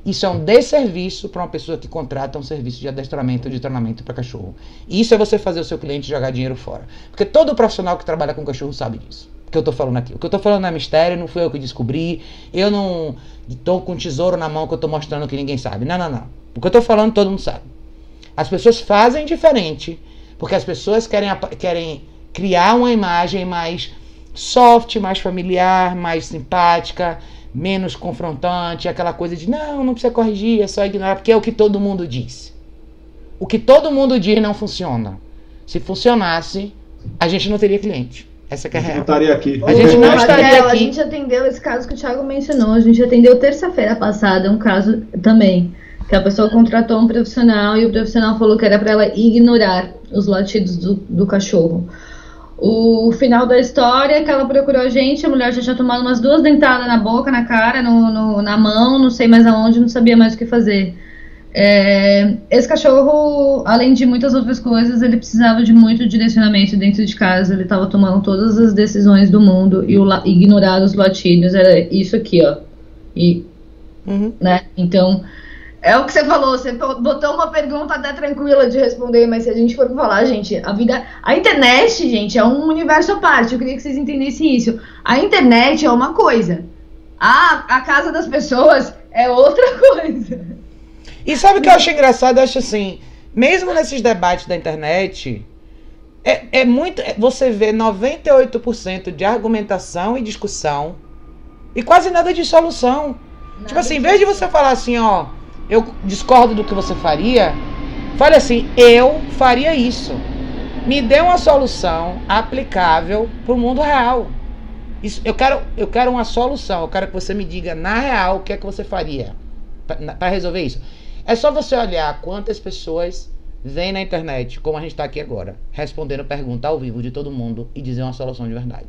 Isso é um desserviço para uma pessoa que contrata um serviço de adestramento ou de treinamento para cachorro. Isso é você fazer o seu cliente jogar dinheiro fora. Porque todo profissional que trabalha com cachorro sabe disso. Que eu estou falando aqui. O que eu estou falando não é mistério, não fui eu que descobri. Eu não estou com tesouro na mão que eu estou mostrando que ninguém sabe. Não, não, não. O que eu estou falando todo mundo sabe. As pessoas fazem diferente porque as pessoas querem, querem criar uma imagem mais soft, mais familiar, mais simpática menos confrontante, aquela coisa de não, não precisa corrigir, é só ignorar, porque é o que todo mundo diz. O que todo mundo diz não funciona. Se funcionasse, a gente não teria cliente. Essa é a real. estaria aqui. A gente não estaria aqui. A gente atendeu esse caso que o Thiago mencionou. A gente atendeu terça-feira passada um caso também. Que a pessoa contratou um profissional e o profissional falou que era para ela ignorar os latidos do, do cachorro. O final da história é que ela procurou a gente, a mulher já tinha tomado umas duas dentadas na boca, na cara, no, no na mão, não sei mais aonde, não sabia mais o que fazer. É, esse cachorro, além de muitas outras coisas, ele precisava de muito direcionamento dentro de casa. Ele estava tomando todas as decisões do mundo e o, ignorar os latidos era isso aqui, ó. E, uhum. né? Então, é o que você falou, você botou uma pergunta até tranquila de responder, mas se a gente for falar, gente, a vida. A internet, gente, é um universo à parte. Eu queria que vocês entendessem isso. A internet é uma coisa. A, a casa das pessoas é outra coisa. E sabe o que eu acho engraçado? Eu acho assim, mesmo nesses debates da internet, é, é muito. É, você vê 98% de argumentação e discussão e quase nada de solução. Nada tipo assim, em vez de você falar assim, ó eu discordo do que você faria, fale assim: eu faria isso. Me dê uma solução aplicável para o mundo real. Isso, eu, quero, eu quero uma solução. Eu quero que você me diga na real o que é que você faria para resolver isso. É só você olhar quantas pessoas vêm na internet, como a gente está aqui agora, respondendo pergunta ao vivo de todo mundo e dizer uma solução de verdade.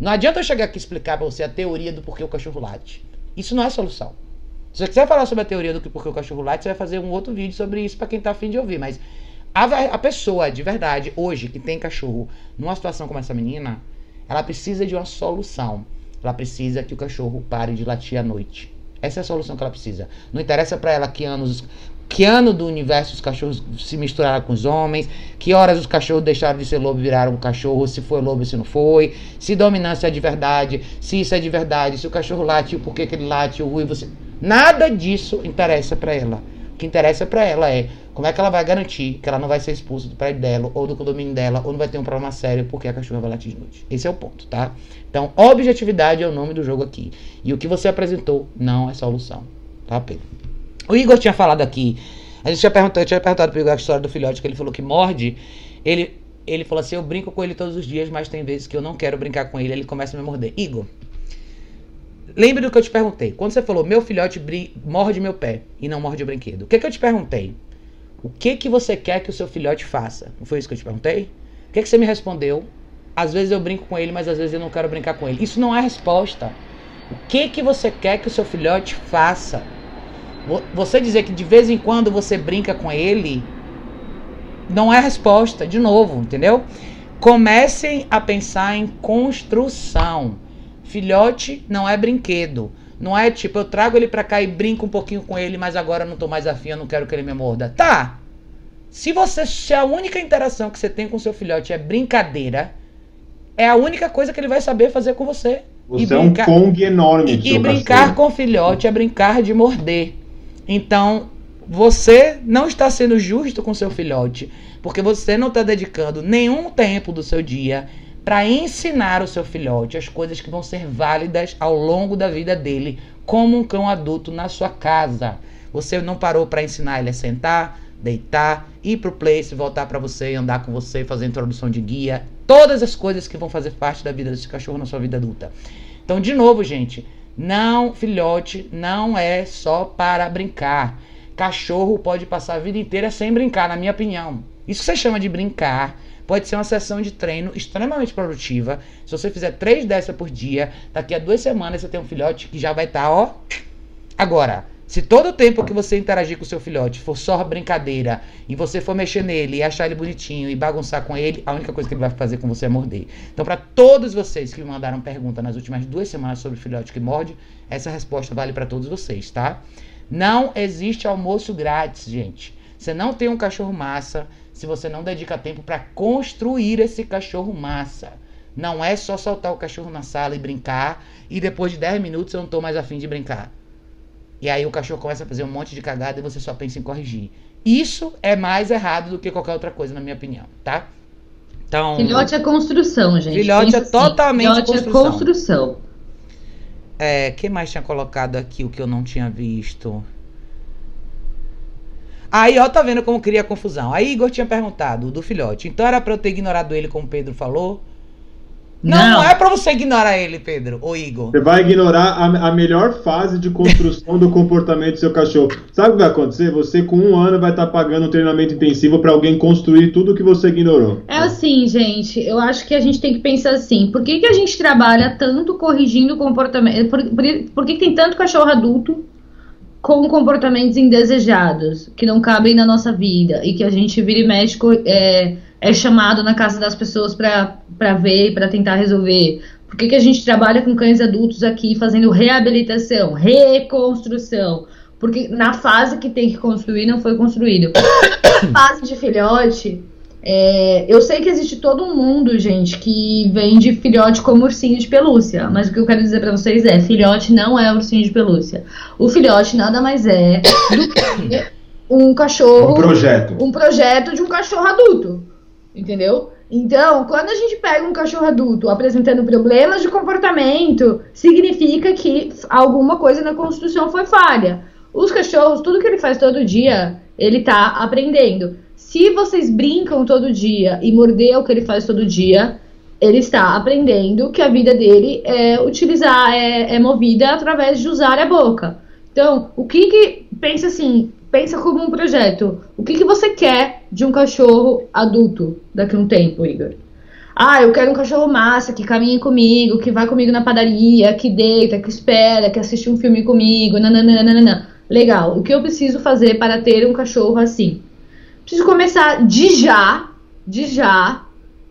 Não adianta eu chegar aqui e explicar para você a teoria do porquê o cachorro late. Isso não é solução. Se você quiser falar sobre a teoria do que porque o cachorro late, você vai fazer um outro vídeo sobre isso para quem tá afim de ouvir. Mas a, a pessoa de verdade, hoje, que tem cachorro numa situação como essa menina, ela precisa de uma solução. Ela precisa que o cachorro pare de latir à noite. Essa é a solução que ela precisa. Não interessa para ela que anos, que ano do universo os cachorros se misturaram com os homens, que horas os cachorros deixaram de ser lobo e viraram cachorro, se foi lobo se não foi, se dominância é de verdade, se isso é de verdade, se o cachorro late, o porquê que ele late, o ruim, você Nada disso interessa para ela. Que interessa para ela é como é que ela vai garantir que ela não vai ser expulsa do prédio dela ou do condomínio dela ou não vai ter um problema sério porque a cachorra vai latir de noite. Esse é o ponto, tá? Então, objetividade é o nome do jogo aqui. E o que você apresentou não é solução, tá, Pedro? O Igor tinha falado aqui, a gente tinha perguntado, eu tinha perguntado pro Igor a história do filhote que ele falou que morde. Ele, ele falou assim: Eu brinco com ele todos os dias, mas tem vezes que eu não quero brincar com ele, ele começa a me morder. Igor, Lembre do que eu te perguntei. Quando você falou, meu filhote morde meu pé e não morde o brinquedo. O que, que eu te perguntei? O que que você quer que o seu filhote faça? Não foi isso que eu te perguntei? O que, que você me respondeu? Às vezes eu brinco com ele, mas às vezes eu não quero brincar com ele. Isso não é resposta. O que que você quer que o seu filhote faça? Você dizer que de vez em quando você brinca com ele não é resposta, de novo, entendeu? Comecem a pensar em construção. Filhote não é brinquedo. Não é tipo, eu trago ele pra cá e brinco um pouquinho com ele, mas agora eu não tô mais afim, eu não quero que ele me morda. Tá. Se você se a única interação que você tem com seu filhote é brincadeira, é a única coisa que ele vai saber fazer com você. Você é um Kong enorme. E, e brincar com filhote é brincar de morder. Então, você não está sendo justo com seu filhote, porque você não está dedicando nenhum tempo do seu dia para ensinar o seu filhote as coisas que vão ser válidas ao longo da vida dele, como um cão adulto na sua casa. Você não parou para ensinar ele a sentar, deitar, ir pro place, voltar para você, andar com você, fazer introdução de guia, todas as coisas que vão fazer parte da vida desse cachorro na sua vida adulta. Então, de novo, gente, não, filhote, não é só para brincar. Cachorro pode passar a vida inteira sem brincar, na minha opinião. Isso você chama de brincar pode ser uma sessão de treino extremamente produtiva. Se você fizer três dessas por dia, daqui a duas semanas você tem um filhote que já vai estar, tá, ó. Agora, se todo o tempo que você interagir com o seu filhote for só brincadeira e você for mexer nele e achar ele bonitinho e bagunçar com ele, a única coisa que ele vai fazer com você é morder. Então, para todos vocês que me mandaram pergunta nas últimas duas semanas sobre filhote que morde, essa resposta vale para todos vocês, tá? Não existe almoço grátis, gente. Você não tem um cachorro massa, se você não dedica tempo para construir esse cachorro massa. Não é só soltar o cachorro na sala e brincar e depois de 10 minutos eu não tô mais afim de brincar. E aí o cachorro começa a fazer um monte de cagada e você só pensa em corrigir. Isso é mais errado do que qualquer outra coisa, na minha opinião, tá? Então, filhote é construção, gente. Filhote Pensa é assim, totalmente filhote construção. é construção. É, que mais tinha colocado aqui o que eu não tinha visto? Aí, ó, tá vendo como cria confusão. Aí Igor tinha perguntado do filhote. Então era pra eu ter ignorado ele, como o Pedro falou? Não, não, não é pra você ignorar ele, Pedro, ou Igor. Você vai ignorar a, a melhor fase de construção do comportamento do seu cachorro. Sabe o que vai acontecer? Você, com um ano, vai estar tá pagando um treinamento intensivo para alguém construir tudo que você ignorou. É assim, gente. Eu acho que a gente tem que pensar assim: por que, que a gente trabalha tanto corrigindo o comportamento? Por, por, por que, que tem tanto cachorro adulto com comportamentos indesejados que não cabem na nossa vida e que a gente vira e mexe é, é chamado na casa das pessoas para ver e para tentar resolver? Por que, que a gente trabalha com cães adultos aqui fazendo reabilitação, reconstrução? Porque na fase que tem que construir não foi construído. fase de filhote, é, eu sei que existe todo um mundo, gente, que vende filhote como ursinho de pelúcia. Mas o que eu quero dizer para vocês é: filhote não é ursinho de pelúcia. O filhote nada mais é do que um cachorro. Um projeto. Um projeto de um cachorro adulto. Entendeu? Então, quando a gente pega um cachorro adulto apresentando problemas de comportamento, significa que alguma coisa na construção foi falha. Os cachorros, tudo que ele faz todo dia, ele tá aprendendo. Se vocês brincam todo dia e morder o que ele faz todo dia, ele está aprendendo que a vida dele é utilizar, é, é movida através de usar a boca. Então, o que que pensa assim, pensa como um projeto. O que que você quer de um cachorro adulto daqui a um tempo, Igor? Ah, eu quero um cachorro massa que caminhe comigo, que vai comigo na padaria, que deita, que espera, que assiste um filme comigo, nananana. Legal. O que eu preciso fazer para ter um cachorro assim? Preciso começar de já, de já,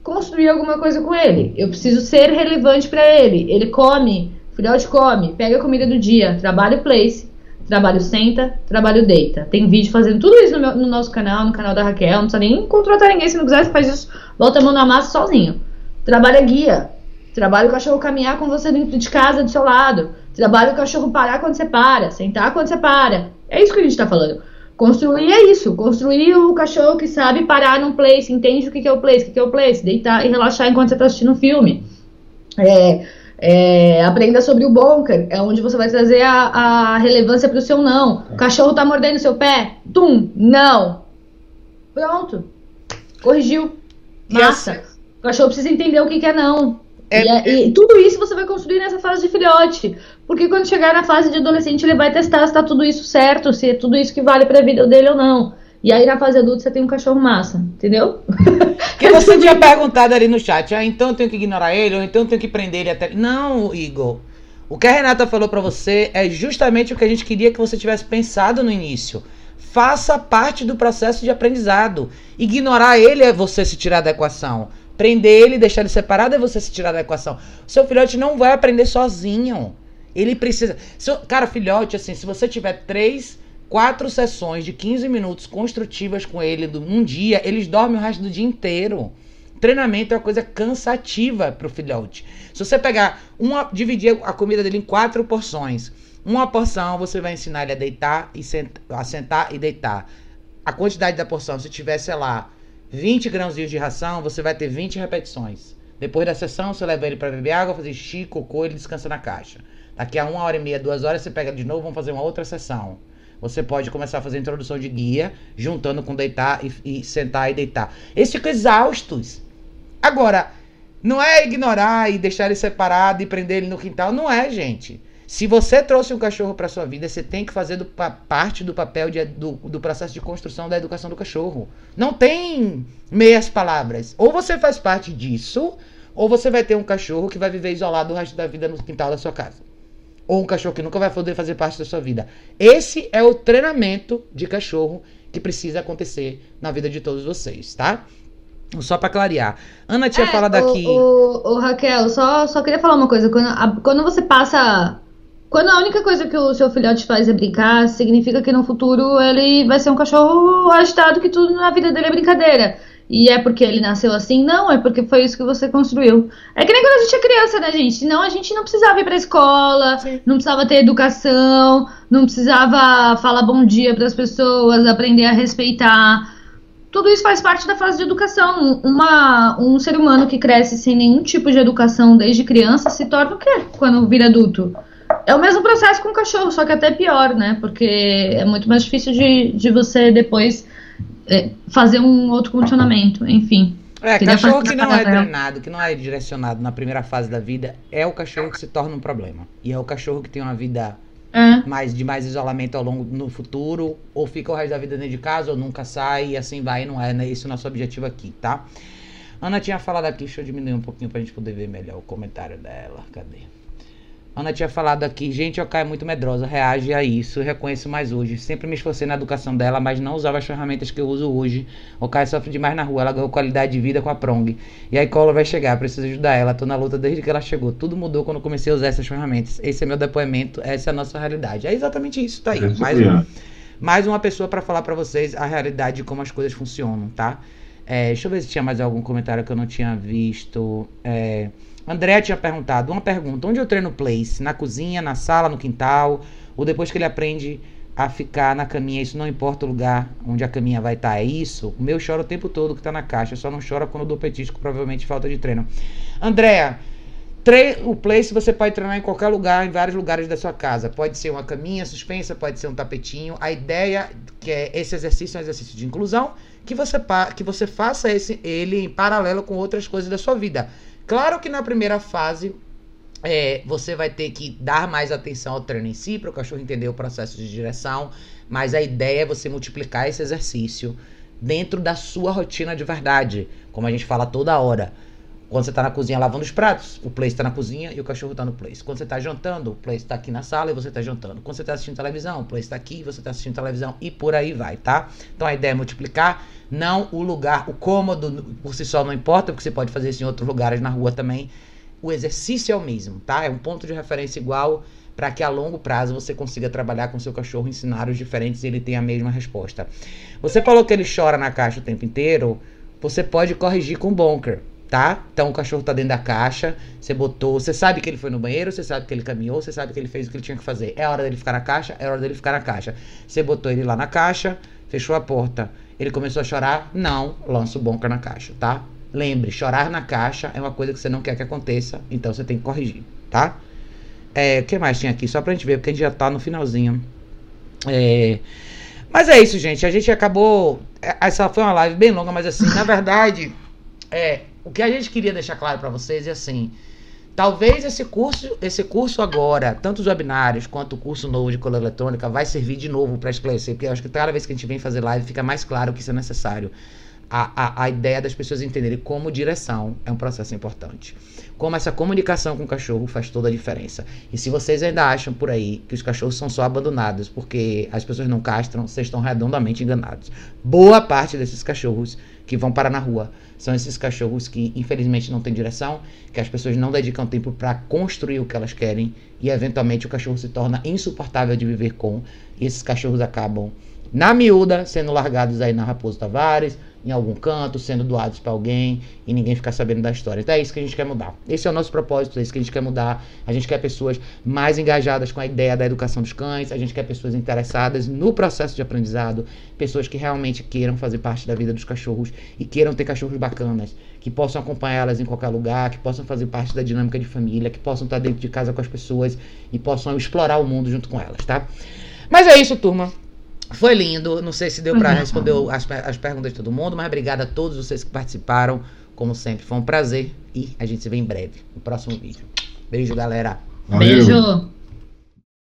construir alguma coisa com ele. Eu preciso ser relevante para ele. Ele come, filhote come, pega a comida do dia, trabalho place, trabalho senta, trabalho deita. Tem vídeo fazendo tudo isso no, meu, no, nosso canal, no canal da Raquel. Não precisa nem contratar ninguém. Se não quiser, faz isso, bota a mão na massa sozinho. Trabalha guia. Trabalha o cachorro caminhar com você dentro de casa, do seu lado. Trabalha o cachorro parar quando você para, sentar quando você para. É isso que a gente tá falando. Construir é isso, construir o cachorro que sabe parar num place, entende o que é o place, o que é o place, deitar e relaxar enquanto você está assistindo um filme. É, é, aprenda sobre o bunker, é onde você vai trazer a, a relevância para o seu não. O cachorro está mordendo seu pé, tum, não. Pronto, corrigiu. Massa. O cachorro precisa entender o que, que é não. É, e, é, e, tudo isso você vai construir nessa fase de filhote. Porque quando chegar na fase de adolescente, ele vai testar se tá tudo isso certo, se é tudo isso que vale pra vida dele ou não. E aí na fase adulta você tem um cachorro massa, entendeu? Que você tinha perguntado ali no chat, ah, então eu tenho que ignorar ele, ou então eu tenho que prender ele até. Não, Igor. O que a Renata falou para você é justamente o que a gente queria que você tivesse pensado no início. faça parte do processo de aprendizado. Ignorar ele é você se tirar da equação. Prender ele e deixar ele separado é você se tirar da equação. Seu filhote não vai aprender sozinho. Ele precisa. Seu, cara, filhote, assim, se você tiver três, quatro sessões de 15 minutos construtivas com ele num dia, eles dormem o resto do dia inteiro. Treinamento é uma coisa cansativa pro filhote. Se você pegar uma, dividir a comida dele em quatro porções, uma porção você vai ensinar ele a deitar e senta, a sentar e deitar. A quantidade da porção, se tiver, sei lá, 20 grãozinhos de ração, você vai ter 20 repetições. Depois da sessão, você leva ele para beber água, fazer xixi, cocô, ele descansa na caixa. Daqui a uma hora e meia, duas horas, você pega de novo, vamos fazer uma outra sessão. Você pode começar a fazer introdução de guia, juntando com deitar e, e sentar e deitar. Eles ficam exaustos. Agora, não é ignorar e deixar ele separado e prender ele no quintal. Não é, gente. Se você trouxe um cachorro para sua vida, você tem que fazer do, parte do papel de, do, do processo de construção da educação do cachorro. Não tem meias palavras. Ou você faz parte disso, ou você vai ter um cachorro que vai viver isolado o resto da vida no quintal da sua casa ou um cachorro que nunca vai poder fazer parte da sua vida. Esse é o treinamento de cachorro que precisa acontecer na vida de todos vocês, tá? Só para clarear. Ana tinha é, falado o, aqui. O, o, Raquel, só, só queria falar uma coisa. Quando, a, quando você passa. Quando a única coisa que o seu filhote faz é brincar, significa que no futuro ele vai ser um cachorro agitado que tudo na vida dele é brincadeira. E é porque ele nasceu assim? Não, é porque foi isso que você construiu. É que nem quando a gente é criança, né, gente? Senão a gente não precisava ir pra escola, Sim. não precisava ter educação, não precisava falar bom dia para as pessoas, aprender a respeitar. Tudo isso faz parte da fase de educação. Uma, um ser humano que cresce sem nenhum tipo de educação desde criança se torna o quê quando vira adulto? É o mesmo processo com o cachorro, só que até pior, né? Porque é muito mais difícil de, de você depois fazer um outro condicionamento, enfim. É, cachorro que não é treinado, que não é direcionado na primeira fase da vida, é o cachorro que se torna um problema. E é o cachorro que tem uma vida é. mais, de mais isolamento ao longo no futuro, ou fica o resto da vida dentro de casa, ou nunca sai, e assim vai, não é né? esse é o nosso objetivo aqui, tá? Ana tinha falado aqui, deixa eu diminuir um pouquinho pra gente poder ver melhor o comentário dela. Cadê? Ana tinha falado aqui, gente, Okai é muito medrosa, reage a isso, reconheço mais hoje. Sempre me esforcei na educação dela, mas não usava as ferramentas que eu uso hoje. Okai sofre demais na rua, ela ganhou qualidade de vida com a Prong. E a Cola vai chegar, preciso ajudar ela, tô na luta desde que ela chegou. Tudo mudou quando comecei a usar essas ferramentas. Esse é meu depoimento, essa é a nossa realidade. É exatamente isso, tá aí. É mais, um, mais uma pessoa para falar para vocês a realidade de como as coisas funcionam, tá? É, deixa eu ver se tinha mais algum comentário que eu não tinha visto. É... André tinha perguntado uma pergunta: onde eu treino place? Na cozinha, na sala, no quintal? Ou depois que ele aprende a ficar na caminha, isso não importa o lugar onde a caminha vai estar, tá, é isso? O meu chora o tempo todo que tá na caixa, só não chora quando dou petisco, provavelmente falta de treino. Andréa, o place você pode treinar em qualquer lugar, em vários lugares da sua casa. Pode ser uma caminha suspensa, pode ser um tapetinho. A ideia que é esse exercício é um exercício de inclusão, que você, que você faça esse, ele em paralelo com outras coisas da sua vida. Claro que na primeira fase é, você vai ter que dar mais atenção ao treino em si, para o cachorro entender o processo de direção, mas a ideia é você multiplicar esse exercício dentro da sua rotina de verdade, como a gente fala toda hora. Quando você está na cozinha lavando os pratos, o place está na cozinha e o cachorro está no place. Quando você está jantando, o place está aqui na sala e você está jantando. Quando você está assistindo televisão, o place está aqui e você está assistindo televisão e por aí vai, tá? Então a ideia é multiplicar, não o lugar, o cômodo por si só não importa, porque você pode fazer isso em outros lugares na rua também. O exercício é o mesmo, tá? É um ponto de referência igual para que a longo prazo você consiga trabalhar com seu cachorro em cenários diferentes e ele tenha a mesma resposta. Você falou que ele chora na caixa o tempo inteiro, você pode corrigir com bunker tá? Então o cachorro tá dentro da caixa, você botou, você sabe que ele foi no banheiro, você sabe que ele caminhou, você sabe que ele fez o que ele tinha que fazer. É hora dele ficar na caixa, é hora dele ficar na caixa. Você botou ele lá na caixa, fechou a porta, ele começou a chorar, não, lança o bonca na caixa, tá? Lembre, chorar na caixa é uma coisa que você não quer que aconteça, então você tem que corrigir, tá? É, o que mais tinha aqui? Só pra gente ver, porque a gente já tá no finalzinho. É, mas é isso, gente. A gente acabou. É, essa foi uma live bem longa, mas assim, na verdade, é, o que a gente queria deixar claro para vocês é assim, talvez esse curso, esse curso agora, tanto os webinários quanto o curso novo de cola eletrônica vai servir de novo para esclarecer, porque eu acho que cada vez que a gente vem fazer live fica mais claro que isso é necessário. a, a, a ideia das pessoas entenderem como direção é um processo importante. Como essa comunicação com o cachorro faz toda a diferença. E se vocês ainda acham por aí que os cachorros são só abandonados porque as pessoas não castram, vocês estão redondamente enganados. Boa parte desses cachorros que vão parar na rua são esses cachorros que infelizmente não têm direção, que as pessoas não dedicam tempo para construir o que elas querem e eventualmente o cachorro se torna insuportável de viver com. E esses cachorros acabam na miúda sendo largados aí na Raposo Tavares em algum canto, sendo doados para alguém e ninguém ficar sabendo da história. Então é isso que a gente quer mudar. Esse é o nosso propósito, é isso que a gente quer mudar. A gente quer pessoas mais engajadas com a ideia da educação dos cães, a gente quer pessoas interessadas no processo de aprendizado, pessoas que realmente queiram fazer parte da vida dos cachorros e queiram ter cachorros bacanas, que possam acompanhá-las em qualquer lugar, que possam fazer parte da dinâmica de família, que possam estar dentro de casa com as pessoas e possam explorar o mundo junto com elas, tá? Mas é isso, turma. Foi lindo. Não sei se deu para responder as, as perguntas de todo mundo, mas obrigado a todos vocês que participaram. Como sempre, foi um prazer. E a gente se vê em breve no próximo vídeo. Beijo, galera. Valeu. Beijo.